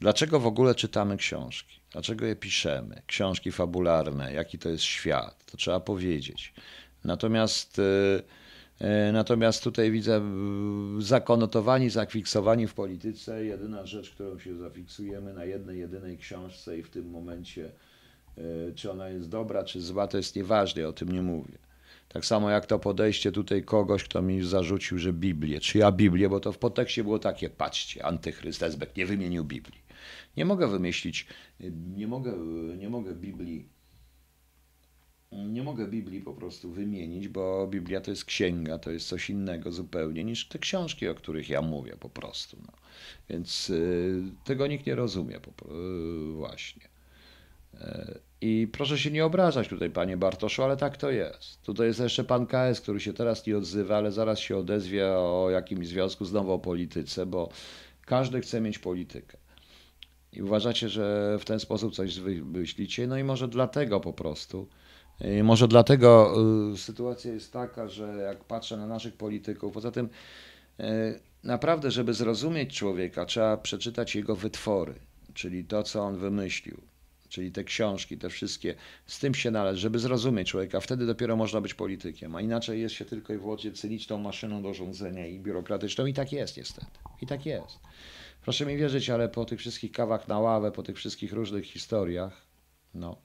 Dlaczego w ogóle czytamy książki? Dlaczego je piszemy? Książki fabularne, jaki to jest świat, to trzeba powiedzieć. Natomiast, e, e, natomiast tutaj widzę zakonotowani, zafiksowani w polityce. Jedyna rzecz, którą się zafiksujemy na jednej, jedynej książce i w tym momencie, e, czy ona jest dobra, czy zła, to jest nieważne, o tym nie mówię. Tak samo jak to podejście tutaj kogoś, kto mi zarzucił, że Biblię, czy ja Biblię, bo to w podtekście było takie, patrzcie, antychryst Esbek nie wymienił Biblii. Nie mogę wymyślić, nie mogę, nie mogę Biblii, nie mogę Biblii po prostu wymienić, bo Biblia to jest księga, to jest coś innego zupełnie niż te książki, o których ja mówię po prostu. No. Więc y, tego nikt nie rozumie po, y, właśnie. E, I proszę się nie obrażać tutaj, panie Bartoszu, ale tak to jest. Tutaj jest jeszcze pan KS, który się teraz nie odzywa, ale zaraz się odezwie o jakimś związku znowu o polityce, bo każdy chce mieć politykę. I uważacie, że w ten sposób coś wymyślicie, no i może dlatego po prostu. Może dlatego y, sytuacja jest taka, że jak patrzę na naszych polityków, poza tym y, naprawdę, żeby zrozumieć człowieka, trzeba przeczytać jego wytwory. czyli to, co on wymyślił, czyli te książki, te wszystkie, z tym się należy, żeby zrozumieć człowieka, wtedy dopiero można być politykiem, a inaczej jest się tylko i wyłącznie cyniczną maszyną do rządzenia i biurokratyczną i tak jest niestety, i tak jest. Proszę mi wierzyć, ale po tych wszystkich kawach na ławę, po tych wszystkich różnych historiach, no.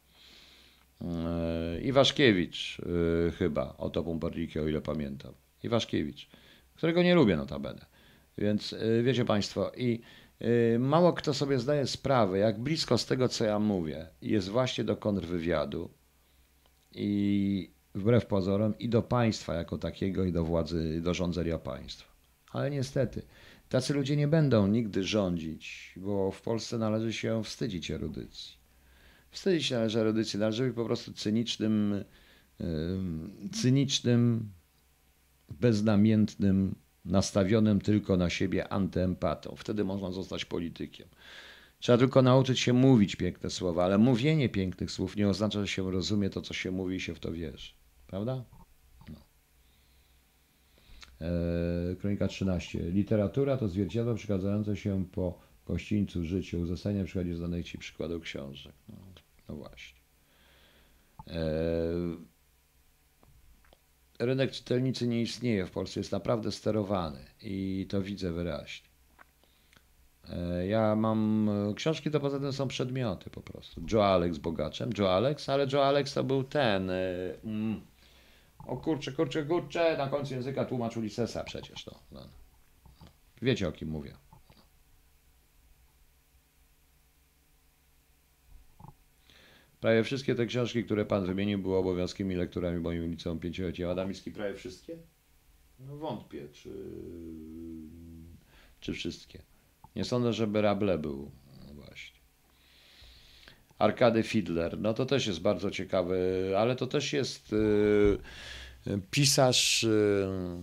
Yy, Iwaszkiewicz yy, chyba, oto Pumpernicki, o ile pamiętam. Iwaszkiewicz, którego nie lubię notabene. Więc yy, wiecie Państwo, i mało kto sobie zdaje sprawę, jak blisko z tego, co ja mówię, jest właśnie do kontrwywiadu i wbrew pozorom i do państwa jako takiego, i do władzy, do rządzenia państwa. Ale niestety, Tacy ludzie nie będą nigdy rządzić, bo w Polsce należy się wstydzić erudycji. Wstydzić należy erudycji, należy być po prostu cynicznym, cynicznym, beznamiętnym, nastawionym tylko na siebie antyempatą. Wtedy można zostać politykiem. Trzeba tylko nauczyć się mówić piękne słowa, ale mówienie pięknych słów nie oznacza, że się rozumie to, co się mówi i się w to wierzy. Prawda? E, kronika 13. Literatura to zwierciadło przekazające się po gościńcu życiu. Uzasadnienie przykładzie znanych Ci przykładów książek. No, no właśnie. E, rynek czytelnicy nie istnieje w Polsce, jest naprawdę sterowany i to widzę wyraźnie. E, ja mam książki, to poza tym są przedmioty po prostu. Joe Alex bogaczem, Joe Alex, ale Joe Alex to był ten. Mm, o kurczę, kurczę, kurczę, na końcu języka tłumacz Ulyssesa przecież. No, no. Wiecie o kim mówię. Prawie wszystkie te książki, które pan wymienił, były obowiązkimi lekturami moim liceum pięciolecia. Adamicki prawie wszystkie? No wątpię, czy, czy wszystkie. Nie sądzę, żeby Rable był. Arkady Fiedler, no to też jest bardzo ciekawy, ale to też jest yy, pisarz, yy,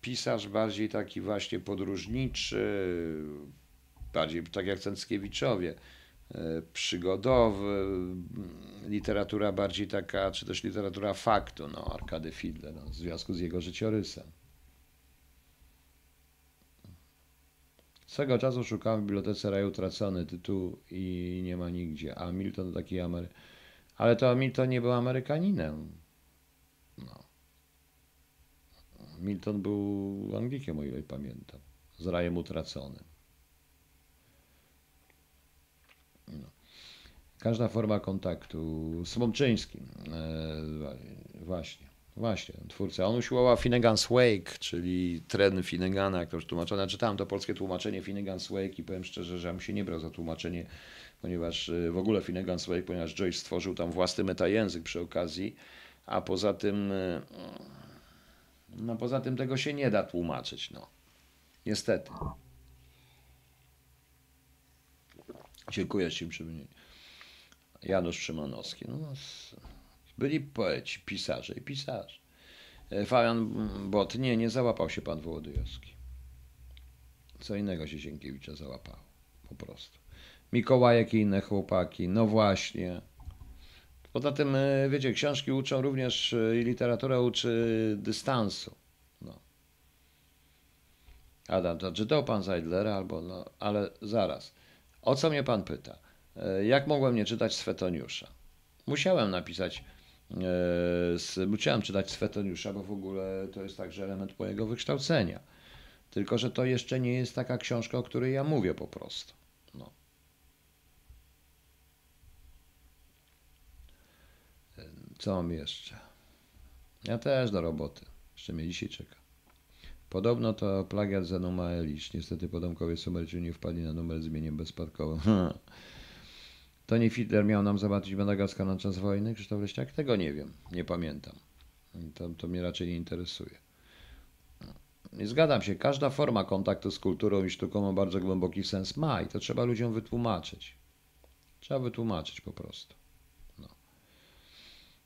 pisarz bardziej taki właśnie podróżniczy, bardziej tak jak Cęckiewiczowie, yy, przygodowy, literatura bardziej taka, czy też literatura faktu, no Arkady Fiedler, no, w związku z jego życiorysem. Swego czasu szukałem w bibliotece Raju Utracony tytuł i nie ma nigdzie. A Milton to taki Amery... Ale to Milton nie był Amerykaninem. No. Milton był Anglikiem, o ile pamiętam. Z Rajem Utraconym. No. Każda forma kontaktu z Mączyńskim. E, właśnie. Właśnie, twórca. On usiłował Finnegan's Wake, czyli tren Finnegana, jak to już tłumaczone. Czytałem to polskie tłumaczenie Finnegan's Wake i powiem szczerze, że ja bym się nie brał za tłumaczenie, ponieważ y, w ogóle Finnegan's Wake, ponieważ Joyce stworzył tam własny metajęzyk przy okazji, a poza tym y, no poza tym tego się nie da tłumaczyć, no. Niestety. Dziękuję Ci przypomnienie. Janusz Szymanowski. No, byli poeci, pisarze i pisarze. E, Fabian Bot, nie, nie załapał się pan Wołodyjowski. Co innego się Sienkiewicza załapało, po prostu. Mikołajek i inne chłopaki, no właśnie. Poza tym, e, wiecie, książki uczą również e, i literatura uczy dystansu. No. Adam, to czytał pan Zeidlera albo, no, ale zaraz. O co mnie pan pyta? Jak mogłem nie czytać Swetoniusza? Musiałem napisać E, musiałem czytać Swetoniusza, bo w ogóle to jest także element mojego wykształcenia. Tylko, że to jeszcze nie jest taka książka, o której ja mówię po prostu. No. Co mam jeszcze? Ja też do roboty. Jeszcze mnie dzisiaj czeka. Podobno to plagiat Zenuma Elisz. Niestety podomkowie Sumerci nie wpadli na numer zmieniem bezspadkowym. To nie Hitler miał nam zobaczyć Madagaskar na czas wojny, Krzysztof Leśniak? Tego nie wiem, nie pamiętam. To, to mnie raczej nie interesuje. Nie zgadzam się, każda forma kontaktu z kulturą i sztuką ma bardzo głęboki sens. Ma i to trzeba ludziom wytłumaczyć. Trzeba wytłumaczyć po prostu. No.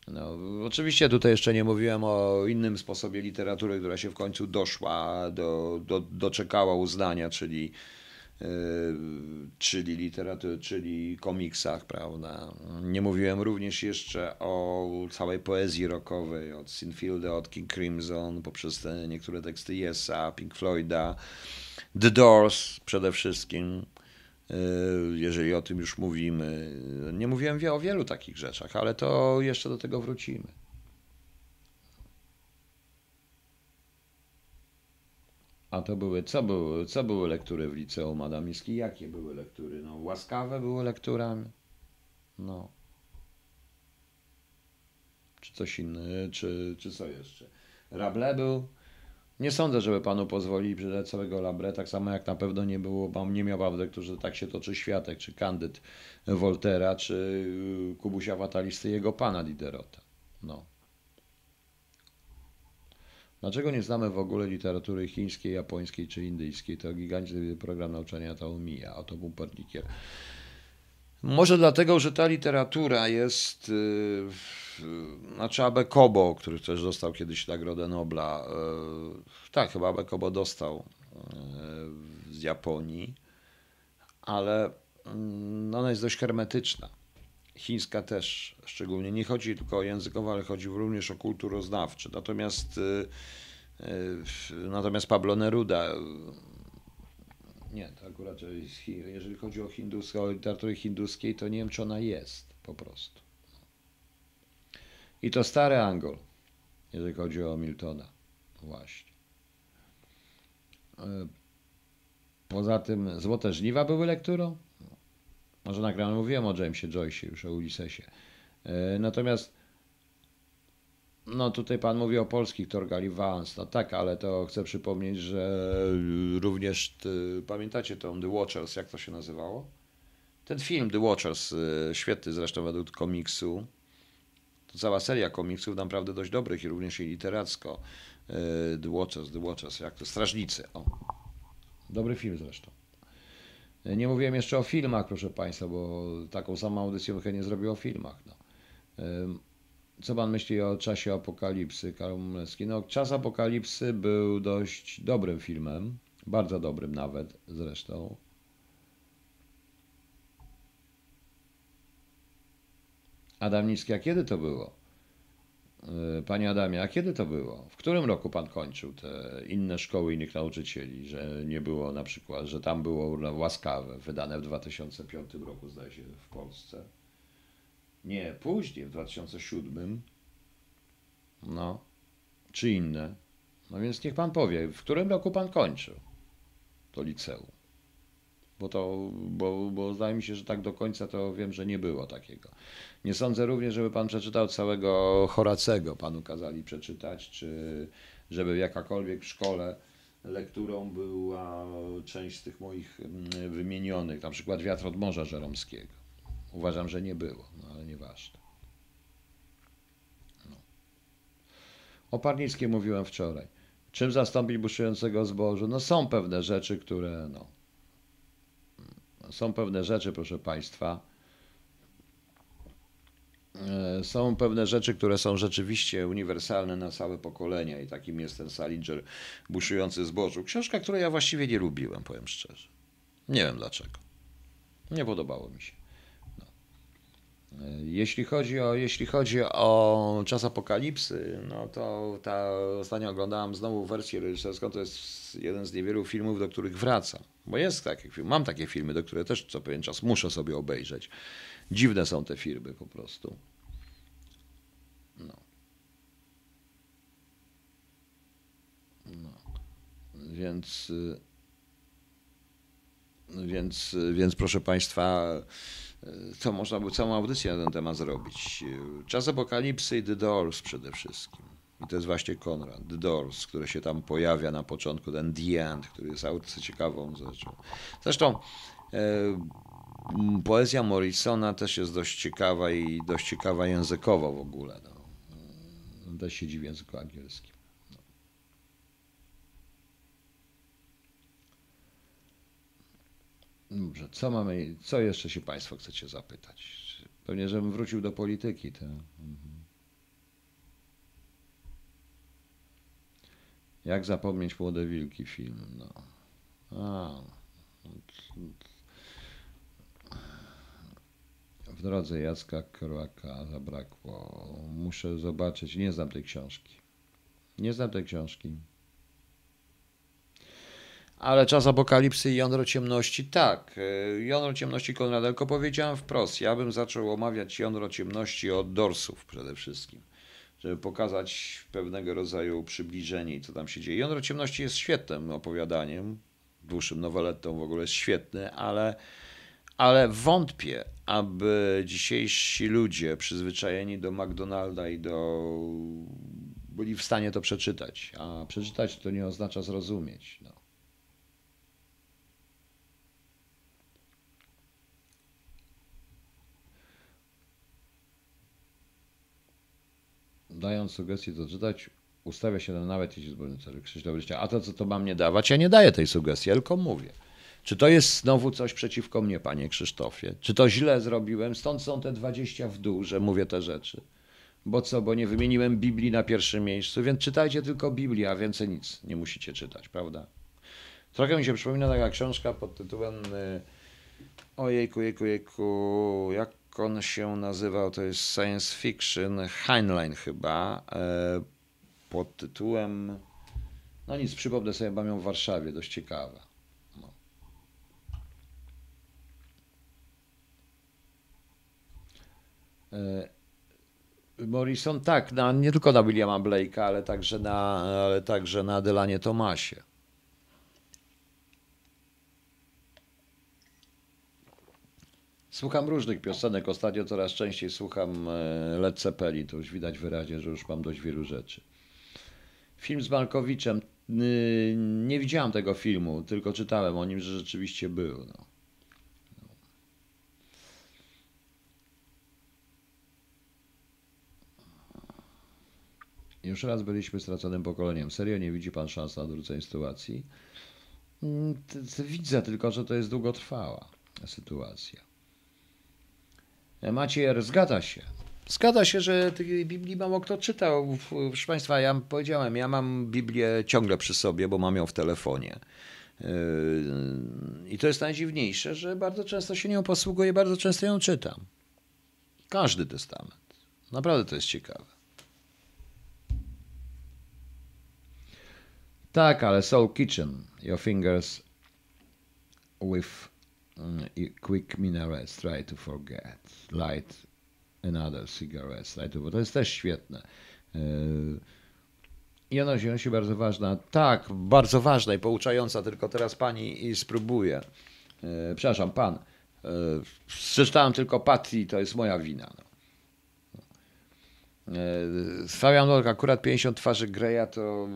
No, oczywiście tutaj jeszcze nie mówiłem o innym sposobie literatury, która się w końcu doszła, do, do, doczekała uznania, czyli czyli literaturze, czyli komiksach, prawda. Nie mówiłem również jeszcze o całej poezji rockowej, od Sinfielda, od King Crimson, poprzez te niektóre teksty Yesa, Pink Floyda, The Doors przede wszystkim, jeżeli o tym już mówimy. Nie mówiłem o wielu takich rzeczach, ale to jeszcze do tego wrócimy. A to były, co były, co były lektury w liceum Adamicki? Jakie były lektury? No, łaskawe były lekturami. No. Czy coś innego, czy, czy co jeszcze? Rable był. Nie sądzę, żeby panu pozwolili przeczytać całego Labre, tak samo jak na pewno nie było, bo nie miał w lekturze Tak się toczy światek, czy Kandyd Voltera, czy y, Kubusia Fatalisty jego pana Diderota. No. Dlaczego nie znamy w ogóle literatury chińskiej, japońskiej czy indyjskiej? To gigantyczny program nauczania to omija. Oto był Perdikier. Może dlatego, że ta literatura jest, yy, znaczy Abe Kobo, który też dostał kiedyś Nagrodę Nobla, yy, tak, chyba Abe Kobo dostał yy, z Japonii, ale yy, ona jest dość hermetyczna. Chińska też, szczególnie nie chodzi tylko o językowo, ale chodzi również o kulturoznawczy. Natomiast, yy, yy, natomiast Pablo Neruda nie, to akurat jeżeli chodzi o, hindus, o literaturę hinduskiej, to nie wiem, czy ona jest po prostu. I to stary Angol, jeżeli chodzi o Miltona. Właśnie. E, Poza tym Złote Żniwa były lekturą? Może nagrano mówiłem o Jamesie Joyce'ie, już o Ulisesie. E, Natomiast no tutaj pan mówi o polskich Torgali Vance. No tak, ale to chcę przypomnieć, że również y, pamiętacie tą The Watchers, jak to się nazywało? Ten film The Watchers, świetny zresztą według komiksu. To cała seria komiksów naprawdę dość dobrych i również i literacko. The Watchers, The Watchers, jak to? Strażnicy. O. Dobry film zresztą. Nie mówiłem jeszcze o filmach, proszę Państwa, bo taką samą audycję bym chętnie zrobił o filmach. No. Co pan myśli o czasie apokalipsy, Karol Mlecki? No, czas apokalipsy był dość dobrym filmem, bardzo dobrym nawet zresztą. Adam Nicki, a kiedy to było? Yy, Panie Adamie, a kiedy to było? W którym roku pan kończył te inne szkoły innych nauczycieli, że nie było na przykład, że tam było łaskawe, wydane w 2005 roku, zdaje się, w Polsce? Nie, później, w 2007. No, czy inne. No więc niech pan powie, w którym roku pan kończył to liceum? Bo to, bo, bo zdaje mi się, że tak do końca to wiem, że nie było takiego. Nie sądzę również, żeby pan przeczytał całego Horacego, panu kazali przeczytać, czy żeby jakakolwiek w szkole lekturą była część z tych moich mm, wymienionych, na przykład Wiatr od Morza Żeromskiego. Uważam, że nie było, no ale nieważne. No. O Parnickiej mówiłem wczoraj. Czym zastąpić buszującego zbożu? No są pewne rzeczy, które no, są pewne rzeczy, proszę Państwa. e, Są pewne rzeczy, które są rzeczywiście uniwersalne na całe pokolenia i takim jest ten Salinger buszujący zbożu. Książka, której ja właściwie nie lubiłem, powiem szczerze. Nie wiem dlaczego. Nie podobało mi się. Jeśli chodzi o, jeśli chodzi o czas apokalipsy, no to ta ostatnio oglądałem znowu wersję reżyserską, to jest jeden z niewielu filmów, do których wracam. Bo jest taki film, mam takie filmy, do które też co pewien czas muszę sobie obejrzeć. Dziwne są te filmy po prostu. No. No. Więc, y, więc, więc proszę Państwa, co można by całą audycję na ten temat zrobić. Czas apokalipsy i The Doors przede wszystkim. I to jest właśnie Konrad, The Doors, który się tam pojawia na początku, ten The End, który jest audycją ciekawą rzeczą. Zresztą e, poezja Morrisona też jest dość ciekawa i dość ciekawa językowo w ogóle. No. Mm, Też siedzi w języku angielskim. Dobrze, co mamy, co jeszcze się Państwo chcecie zapytać? Pewnie, żebym wrócił do polityki. To... Mhm. Jak zapomnieć Młode Wilki film? No. A, w drodze Jacka Kroaka zabrakło. Muszę zobaczyć, nie znam tej książki. Nie znam tej książki. Ale czas apokalipsy i jądro ciemności, tak. E, Jądro ciemności Konrada, tylko powiedziałem wprost. Ja bym zaczął omawiać jądro ciemności od dorsów przede wszystkim, żeby pokazać pewnego rodzaju przybliżenie, co tam się dzieje. Jądro ciemności jest świetnym opowiadaniem, dłuższym noweletą w ogóle jest świetny, ale, ale wątpię, aby dzisiejsi ludzie przyzwyczajeni do McDonalda i do. byli w stanie to przeczytać. A przeczytać to nie oznacza zrozumieć. No. Dając sugestie to czytać, ustawia się na nawet jeśli zbrodni celu Krzysztof. A to co to mam nie dawać? Ja nie daję tej sugestii, tylko mówię. Czy to jest znowu coś przeciwko mnie, panie Krzysztofie? Czy to źle zrobiłem? Stąd są te 20 w dół, że mówię te rzeczy. Bo co, bo nie wymieniłem Biblii na pierwszym miejscu, więc czytajcie tylko Biblię, a więcej nic nie musicie czytać, prawda? Trochę mi się przypomina taka książka pod tytułem y, Ojejku, jejku, jejku, jak on się nazywał, to jest science fiction, Heinlein chyba, e, pod tytułem, no nic, przypomnę sobie, mam ją w Warszawie, dość ciekawa. No. E, Morrison, tak, na, nie tylko na Williama Blake'a, ale także na, ale także na Delanie Tomasie. Słucham różnych piosenek. Ostatnio coraz częściej słucham e, Led Zeppelin. To już widać wyraźnie, że już mam dość wielu rzeczy. Film z Malkowiczem. Nie widziałem tego filmu, tylko czytałem o nim, że rzeczywiście był. No. Już raz byliśmy straconym pokoleniem. Serio nie widzi pan szans na odwrócenie sytuacji? Mm, widzę tylko, że to jest długotrwała sytuacja. Maciej zgadza się. Zgadza się, że tej Biblii mało kto czytał. Proszę Państwa, ja powiedziałem, ja mam Biblię ciągle przy sobie, bo mam ją w telefonie. Yy, I to jest najdziwniejsze, że bardzo często się nią posługuję, bardzo często ją czytam. Każdy testament. Naprawdę to jest ciekawe. Tak, ale Soul Kitchen, Your Fingers with quick minarets, try to forget, light another cigarettes, try to... To jest też świetne. I ona się, się bardzo ważna. Tak, bardzo ważna i pouczająca, tylko teraz pani i spróbuję. E, przepraszam, pan. E, przeczytałem tylko Patty, to jest moja wina. No. E, Fabian Nolk, akurat 50 twarzy Greya to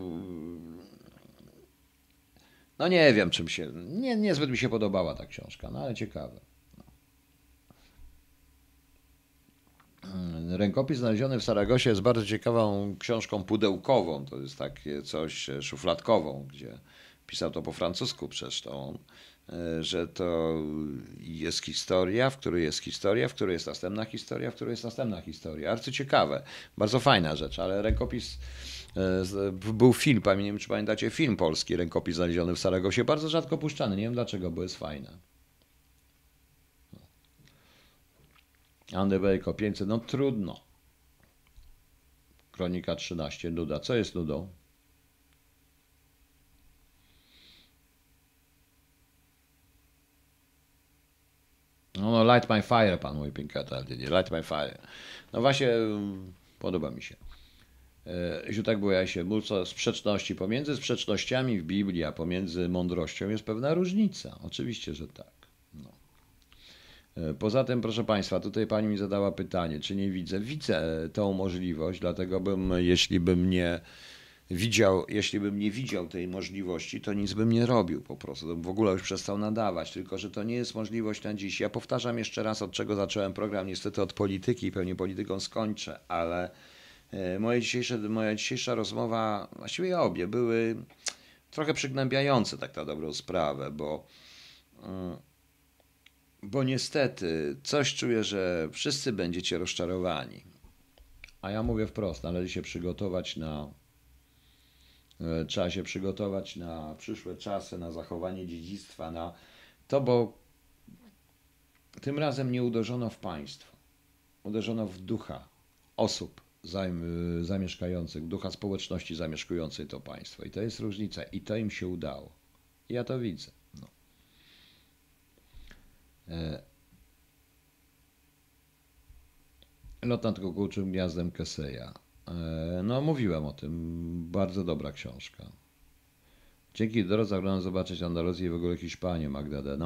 no nie wiem, czym się. Nie, niezbyt mi się podobała ta książka, no ale ciekawe. Mm, rękopis znaleziony w Saragosie jest bardzo ciekawą książką pudełkową. To jest takie coś e, szufladkową, gdzie pisał to po francusku zresztą, e, że to jest historia, w której jest historia, w której jest następna historia, w której jest następna historia. Bardzo ciekawe, bardzo fajna rzecz, ale rękopis był film, nie wiem czy pamiętacie, film polski, rękopis znaleziony w Saragosie, bardzo rzadko puszczany, nie wiem dlaczego, bo jest fajne. Andy Bejko 500, no trudno. Kronika 13, nuda. Co jest nudą? No, no Light My Fire, pan mój Pinketa, Light My Fire. No właśnie, podoba mi się. E, tak ja się mnóstwo sprzeczności. Pomiędzy sprzecznościami w Biblii, a pomiędzy mądrością jest pewna różnica. Oczywiście, że tak. No. E, poza tym, proszę Państwa, tutaj Pani mi zadała pytanie, czy nie widzę. Widzę tą możliwość, dlatego bym, jeśli bym nie widział, jeśli bym nie widział tej możliwości, to nic bym nie robił po prostu. Bym w ogóle już przestał nadawać, tylko że to nie jest możliwość na dziś. Ja powtarzam jeszcze raz, od czego zacząłem program, niestety od polityki i pewnie polityką skończę, ale E, moje dzisiejsze, moja dzisiejsza rozmowa, właściwie obie, były trochę przygnębiające, tak na dobrą sprawę, bo, mm, bo niestety coś czuję, że wszyscy będziecie rozczarowani. A ja mówię wprost, należy się przygotować na. E, trzeba się przygotować na przyszłe czasy, na zachowanie dziedzictwa, na to, bo tym razem nie uderzono w państwo, uderzono w ducha osób, zamieszkających, ducha społeczności zamieszkującej to państwo. I to jest różnica. I to im się udało. Ja to widzę. No. E... Lot nad kukułczym gniazdem Keseja. E... No, mówiłem o tym. Bardzo dobra książka. Dzięki drodze oglądam zobaczyć Andaluzję i w ogóle Hiszpanię, Magdadę.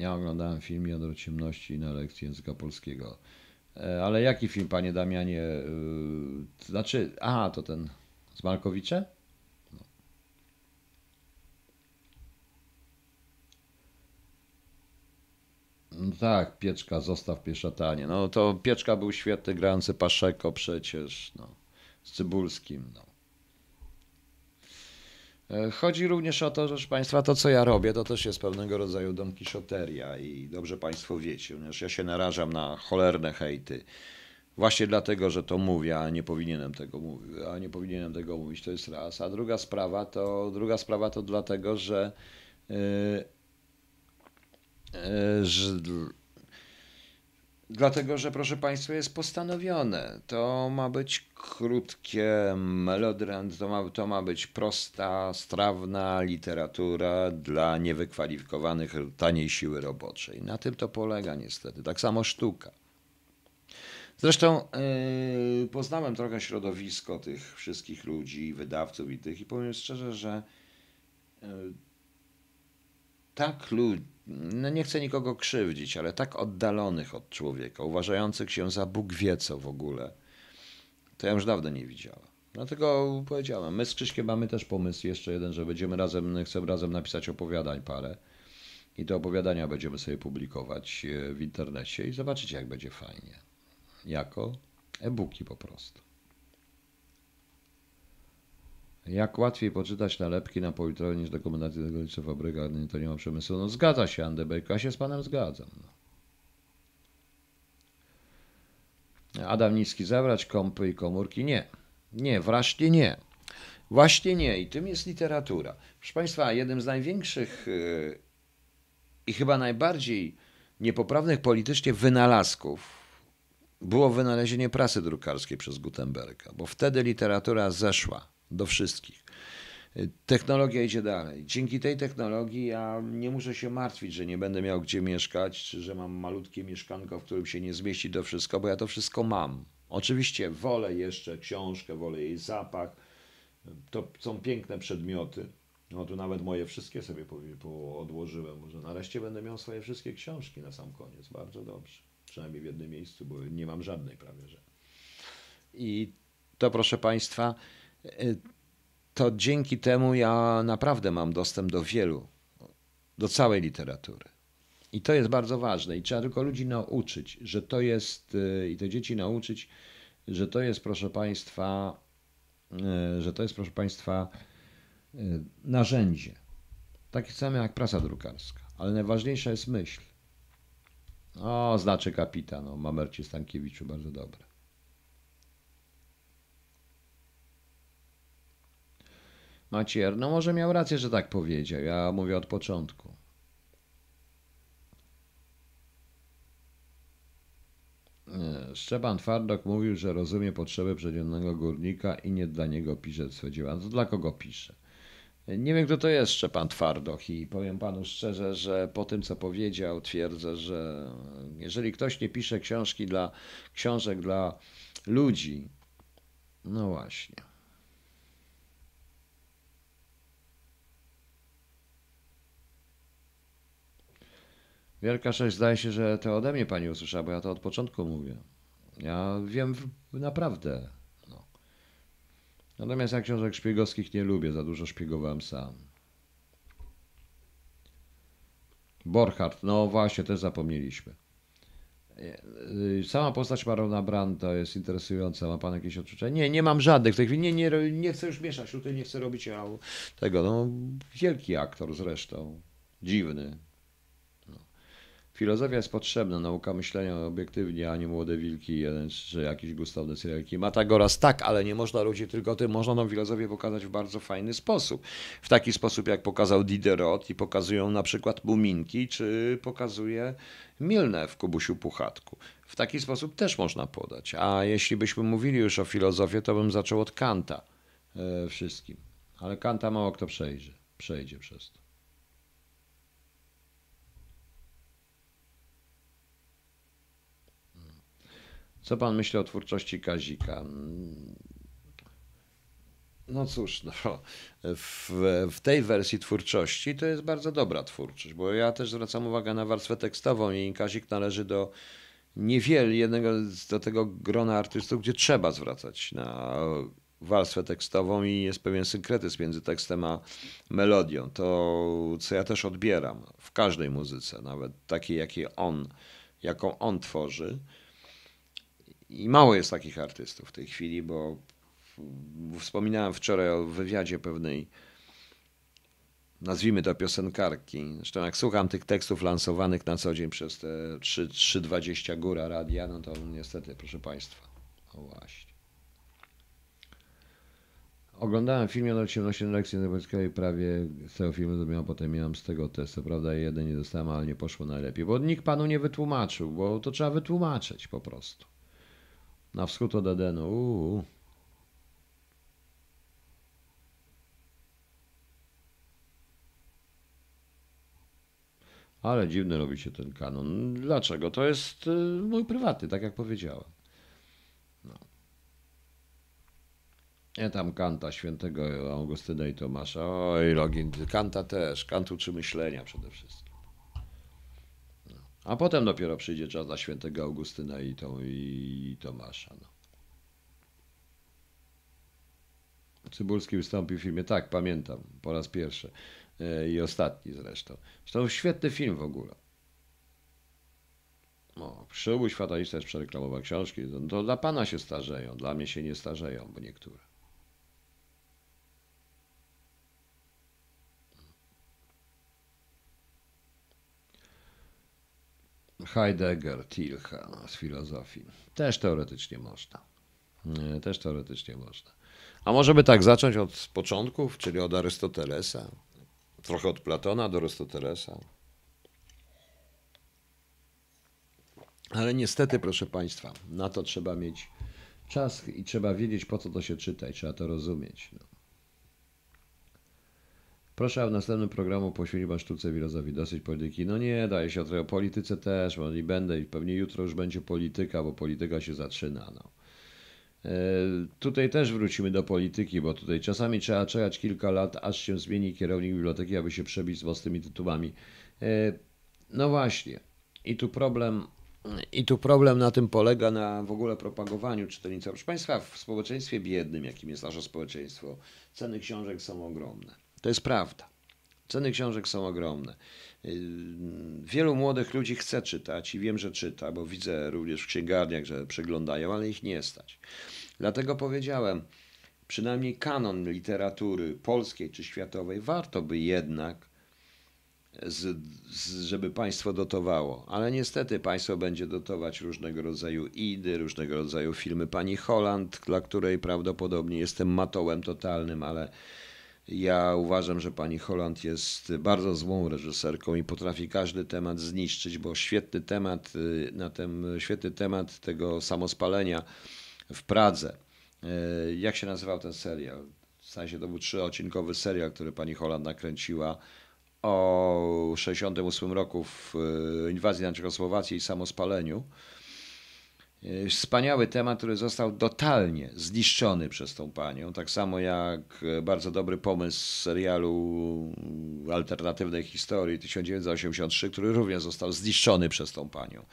Ja oglądałem film Jądro Ciemności na lekcji języka polskiego. E, Ale jaki film, panie Damianie? E, Znaczy, aha, to ten z Malkowicze? No. No tak, Pieczka, zostaw pieszatanie. No to Pieczka był świetny, grający Paszeko przecież, no, z Cybulskim, no. E, Chodzi również o to, proszę Państwa, to co ja robię, to też jest pewnego rodzaju Don Kiszoteria i dobrze Państwo wiecie, ponieważ ja się narażam na cholerne hejty. Właśnie dlatego, że to mówię, a nie powinienem tego mówić, a nie powinienem tego mówić, to jest raz. A druga sprawa to, druga sprawa to dlatego, że, yy, yy, że Dlatego, że proszę Państwa, jest postanowione. To ma być krótkie melodramat, to ma, to ma być prosta, strawna literatura dla niewykwalifikowanych, taniej siły roboczej. Na tym to polega niestety. Tak samo sztuka. Zresztą yy, poznałem trochę środowisko tych wszystkich ludzi, wydawców i tych i powiem szczerze, że yy, tak ludzi, no nie chcę nikogo krzywdzić, ale tak oddalonych od człowieka, uważających się za Bóg wie co w ogóle, to ja już dawno nie widziałem. Dlatego powiedziałem, my z Krzyśkiem mamy też pomysł jeszcze jeden, że będziemy razem, chcemy razem napisać opowiadań parę i te opowiadania będziemy sobie publikować e, w internecie i zobaczycie jak będzie fajnie. Jako e-booki po prostu. Jak łatwiej poczytać nalepki na politronie niż dokumentację tego liczba fabryka, to nie ma przemysłu. No zgadza się Andebejko, ja się z panem zgadzam. No. Adam Niski, zabrać kompy i komórki? Nie. Nie, właśnie nie. Właśnie nie i tym jest literatura. Proszę Państwa, jednym z największych yy, i chyba najbardziej niepoprawnych politycznie wynalazków było wynalezienie prasy drukarskiej przez Gutenberga, bo wtedy literatura zeszła do wszystkich. Technologia idzie dalej. Dzięki tej technologii ja nie muszę się martwić, że nie będę miał gdzie mieszkać, czy że mam malutkie mieszkanko, w którym się nie zmieści to wszystko, bo ja to wszystko mam. Oczywiście wolę jeszcze książkę, wolę jej zapach. To są piękne przedmioty. No tu nawet moje wszystkie sobie odłożyłem. Może nareszcie będę miał swoje wszystkie książki na sam koniec. Bardzo dobrze. Przynajmniej w jednym miejscu, bo nie mam żadnej prawie, że. I to proszę Państwa, to dzięki temu ja naprawdę mam dostęp do wielu, do całej literatury. I to jest bardzo ważne. I trzeba tylko ludzi nauczyć, że to jest, i te dzieci nauczyć, że to jest, proszę Państwa, że to jest, proszę Państwa, narzędzie. Takie same jak prasa drukarska. Ale najważniejsza jest myśl. O, znaczy kapitan, o Mamercie Stankiewiczu, bardzo dobre. Macier, no może miał rację, że tak powiedział. Ja mówię od początku. Szczepan Twardok mówił, że rozumie potrzeby przeciętnego górnika i nie dla niego pisze swe dzieła. No to dla kogo pisze? Nie wiem, kto to jest Szczepan Twardok i powiem panu szczerze, że po tym, co powiedział, twierdzę, że jeżeli ktoś nie pisze książki dla książek dla ludzi, no właśnie. Wielka cześć, zdaje się, że to ode mnie pani usłyszała, bo ja to od początku mówię. Ja wiem naprawdę. No. Natomiast ja książek szpiegowskich nie lubię, za dużo szpiegowałem sam. Borchardt, no właśnie, też zapomnieliśmy. Sama postać Marona Branda jest interesująca. Ma pan jakieś odczucia? Nie, nie mam żadnych. W tej chwili nie, nie, nie chcę już mieszać. Tutaj nie chcę robić tego. No, wielki aktor zresztą. Dziwny. Filozofia jest potrzebna, nauka myślenia obiektywnie, a nie młode wilki, jeden czy jakiś Gustaw de. Matagoras tak, ale nie można ludzi tylko tym, można tą filozofię pokazać w bardzo fajny sposób. W taki sposób, jak pokazał Diderot i pokazują na przykład Muminki, czy pokazuje Milne w Kubusiu Puchatku. W taki sposób też można podać. A jeśli byśmy mówili już o filozofii, to bym zaczął od Kanta e, wszystkim. Ale Kanta mało kto przejdzie, przejdzie przez to. Co pan myśli o twórczości Kazika? No cóż, no, w, w tej wersji twórczości to jest bardzo dobra twórczość, bo ja też zwracam uwagę na warstwę tekstową i Kazik należy do niewiele, jednego do tego grona artystów, gdzie trzeba zwracać na warstwę tekstową i jest pewien synkretyzm między tekstem a melodią. To, co ja też odbieram w każdej muzyce, nawet takiej, jakiej on, jaką on tworzy, i mało jest takich artystów w tej chwili, bo wspominałem wczoraj o wywiadzie pewnej, nazwijmy to piosenkarki. Zresztą jak słucham tych tekstów lansowanych na co dzień przez te 3,20 góra radia, no to niestety, proszę Państwa, o właśnie. Oglądałem film o ciemności lekcji i prawie z tego filmu zrobiłem, potem miałem z tego test. Prawda jeden nie dostałem, ale nie poszło najlepiej, bo nikt panu nie wytłumaczył, bo to trzeba wytłumaczyć po prostu. Na wschód od Edenu. Ale dziwny robi się ten kanon. Dlaczego? To jest y, mój prywatny, tak jak powiedziałem. No. Ja tam Kanta, świętego Augustyna i Tomasza. Oj, login. Kanta też. Kant uczy myślenia przede wszystkim. A potem dopiero przyjdzie czas dla świętego Augustyna i, to, i Tomasza. No. Cybulski wystąpił w filmie, tak, pamiętam, po raz pierwszy e, i ostatni zresztą. Zresztą świetny film w ogóle. No, Przyłóż fatalista jest przereklamował książki. To dla pana się starzeją, dla mnie się nie starzeją, bo niektóre. Heidegger, Tilcha z filozofii. Też teoretycznie można. Też teoretycznie można. A może by tak zacząć od początków, czyli od Arystotelesa? Trochę od Platona do Arystotelesa. Ale niestety, proszę Państwa, na to trzeba mieć czas i trzeba wiedzieć, po co to się czyta i trzeba to rozumieć. No. Proszę, w następnym programu poświęcić Pan sztuce Wilozowi dosyć polityki. No nie, daje się trochę o polityce też, bo i będę i pewnie jutro już będzie polityka, bo polityka się zaczyna. No. E, tutaj też wrócimy do polityki, bo tutaj czasami trzeba czekać kilka lat, aż się zmieni kierownik biblioteki, aby się przebić z własnymi tytułami. E, no właśnie. I tu problem, i tu problem na tym polega, na w ogóle propagowaniu czytelnictwa. Proszę Państwa, w społeczeństwie biednym, jakim jest nasze społeczeństwo, ceny książek są ogromne. To jest prawda. Ceny książek są ogromne. Yy, wielu młodych ludzi chce czytać i wiem, że czyta, bo widzę również w księgarniach, że przeglądają, ale ich nie stać. Dlatego powiedziałem, przynajmniej kanon literatury polskiej czy światowej warto by jednak, z, z, żeby państwo dotowało. Ale niestety państwo będzie dotować różnego rodzaju idy, różnego rodzaju filmy pani Holland, dla której prawdopodobnie jestem matołem totalnym, ale ja uważam, że pani Holland jest bardzo złą reżyserką i potrafi każdy temat zniszczyć, bo świetny temat y, na ten świetny temat tego samospalenia w Pradze. Y, jak się nazywał ten serial? W sensie to był trzyodcinkowy serial, który pani Holland nakręciła o 68 roku w y, inwazji na Czechosłowację i samospaleniu. E, wspaniały temat, który został totalnie zniszczony przez tą panią. Tak samo jak e, bardzo dobry pomysł z serialu alternatywnej historii 1983, który również został zniszczony przez tą panią.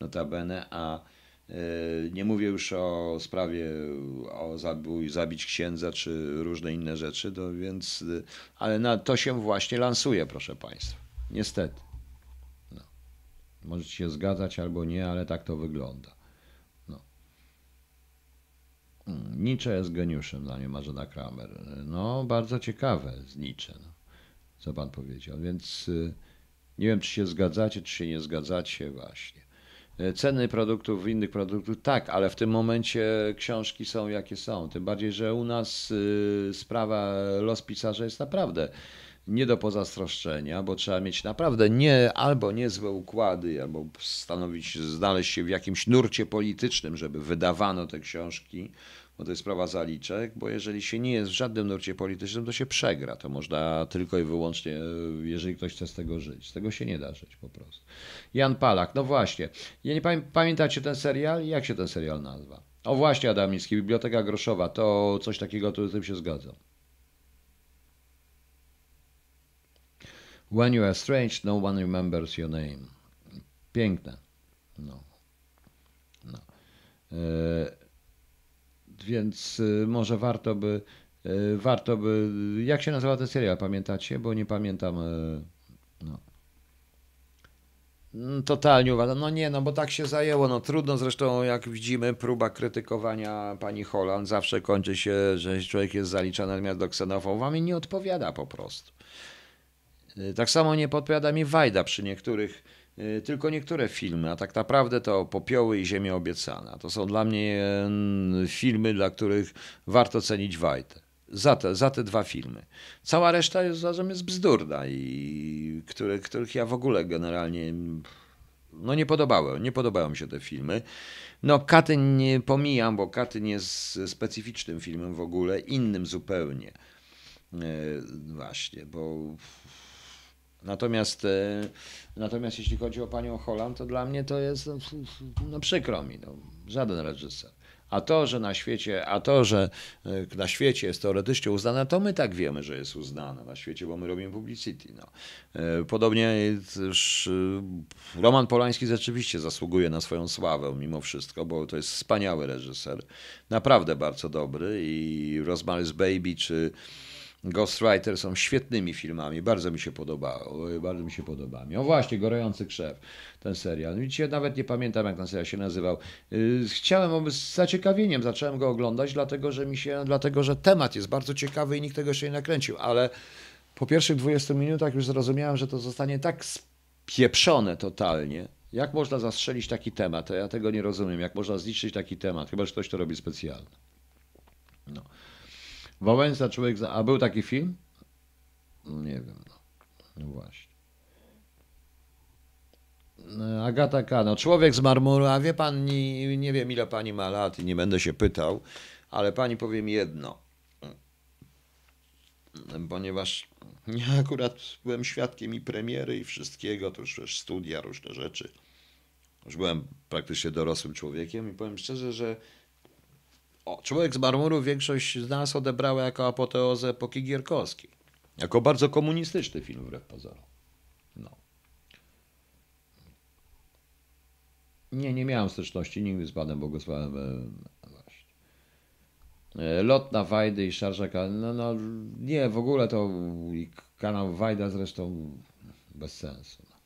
Notabene, a e, nie mówię już o sprawie o zabój, zabić księdza czy różne inne rzeczy, to więc, ale na, to się właśnie lansuje, proszę Państwa. Niestety. No. Możecie się zgadzać albo nie, ale tak to wygląda. Nietzsche jest geniuszem dla mnie, Marzena Kramer. No, bardzo ciekawe z Nietzsche, no, co pan powiedział. Więc y, Nie wiem, czy się zgadzacie, czy się nie zgadzacie, właśnie. E, Ceny produktów, innych produktów, tak, ale w tym momencie książki są jakie są. Tym bardziej, że u nas y, sprawa los pisarza jest naprawdę nie do pozazdroszczenia, bo trzeba mieć naprawdę nie, albo niezłe układy, albo stanowić, znaleźć się w jakimś nurcie politycznym, żeby wydawano te książki, bo to jest sprawa zaliczek, bo jeżeli się nie jest w żadnym nurcie politycznym, to się przegra. To można tylko i wyłącznie, jeżeli ktoś chce z tego żyć. Z tego się nie da żyć po prostu. Jan Palak, no właśnie. Ja nie pamię- pamiętacie ten serial? Jak się ten serial nazywa? O właśnie, Adamicki, Biblioteka Groszowa, to coś takiego, to z tym się zgadzam. When you are strange, no one remembers your name. Piękne. No. no. E, więc y, może warto by, y, warto by, jak się nazywa ten serial, pamiętacie? Bo nie pamiętam. y, No. Mm, Totalnie uważam. No nie, no bo tak się zajęło. No trudno zresztą, jak widzimy, próba krytykowania pani Holland zawsze kończy się, że człowiek jest zaliczany natomiast do ksenofobów, mi nie odpowiada po prostu. Y, Tak samo nie podpowiada mi Wajda przy niektórych, y, tylko niektóre filmy, a tak naprawdę to Popioły i Ziemia Obiecana. To są dla mnie mm, filmy, dla których warto cenić Wajdę. Za te, za te dwa filmy. Cała reszta jest, jest bzdurna i które, których ja w ogóle generalnie mm, no nie podobały, nie podobały mi się te filmy. No Katyn nie pomijam, bo Katyn jest specyficznym filmem w ogóle, innym zupełnie. E, Właśnie, bo Natomiast, e, natomiast jeśli chodzi o panią Holland, to dla mnie to jest, no, no przykro mi, no, żaden reżyser. A to, że na świecie, a to, że e, na świecie jest teoretycznie uznane, to my tak wiemy, że jest uznane na świecie, bo my robimy publicity. No. E, Podobnie też Roman Polański rzeczywiście zasługuje na swoją sławę mimo wszystko, bo to jest wspaniały reżyser, naprawdę bardzo dobry i Rosemary's Baby czy Ghostwriter są świetnymi filmami, bardzo mi się podobało, bardzo mi się podoba. O właśnie, Gorący Krzew, ten serial. Widzicie, nawet nie pamiętam jak ten serial się nazywał. Yy, Chciałem, z zaciekawieniem zacząłem go oglądać, dlatego że mi się, dlatego że temat jest bardzo ciekawy i nikt tego jeszcze nie nakręcił, ale po pierwszych 20 minutach już zrozumiałem, że to zostanie tak spieprzone totalnie. Jak można zastrzelić taki temat? Ja tego nie rozumiem. Jak można zniszczyć taki temat? Chyba, że ktoś to robi specjalnie. No. Wałęsa człowiek. Za... A był taki film? No nie wiem. No, no właśnie. No, Agata K. No, człowiek z marmuru, a wie pan, nie, wiem ile pani ma lat i nie będę się pytał, ale pani powiem jedno. Ponieważ ja akurat byłem świadkiem i premiery i wszystkiego, to już studia, różne rzeczy. Już byłem praktycznie dorosłym człowiekiem i powiem szczerze, że o, Człowiek z marmuru większość z nas odebrała jako apoteozę epoki Gierkowskiej. Jako bardzo komunistyczny film wbrew pozorom. No. Nie, nie miałem styczności nigdy z panem Bogusławem. e. E, Lot na Wajdy i Szarżaka. No, no, nie, w ogóle to kanał Wajda zresztą bez sensu. No.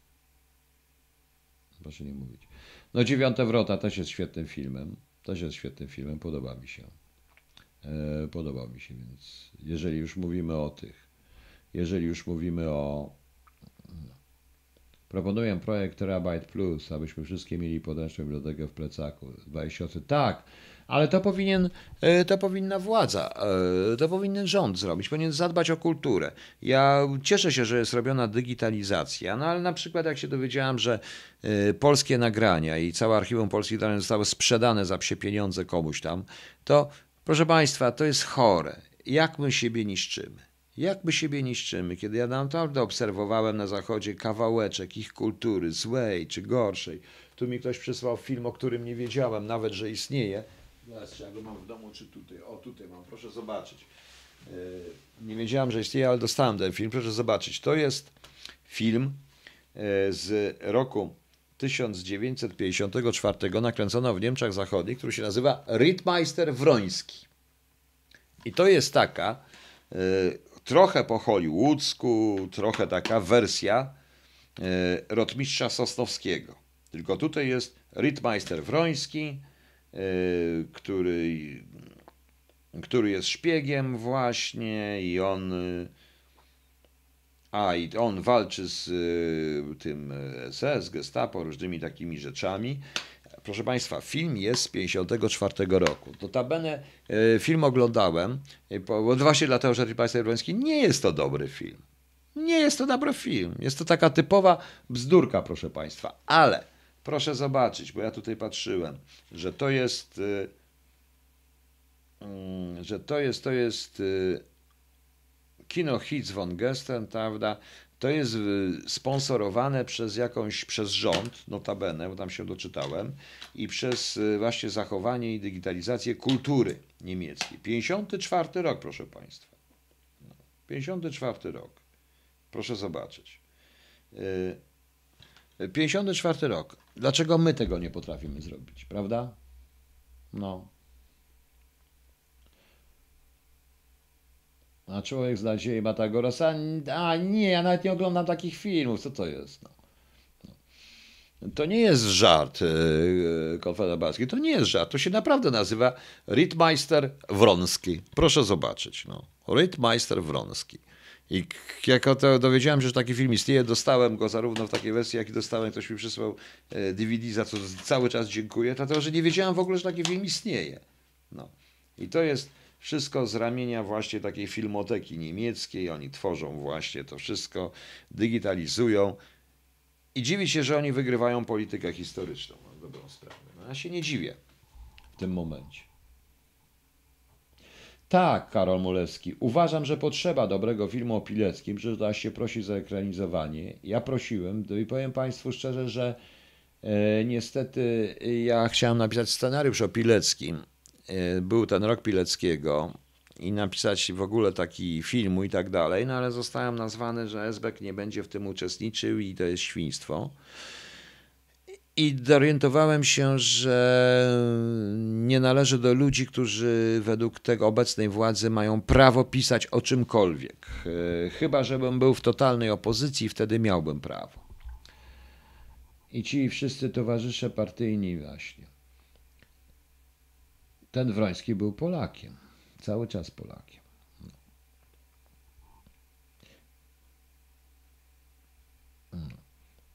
Proszę nie mówić. No Dziewiąte Wrota też jest świetnym filmem. Też jest świetnym filmem, podoba mi się. E, podoba mi się, więc jeżeli już mówimy o tych, jeżeli już mówimy o. Proponuję projekt Terabyte Plus, abyśmy wszystkie mieli podręczną bibliotekę w plecaku. 20 Tak, ale to powinien, e, to powinna władza, e, to powinien rząd zrobić, powinien zadbać o kulturę. Ja cieszę się, że jest robiona digitalizacja, no ale na przykład jak się dowiedziałem, że e, polskie nagrania i całe archiwum polskich nagrań zostały sprzedane za psie pieniądze komuś tam, to proszę Państwa, to jest chore. Jak my siebie niszczymy? Jak my siebie niszczymy, kiedy ja naprawdę obserwowałem na zachodzie kawałeczek ich kultury, złej czy gorszej. Tu mi ktoś przysłał film, o którym nie wiedziałem nawet, że istnieje. Zaraz, ja go mam w domu, czy tutaj? O, tutaj mam, proszę zobaczyć. Yy, Nie wiedziałem, że istnieje, ale dostałem ten film, proszę zobaczyć. To jest film yy, z roku 1954, nakręcono w Niemczech Zachodnich, który się nazywa Rittmeister Wroński. I to jest taka y, trochę po hollywoodzku, trochę taka wersja Rotmistrza Sosnowskiego. Tylko tutaj jest Rittmeister Wroński, który, który jest szpiegiem właśnie i on y, A i on walczy z y, tym SS, Gestapo, różnymi takimi rzeczami. Proszę Państwa, film jest z 54 roku. Notabene y, film oglądałem, y, bo właśnie dlatego, że Państwo Jablonski nie jest to dobry film. Nie jest to dobry film. Jest to taka typowa bzdurka, proszę Państwa. Ale proszę zobaczyć, bo ja tutaj patrzyłem, że to jest, y, mm, że to jest, to jest y, kino Hits von Gesten, prawda? To jest y, sponsorowane przez jakąś, przez rząd, notabene, bo tam się doczytałem, i przez właśnie zachowanie i digitalizację kultury niemieckiej. 54 rok, proszę Państwa. No, 54 rok. Proszę zobaczyć. Y, 54 rok. Dlaczego my tego nie potrafimy zrobić, prawda? No. A człowiek z nadziei Matagorosa, a nie, ja nawet nie oglądam takich filmów, co to jest? No. No. To nie jest żart, yy, Konfederacji, to nie jest żart, to się naprawdę nazywa Rittmeister Wronski. Proszę zobaczyć, no. Rittmeister Wronski. I jak to dowiedziałem się, że taki film istnieje, dostałem go zarówno w takiej wersji, jak i dostałem, ktoś mi przysłał e, DVD, za co cały czas dziękuję, dlatego że nie wiedziałem w ogóle, że taki film istnieje. No. I to jest wszystko z ramienia właśnie takiej filmoteki niemieckiej. Oni tworzą właśnie to wszystko, digitalizują. I dziwi się, że oni wygrywają politykę historyczną, dobrą sprawę. No, ja się nie dziwię w tym momencie. Tak, Karol Mulewski. Uważam, że potrzeba dobrego filmu o Pileckim, że da się prosić za ekranizowanie. Ja prosiłem i powiem Państwu szczerze, że e, niestety ja chciałem napisać scenariusz o Pileckim. E, był ten rok Pileckiego i napisać w ogóle taki filmu i tak dalej, no ale zostałem nazwany, że Esbek nie będzie w tym uczestniczył i to jest świństwo. I zorientowałem się, że nie należy do ludzi, którzy według tego obecnej władzy mają prawo pisać o czymkolwiek. E, Chyba, żebym był w totalnej opozycji, wtedy miałbym prawo. I ci wszyscy towarzysze partyjni właśnie. Ten Wroński był Polakiem. Cały czas Polakiem.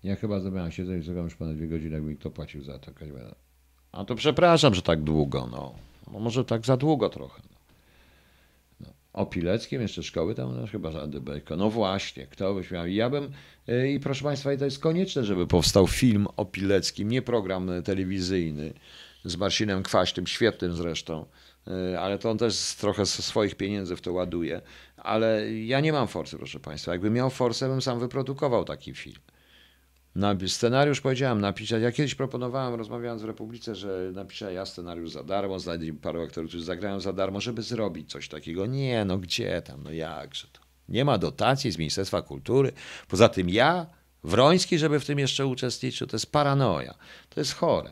Ja chyba zrobiłem się i czekam już ponad dwie godziny, jakby mi kto płacił za to. A to przepraszam, że tak długo, no. no może tak za długo trochę. No. No. O Pileckim jeszcze szkoły tam, no chyba żadny bejko. No właśnie, kto by śmiał. Ja bym, yy, i proszę Państwa, i to jest konieczne, żeby powstał film o Pileckim, nie program y, telewizyjny z Marcinem Kwaśnym, świetnym zresztą, yy, ale to on też trochę swoich pieniędzy w to ładuje. Ale ja nie mam forsy, proszę Państwa. Jakbym miał forsę, bym sam wyprodukował taki film. Na scenariusz powiedziałem napisać. Ja kiedyś proponowałem, rozmawiając w Republice, że napiszę ja scenariusz za darmo, znajdę paru aktorów, którzy zagrają za darmo, żeby zrobić coś takiego. Nie, no gdzie tam, no jakże to. Nie ma dotacji z Ministerstwa Kultury. Poza tym ja, Wroński, żeby w tym jeszcze uczestniczył, to jest paranoja. To jest chore.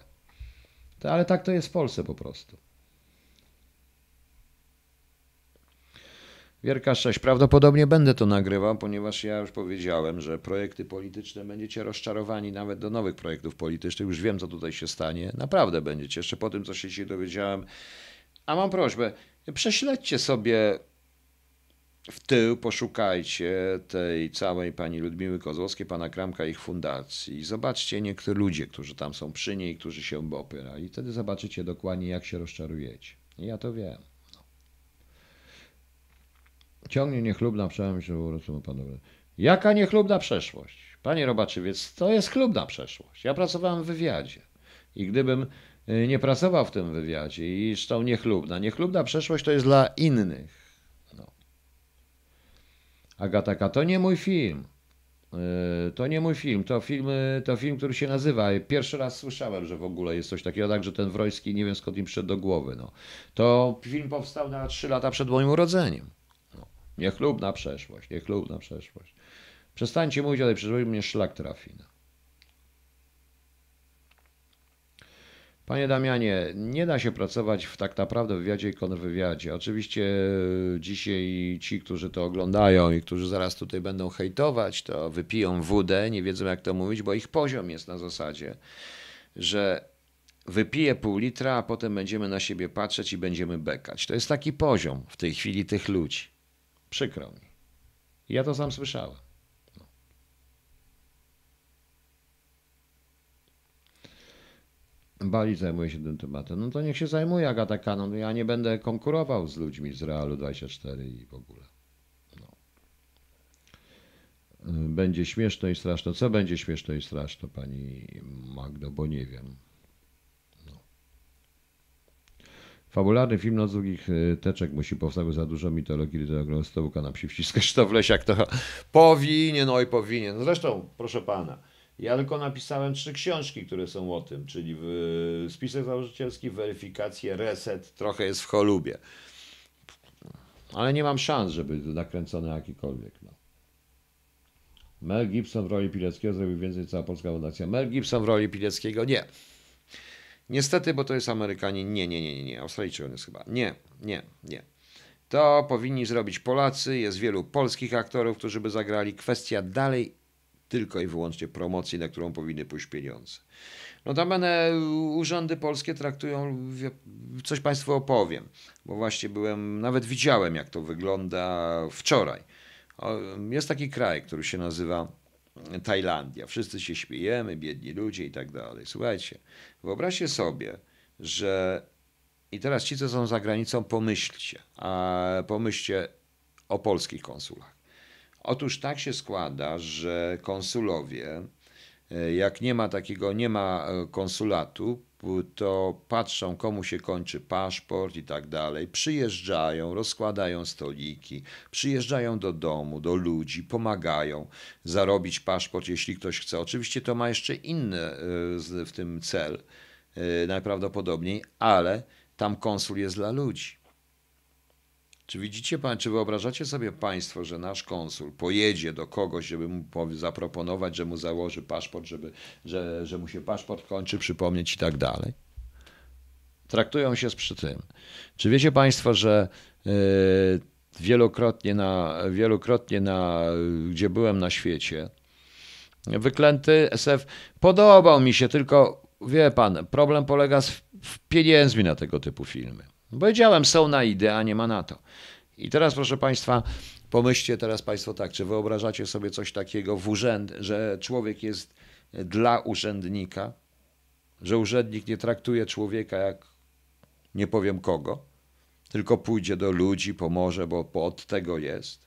To, ale tak to jest w Polsce po prostu. Wierka 6. Prawdopodobnie będę to nagrywał, ponieważ ja już powiedziałem, że projekty polityczne będziecie rozczarowani nawet do nowych projektów politycznych. Już wiem, co tutaj się stanie. Naprawdę będziecie. Jeszcze po tym, co się dzisiaj dowiedziałem. A mam prośbę, prześledźcie sobie w tył, poszukajcie tej całej pani Ludmiły Kozłowskiej, pana Kramka, ich fundacji. Zobaczcie niektórych ludzi, którzy tam są przy niej, którzy się opierali. Wtedy zobaczycie dokładnie, jak się rozczarujecie. I ja to wiem. Ciągnie niechlubna przeszłość, że panowie. Jaka niechlubna przeszłość? Panie Robaczywiec, to jest chlubna przeszłość. Ja pracowałem w wywiadzie i gdybym y, nie pracował w tym wywiadzie i zresztą niechlubna, niechlubna przeszłość to jest dla innych. No. Agataka, to nie mój film. Y, To nie mój film, to film, y, to film, który się nazywa. Pierwszy raz słyszałem, że w ogóle jest coś takiego, tak, że ten Wroński, nie wiem skąd im przyszedł do głowy. No. To film powstał na trzy lata przed moim urodzeniem. Niechlubna przeszłość, niechlubna przeszłość. Przestańcie mówić o tej mnie szlak trafi. Panie Damianie, nie da się pracować w tak naprawdę wywiadzie i kontrwywiadzie. Oczywiście dzisiaj ci, którzy to oglądają i którzy zaraz tutaj będą hejtować, to wypiją wódę, nie wiedzą jak to mówić, bo ich poziom jest na zasadzie, że wypiję pół litra, a potem będziemy na siebie patrzeć i będziemy bekać. To jest taki poziom w tej chwili tych ludzi. Przykro mi. Ja to sam słyszałem. No. Bali zajmuje się tym tematem. No to niech się zajmuje Agata Kanon. Ja nie będę konkurował z ludźmi z Realu 24 i w ogóle. No. Będzie śmieszno i straszno. Co będzie śmieszno i straszno, pani Magdo, bo nie wiem. Fabularny film Noc długich y, teczek musi powstać, bo za dużo mitologii literatury stołka na psi wciskać to w lesiak to powinien, oj powinien. Zresztą, proszę pana, ja tylko napisałem trzy książki, które są o tym, czyli w, spisek założycielski, weryfikację, reset, trochę jest w cholubie. Ale nie mam szans, żeby nakręcone jakikolwiek. No. Mel Gibson w roli Pileckiego zrobił więcej cała polska fundacja. Mel Gibson w roli Pileckiego nie. Niestety, bo to jest Amerykanin. Nie, nie, nie, nie, nie. Australijczyk jest chyba. Nie, nie, nie. To powinni zrobić Polacy. Jest wielu polskich aktorów, którzy by zagrali. Kwestia dalej tylko i wyłącznie promocji, na którą powinny pójść pieniądze. Notabene urzędy polskie traktują, coś Państwu opowiem, bo właśnie byłem, nawet widziałem jak to wygląda wczoraj. Jest taki kraj, który się nazywa Tajlandia. Wszyscy się śmiejemy, biedni ludzie i tak dalej. Słuchajcie, wyobraźcie sobie, że i teraz ci, co są za granicą, pomyślcie, a pomyślcie o polskich konsulach. Otóż tak się składa, że konsulowie, e, jak nie ma takiego, nie ma e, konsulatu, to patrzą, komu się kończy paszport i tak dalej. Przyjeżdżają, rozkładają stoliki, przyjeżdżają do domu, do ludzi, pomagają zarobić paszport, jeśli ktoś chce. Oczywiście to ma jeszcze inny e, w tym cel, najprawdopodobniej, ale tam konsul jest dla ludzi. Czy widzicie pan, czy wyobrażacie sobie państwo, że nasz konsul pojedzie do kogoś, żeby mu zaproponować, że mu założy paszport, żeby, że, że mu się paszport kończy, przypomnieć i tak dalej? Traktują się z przy tym. Czy wiecie państwo, że yy, wielokrotnie, na, wielokrotnie na, gdzie byłem na świecie, wyklęty SF podobał mi się, tylko wie pan, problem polega w pieniędzmi na tego typu filmy. Powiedziałem, są na ideę, a nie ma na to. I teraz, proszę Państwa, pomyślcie teraz Państwo tak, czy wyobrażacie sobie coś takiego w urzęd, że człowiek jest dla urzędnika, że urzędnik nie traktuje człowieka jak nie powiem kogo, tylko pójdzie do ludzi, pomoże, bo od tego jest.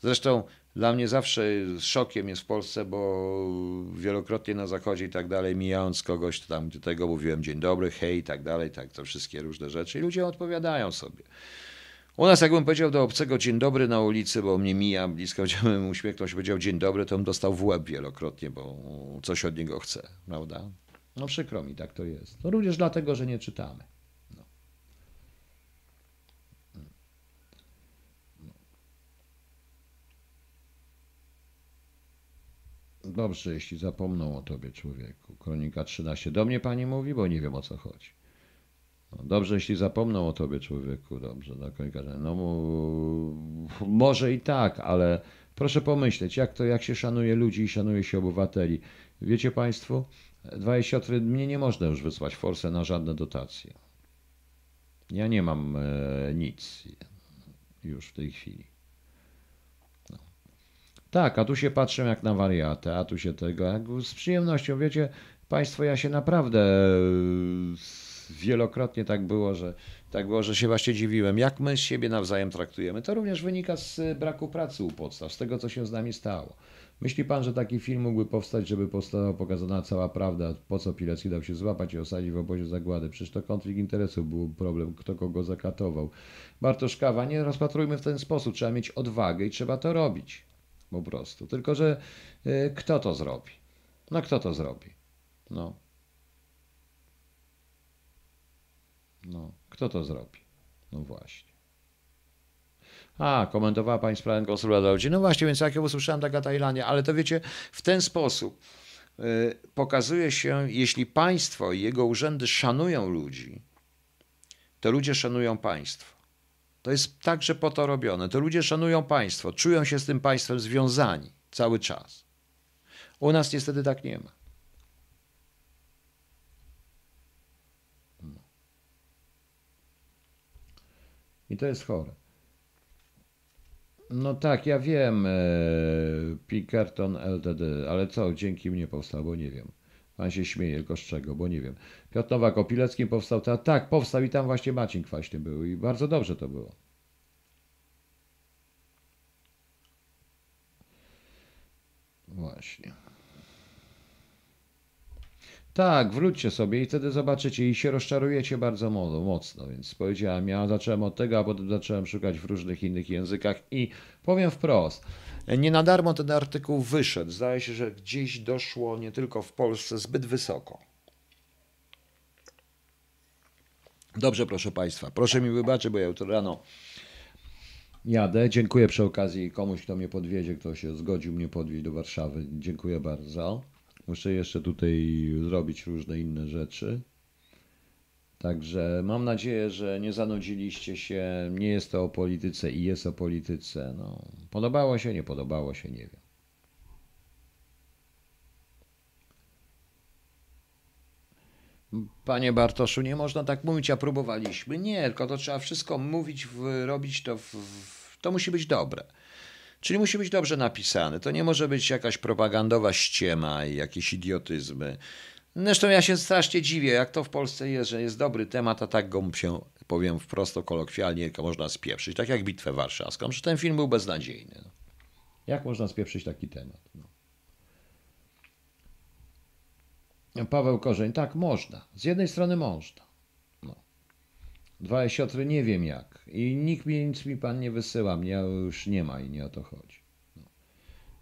Zresztą dla mnie zawsze szokiem jest w Polsce, bo wielokrotnie na zachodzie i tak dalej, mijając kogoś, tam do tego mówiłem dzień dobry, hej i tak dalej, tak, to wszystkie różne rzeczy i ludzie odpowiadają sobie. U nas jakbym powiedział do obcego dzień dobry na ulicy, bo mnie mija blisko, chciałbym uśmiechnąć, powiedział dzień dobry, to bym dostał w łeb wielokrotnie, bo coś od niego chce, prawda? No przykro mi, tak to jest. No również dlatego, że nie czytamy. Dobrze, jeśli zapomną o tobie, człowieku. Kronika 13. Do mnie pani mówi, bo nie wiem o co chodzi. No, dobrze, jeśli zapomną o tobie, człowieku. Dobrze, no, kronika. No, może i tak, ale proszę pomyśleć, jak to, jak się szanuje ludzi i szanuje się obywateli. Wiecie państwo, dwa siostry, mnie nie można już wysłać forsę na żadne dotacje. Ja nie mam e, nic już w tej chwili. Tak, a tu się patrzę jak na wariatę, a tu się tego, jak z przyjemnością, wiecie, Państwo, ja się naprawdę wielokrotnie tak było, że tak było, że się właśnie dziwiłem, jak my siebie nawzajem traktujemy. To również wynika z braku pracy u podstaw, z tego, co się z nami stało. Myśli pan, że taki film mógłby powstać, żeby powstała pokazana cała prawda, po co Pilecki dał się złapać i osadzić w obozie zagłady? Przecież to konflikt interesów był problem, kto kogo zakatował. Bartoszkawa, nie rozpatrujmy w ten sposób, trzeba mieć odwagę i trzeba to robić. Po prostu. Tylko, że y, kto to zrobi? No kto to zrobi? No. No, kto to zrobi? No właśnie. A, komentowała pani sprawę konsula dla ludzi. No właśnie, więc jak ja usłyszałem taka Tajlandia, ale to wiecie, w ten sposób y, pokazuje się, jeśli państwo i jego urzędy szanują ludzi, to ludzie szanują państwo. To jest także po to robione. To ludzie szanują państwo, czują się z tym państwem związani cały czas. U nas niestety tak nie ma. I to jest chore. No tak, ja wiem, e, Pinkerton LTD, ale co, dzięki mnie powstał, bo nie wiem. Pan się śmieje, tylko z czego, bo nie wiem. Piotr Nowak o Pileckim powstał teatr. Tak, powstał i tam właśnie Maciej Kwaśny był i bardzo dobrze to było. Właśnie. Tak, wróćcie sobie i wtedy zobaczycie i się rozczarujecie bardzo mo- mocno, więc powiedziałem, ja zacząłem od tego, a potem zacząłem szukać w różnych innych językach i powiem wprost, nie na darmo ten artykuł wyszedł. Zdaje się, że gdzieś doszło nie tylko w Polsce zbyt wysoko. Dobrze, proszę Państwa, proszę mi wybaczyć, bo ja jutro rano jadę. Dziękuję przy okazji komuś, kto mnie podwiezie, kto się zgodził mnie podwieźć do Warszawy. Dziękuję bardzo. Muszę jeszcze tutaj zrobić różne inne rzeczy. Także mam nadzieję, że nie zanudziliście się. Nie jest to o polityce i jest o polityce. No, podobało się, nie podobało się, nie wiem. Panie Bartoszu, nie można tak mówić, a próbowaliśmy. Nie, tylko to trzeba wszystko mówić, w, robić to, w, w, to musi być dobre. Czyli musi być dobrze napisane. To nie może być jakaś propagandowa ściema i jakieś idiotyzmy. Zresztą ja się strasznie dziwię, jak to w Polsce jest, że jest dobry temat, a tak go się, powiem wprost kolokwialnie, można spieprzyć. Tak jak Bitwę Warszawską, że ten film był beznadziejny. Jak można spieprzyć taki temat? No. Paweł Korzeń, tak, można. Z jednej strony można. No. Dwa siotry nie wiem jak. I nikt mi nic mi pan nie wysyła. Mnie już nie ma i nie o to chodzi. No.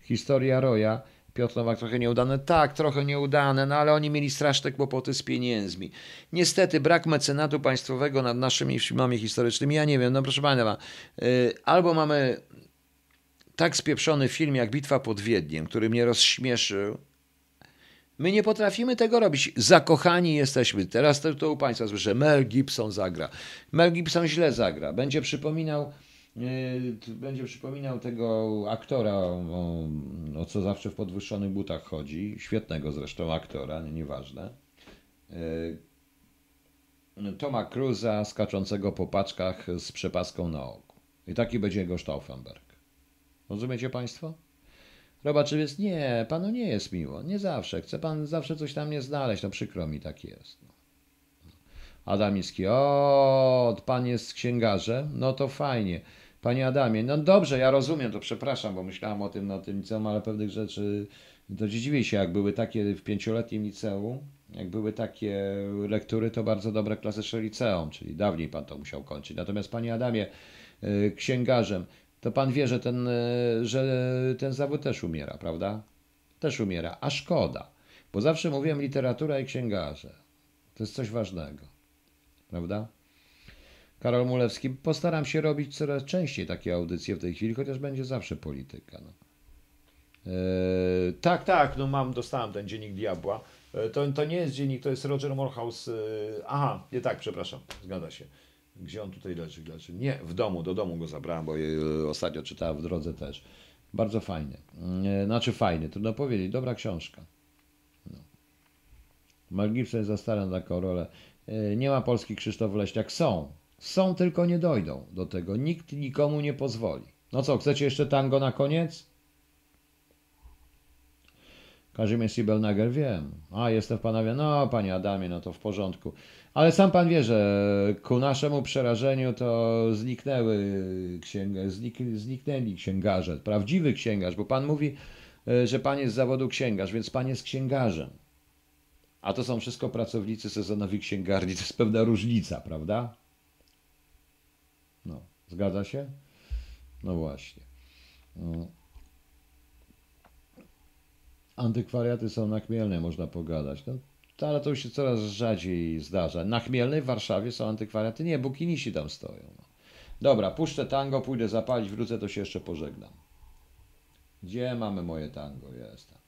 Historia Roja. Piotr Nowak trochę nieudane. Tak, trochę nieudane, no ale oni mieli straszne kłopoty z pieniędzmi. Niestety brak mecenatu państwowego nad naszymi filmami historycznymi. Ja nie wiem, no proszę pana, yy, albo mamy tak spieprzony film jak Bitwa pod Wiedniem, który mnie rozśmieszył, My nie potrafimy tego robić. Zakochani jesteśmy. Teraz to, to u Państwa słyszę, Mel Gibson zagra. Mel Gibson źle zagra. Będzie przypominał, będzie przypominał tego aktora, o, o, co zawsze w podwyższonych butach chodzi. Świetnego zresztą aktora, nie, nieważne. Yy, Toma Cruza skaczącego po paczkach z przepaską na oku. I taki będzie jego Stauffenberg. Rozumiecie Państwo? Robaczywiec, nie, panu nie jest miło, nie zawsze. Chce pan zawsze coś tam nie znaleźć, no przykro mi, tak jest. Adamicki, o, pan jest księgarzem? No to fajnie. Panie Adamie, no dobrze, ja rozumiem, to przepraszam, bo myślałem o tym, na tym liceum, ale pewnych rzeczy, to dziwię się, jak były takie w pięcioletnim liceum, jak były takie lektury, to bardzo dobre klasyczne liceum, czyli dawniej pan to musiał kończyć. Natomiast panie Adamie, księgarzem, to pan wie, że ten, że ten zawód też umiera, prawda? Też umiera, a szkoda, bo zawsze mówiłem literatura i księgarze. To jest coś ważnego, prawda? Karol Mulewski, postaram się robić coraz częściej takie audycje w tej chwili, chociaż będzie zawsze polityka. No. Eee, tak, tak, no mam, dostałem ten Dziennik Diabła. Eee, to, to nie jest dziennik, to jest Roger Morehouse. Eee, aha, nie tak, przepraszam, zgadza się. Gdzie on tutaj leży? leży? Nie, w domu, do domu go zabrałem, bo je, ostatnio czytałem w drodze też. Bardzo fajny. Znaczy fajny, trudno powiedzieć. Dobra książka. No. Mel Gibson jest za stary na taką rolę. Nie ma polski Krzysztof Leśniak. Są. Są, tylko nie dojdą do tego. Nikt nikomu nie pozwoli. No co, chcecie jeszcze tango na koniec? Kazimierz Sibelnager, wiem. A, jestem w Panowie. No, panie Adamie, no to w porządku. Ale sam pan wie, że ku naszemu przerażeniu to zniknęły księga, znik, zniknęli księgarze, prawdziwy księgarz, bo pan mówi, że pan jest z zawodu księgarz, więc pan jest księgarzem. A to są wszystko pracownicy sezonowi księgarni, to jest pewna różnica, prawda? No, zgadza się? No właśnie. No. Antykwariaty są na Chmielnej, można pogadać. No, ale to już się coraz rzadziej zdarza. Na Chmielnej w Warszawie są antykwariaty. Nie, bukinisi tam stoją. No. Dobra, puszczę tango, pójdę zapalić, wrócę, to się jeszcze pożegnam. Gdzie mamy moje tango? Jest tam.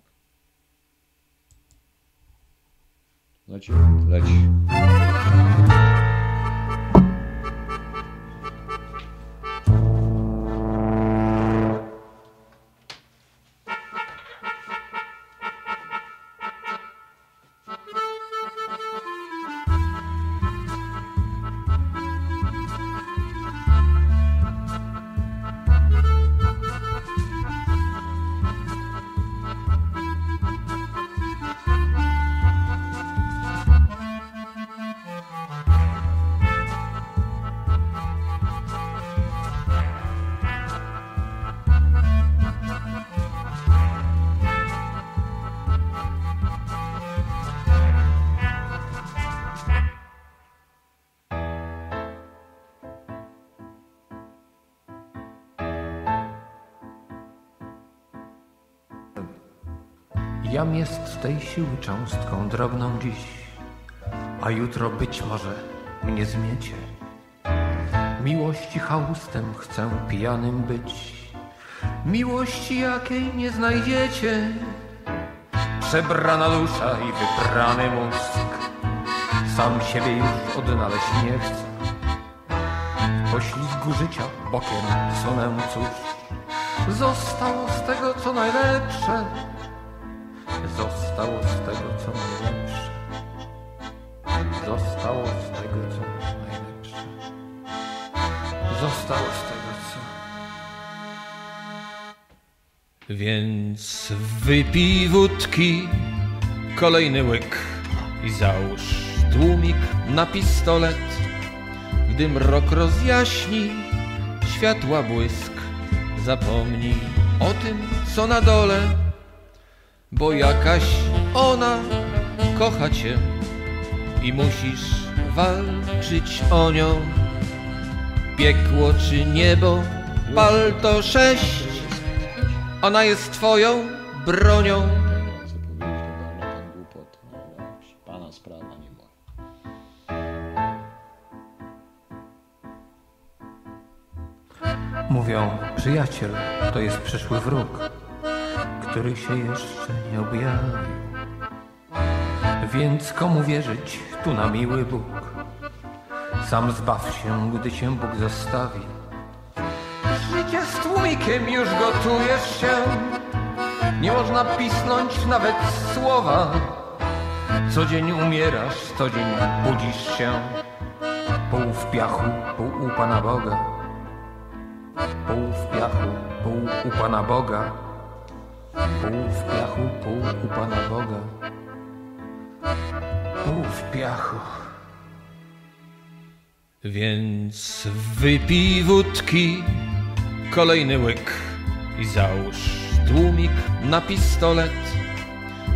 Leci, leci. Tej siły cząstką drobną dziś, a jutro być może mnie zmiecie. Miłości chałustem chcę pijanym być, miłości jakiej nie znajdziecie. Przebrana dusza i wybrany mózg, sam siebie już odnaleźć nie chcę. W poślizgu życia bokiem sunę cóż, zostało z tego co najlepsze. Zostało z tego co najlepsze. Zostało z tego co najlepsze. Zostało z tego co. Więc wypij wódki, kolejny łyk i załóż tłumik na pistolet. Gdy mrok rozjaśni, światła błysk, zapomnij o tym, co na dole, bo jakaś ona kocha cię i musisz walczyć o nią. Piekło czy niebo, palto sześć, ona jest twoją bronią. Co powiedzieć, to wolno pan głupot. Dobrze, pana sprawa, nie moja. Mówią, przyjaciel to jest przyszły wróg, który się jeszcze nie objawił. Więc komu wierzyć tu na miły Bóg? Sam zbaw się, gdy cię Bóg zostawi. Życie z tłumikiem już gotujesz się. Nie można pisnąć nawet słowa. Co dzień umierasz, co dzień budzisz się. Pół w piachu, pół u Pana Boga. Pół w piachu, pół u Pana Boga. Pół w piachu, pół u Pana Boga. Pół w piachu. Więc wypij wódki, kolejny łyk i załóż tłumik na pistolet.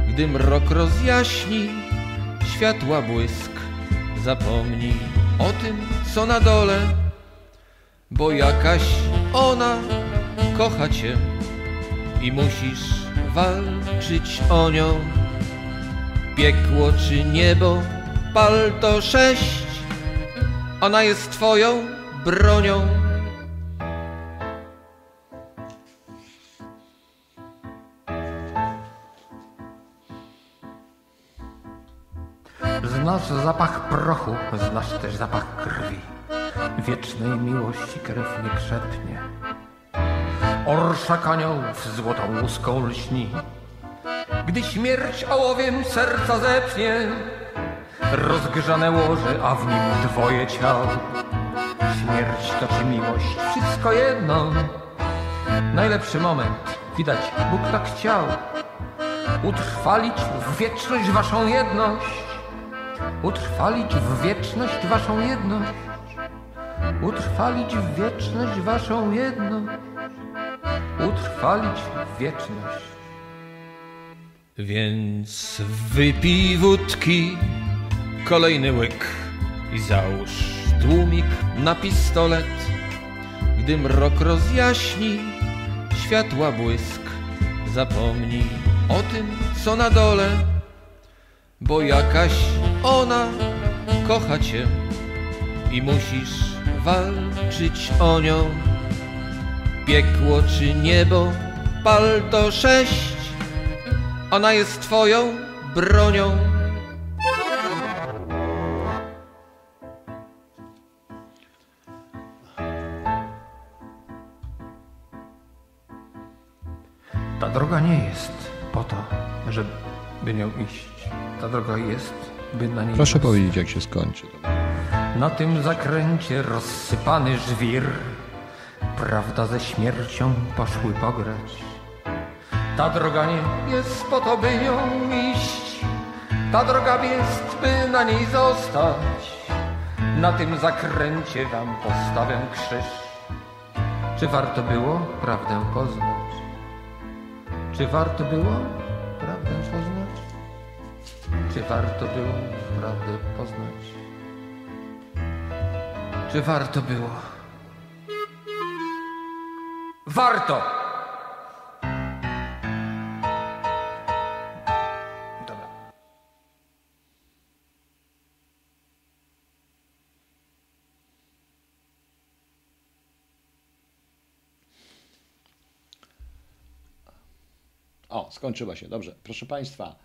Gdy mrok rozjaśni, światła błysk, zapomnij o tym, co na dole, bo jakaś ona kocha cię i musisz walczyć o nią. Piekło czy niebo, palto sześć, ona jest twoją bronią. Znasz zapach prochu, znasz też zapach krwi. Wiecznej miłości krew nie krzepnie. Orszak aniołów złotą łuską lśni. Gdy śmierć ołowiem serca zepnie, rozgrzane łoże, a w nim dwoje ciał. Śmierć to czy miłość, wszystko jedno. Najlepszy moment, widać, Bóg tak chciał. Utrwalić w wieczność waszą jedność. Utrwalić w wieczność waszą jedność. Utrwalić w wieczność waszą jedność. Utrwalić w wieczność. Więc wypij wódki, kolejny łyk i załóż tłumik na pistolet. Gdy mrok rozjaśni, światła błysk, zapomnij o tym, co na dole, bo jakaś ona kocha cię i musisz walczyć o nią. Piekło czy niebo, palto sześć, ona jest twoją bronią. Ta droga nie jest po to, żeby nią iść. Ta droga jest, by na niej Proszę powiedzieć, jak się skończy. Na tym zakręcie rozsypany żwir Prawda ze śmiercią poszły pograć Ta droga nie jest po to, by nią iść Ta droga jest, by na niej zostać Na tym zakręcie wam postawię krzyż Czy warto było prawdę poznać? Czy warto było prawdę poznać? Czy warto było prawdę poznać? Czy warto było? Warto! O, skończyła się. Dobrze. Proszę Państwa,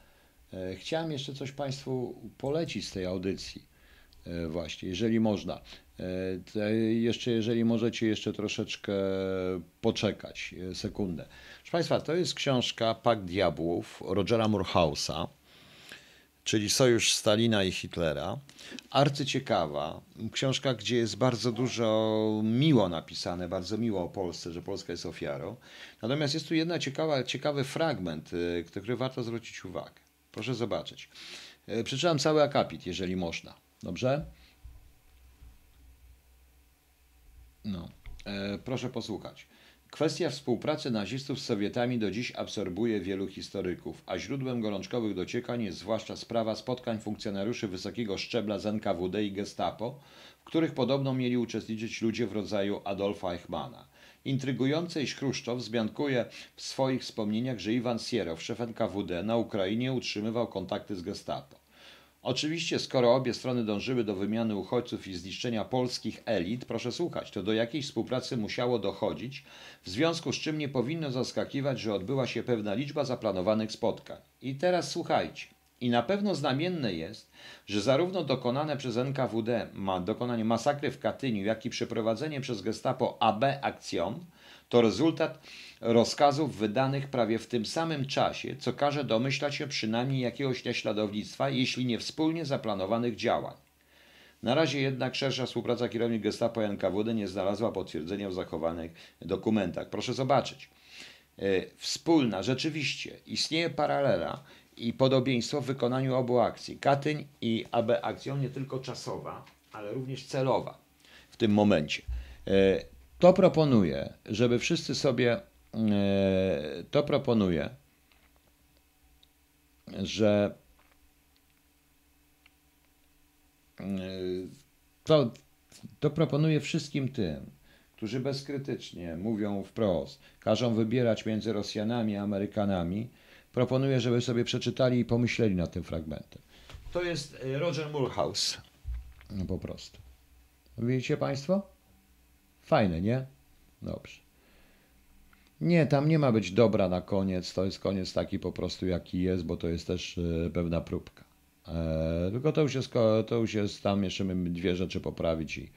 e, chciałem jeszcze coś Państwu polecić z tej audycji. E, Właśnie, jeżeli można. E, Jeszcze, jeżeli możecie jeszcze troszeczkę poczekać, sekundę. Proszę Państwa, to jest książka Pakt Diabłów Rogera Murhausa, czyli Sojusz Stalina i Hitlera. Arcyciekawa. Książka, gdzie jest bardzo dużo miło napisane, bardzo miło o Polsce, że Polska jest ofiarą. Natomiast jest tu jedna ciekawa, ciekawy fragment, y, który warto zwrócić uwagę. Proszę zobaczyć. Y, Przeczytam cały akapit, jeżeli można. Dobrze? No, e, proszę posłuchać. Kwestia współpracy nazistów z Sowietami do dziś absorbuje wielu historyków, a źródłem gorączkowych dociekań jest zwłaszcza sprawa spotkań funkcjonariuszy wysokiego szczebla z NKWD i Gestapo, w których podobno mieli uczestniczyć ludzie w rodzaju Adolfa Eichmana. Intrygujące, iż Chruszczow wzmiankuje w swoich wspomnieniach, że Iwan Sierow, szef NKWD na Ukrainie utrzymywał kontakty z Gestapo. Oczywiście, skoro obie strony dążyły do wymiany uchodźców i zniszczenia polskich elit, proszę słuchać, to do jakiejś współpracy musiało dochodzić, w związku z czym nie powinno zaskakiwać, że odbyła się pewna liczba zaplanowanych spotkań. I teraz słuchajcie. I na pewno znamienne jest, że zarówno dokonane przez NKWD ma dokonanie masakry w Katyniu, jak i przeprowadzenie przez Gestapo AB Aktion to rezultat rozkazów wydanych prawie w tym samym czasie, co każe domyślać się przynajmniej jakiegoś naśladownictwa, jeśli nie wspólnie zaplanowanych działań. Na razie jednak szersza współpraca kierownik Gestapo NKWD nie znalazła potwierdzenia w zachowanych dokumentach. Proszę zobaczyć. E, Wspólna, rzeczywiście, istnieje paralela i podobieństwo w wykonaniu obu akcji. Katyń i AB akcją nie tylko czasowa, ale również celowa w tym momencie. To proponuję, żeby wszyscy sobie e, to proponuję, że e, to, to proponuję wszystkim tym, którzy bezkrytycznie mówią wprost, każą wybierać między Rosjanami a Amerykanami, proponuję, żeby sobie przeczytali i pomyśleli nad tym fragmentem. To jest e, Roger Mulhouse. Po prostu. Widzicie Państwo? Fajne, nie? Dobrze. Nie, tam nie ma być dobra na koniec. To jest koniec taki po prostu, jaki jest, bo to jest też e, pewna próbka. E, tylko to już, jest, to już jest, tam jeszcze dwie rzeczy poprawić i,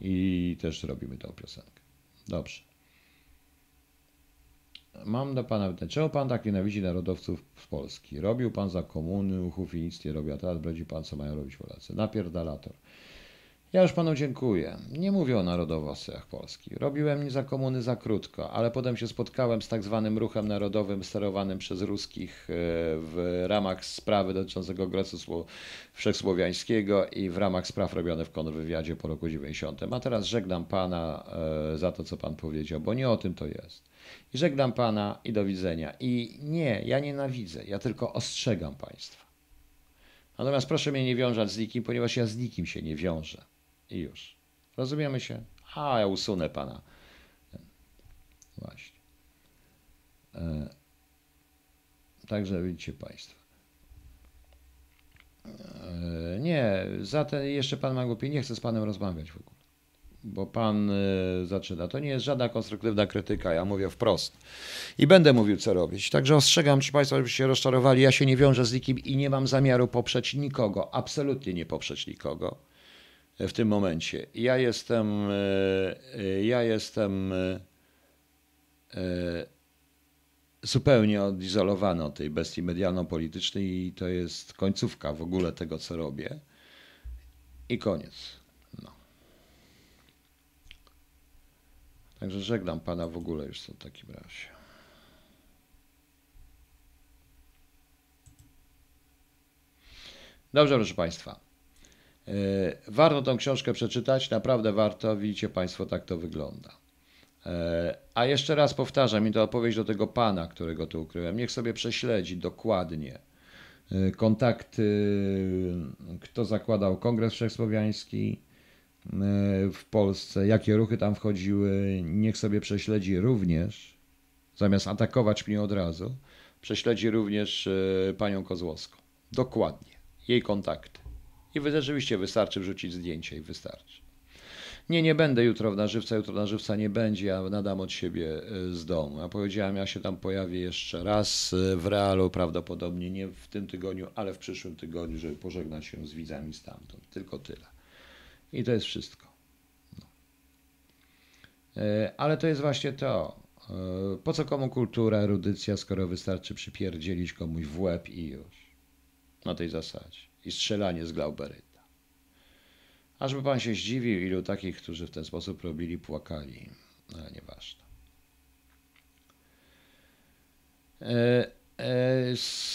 i też robimy tą piosenkę. Dobrze. Mam do pana pytanie, czemu pan tak nienawidzi narodowców z Polski? Robił pan za komuny, uchów i nic nie robił, a teraz bredzi pan, co mają robić Polacy. Napierdalator. Ja już panu dziękuję. Nie mówię o narodowcach Polski. Robiłem nie za komuny za krótko, ale potem się spotkałem z tak zwanym ruchem narodowym sterowanym przez ruskich e, w ramach sprawy dotyczącego Grecu Sło- Wszechsłowiańskiego i w ramach spraw robionych w kontrwywiadzie po roku 90. A teraz żegnam pana e, za to, co pan powiedział, bo nie o tym to jest. I żegnam pana i do widzenia. I nie, ja nienawidzę, ja tylko ostrzegam państwa. Natomiast proszę mnie nie wiązać z nikim, ponieważ ja z nikim się nie wiążę. I już. Rozumiemy się? A, ja usunę pana. Właśnie. E, Także widzicie Państwo. E, Nie, za te jeszcze Pan ma głupie. Nie chcę z Panem rozmawiać w ogóle. Bo Pan e, zaczyna. To nie jest żadna konstruktywna krytyka. Ja mówię wprost. I będę mówił, co robić. Także ostrzegam czy Państwa, żebyście się rozczarowali. Ja się nie wiążę z nikim i nie mam zamiaru poprzeć nikogo. Absolutnie nie poprzeć nikogo w tym momencie. Ja jestem, e, e, ja jestem e, zupełnie odizolowany od tej bestii medialno-politycznej i to jest końcówka w ogóle tego, co robię. I koniec. No. Także żegnam Pana w ogóle już w takim razie. Dobrze, proszę Państwa. E, Warto tą książkę przeczytać, naprawdę warto. Widzicie Państwo, tak to wygląda. E, A jeszcze raz powtarzam, i to opowieść do tego pana, którego tu ukryłem. Niech sobie prześledzi dokładnie e, kontakty, kto zakładał Kongres Wszechsłowiański w Polsce, jakie ruchy tam wchodziły. Niech sobie prześledzi również, zamiast atakować mnie od razu, prześledzi również panią Kozłowską. Dokładnie. Jej kontakty. I wy rzeczywiście wystarczy wrzucić zdjęcie i wystarczy. Nie, nie będę jutro na żywca, jutro na żywca nie będzie, ja nadam od siebie e, z domu. Ja powiedziałem, ja się tam pojawię jeszcze raz e, w realu, prawdopodobnie nie w tym tygodniu, ale w przyszłym tygodniu, żeby pożegnać się z widzami stamtąd. Tylko tyle. I to jest wszystko. No. E, Ale to jest właśnie to. Po co komu kultura, erudycja, skoro wystarczy przypierdzielić komuś w łeb i już. Na tej zasadzie. I strzelanie z Glauberyta. Ażby pan się zdziwił, ilu takich, którzy w ten sposób robili, płakali. Ale nieważne. E, e,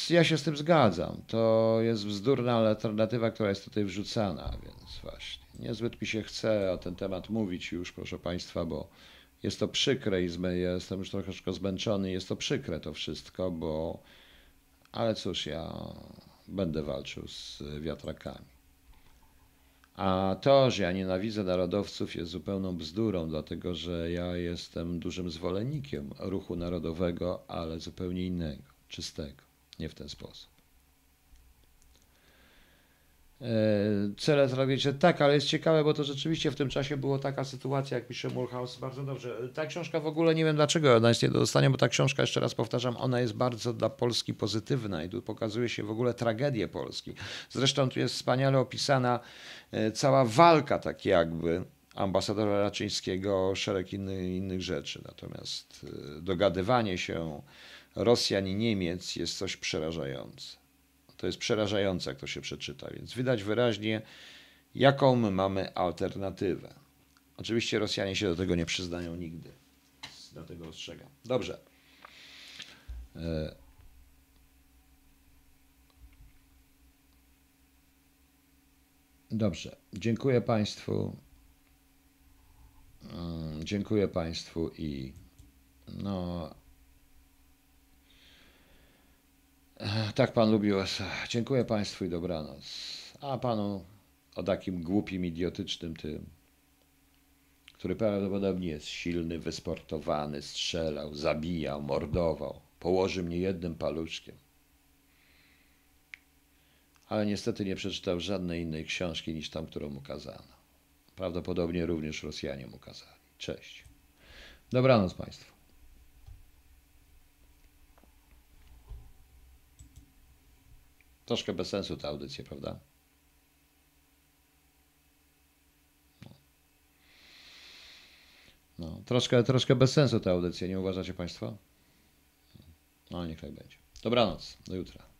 Ja się z tym zgadzam. To jest bzdurna alternatywa, która jest tutaj wrzucana, więc właśnie. Niezbyt mi się chce o ten temat mówić już, proszę państwa, bo jest to przykre i ja jestem już troszeczkę zmęczony. Jest to przykre to wszystko, bo. Ale cóż, ja będę walczył z wiatrakami. A to, że ja nienawidzę narodowców jest zupełną bzdurą, dlatego że ja jestem dużym zwolennikiem ruchu narodowego, ale zupełnie innego, czystego, nie w ten sposób. E, Cele tragiczne, tak, ale jest ciekawe, bo to rzeczywiście w tym czasie była taka sytuacja, jak pisze Mulhouse, bardzo dobrze. Ta książka w ogóle nie wiem dlaczego ona jest nie do dostania, bo ta książka, jeszcze raz powtarzam, ona jest bardzo dla Polski pozytywna i tu pokazuje się w ogóle tragedię Polski. Zresztą tu jest wspaniale opisana e, cała walka, tak jakby ambasadora Raczyńskiego szereg inny, innych rzeczy. Natomiast e, dogadywanie się Rosjan i Niemiec jest coś przerażające. To jest przerażające, jak to się przeczyta, więc widać wyraźnie, jaką my mamy alternatywę. Oczywiście Rosjanie się do tego nie przyznają nigdy. Dlatego ostrzegam. Dobrze. E, Dobrze. Dziękuję Państwu. Mm, Dziękuję Państwu i no. Ech, Tak pan lubi USA. Dziękuję Państwu i dobranoc. A panu o takim głupim, idiotycznym tym, który prawdopodobnie jest silny, wysportowany, strzelał, zabijał, mordował, położy mnie jednym paluszkiem. Ale niestety nie przeczytał żadnej innej książki niż tam, którą mu kazano. Prawdopodobnie również Rosjanie mu kazali. Cześć. Dobranoc Państwu. Troszkę bez sensu ta audycja, prawda? No. No, troszkę, troszkę bez sensu ta audycja, nie uważacie Państwo? No, niech tak będzie. Dobranoc, do jutra.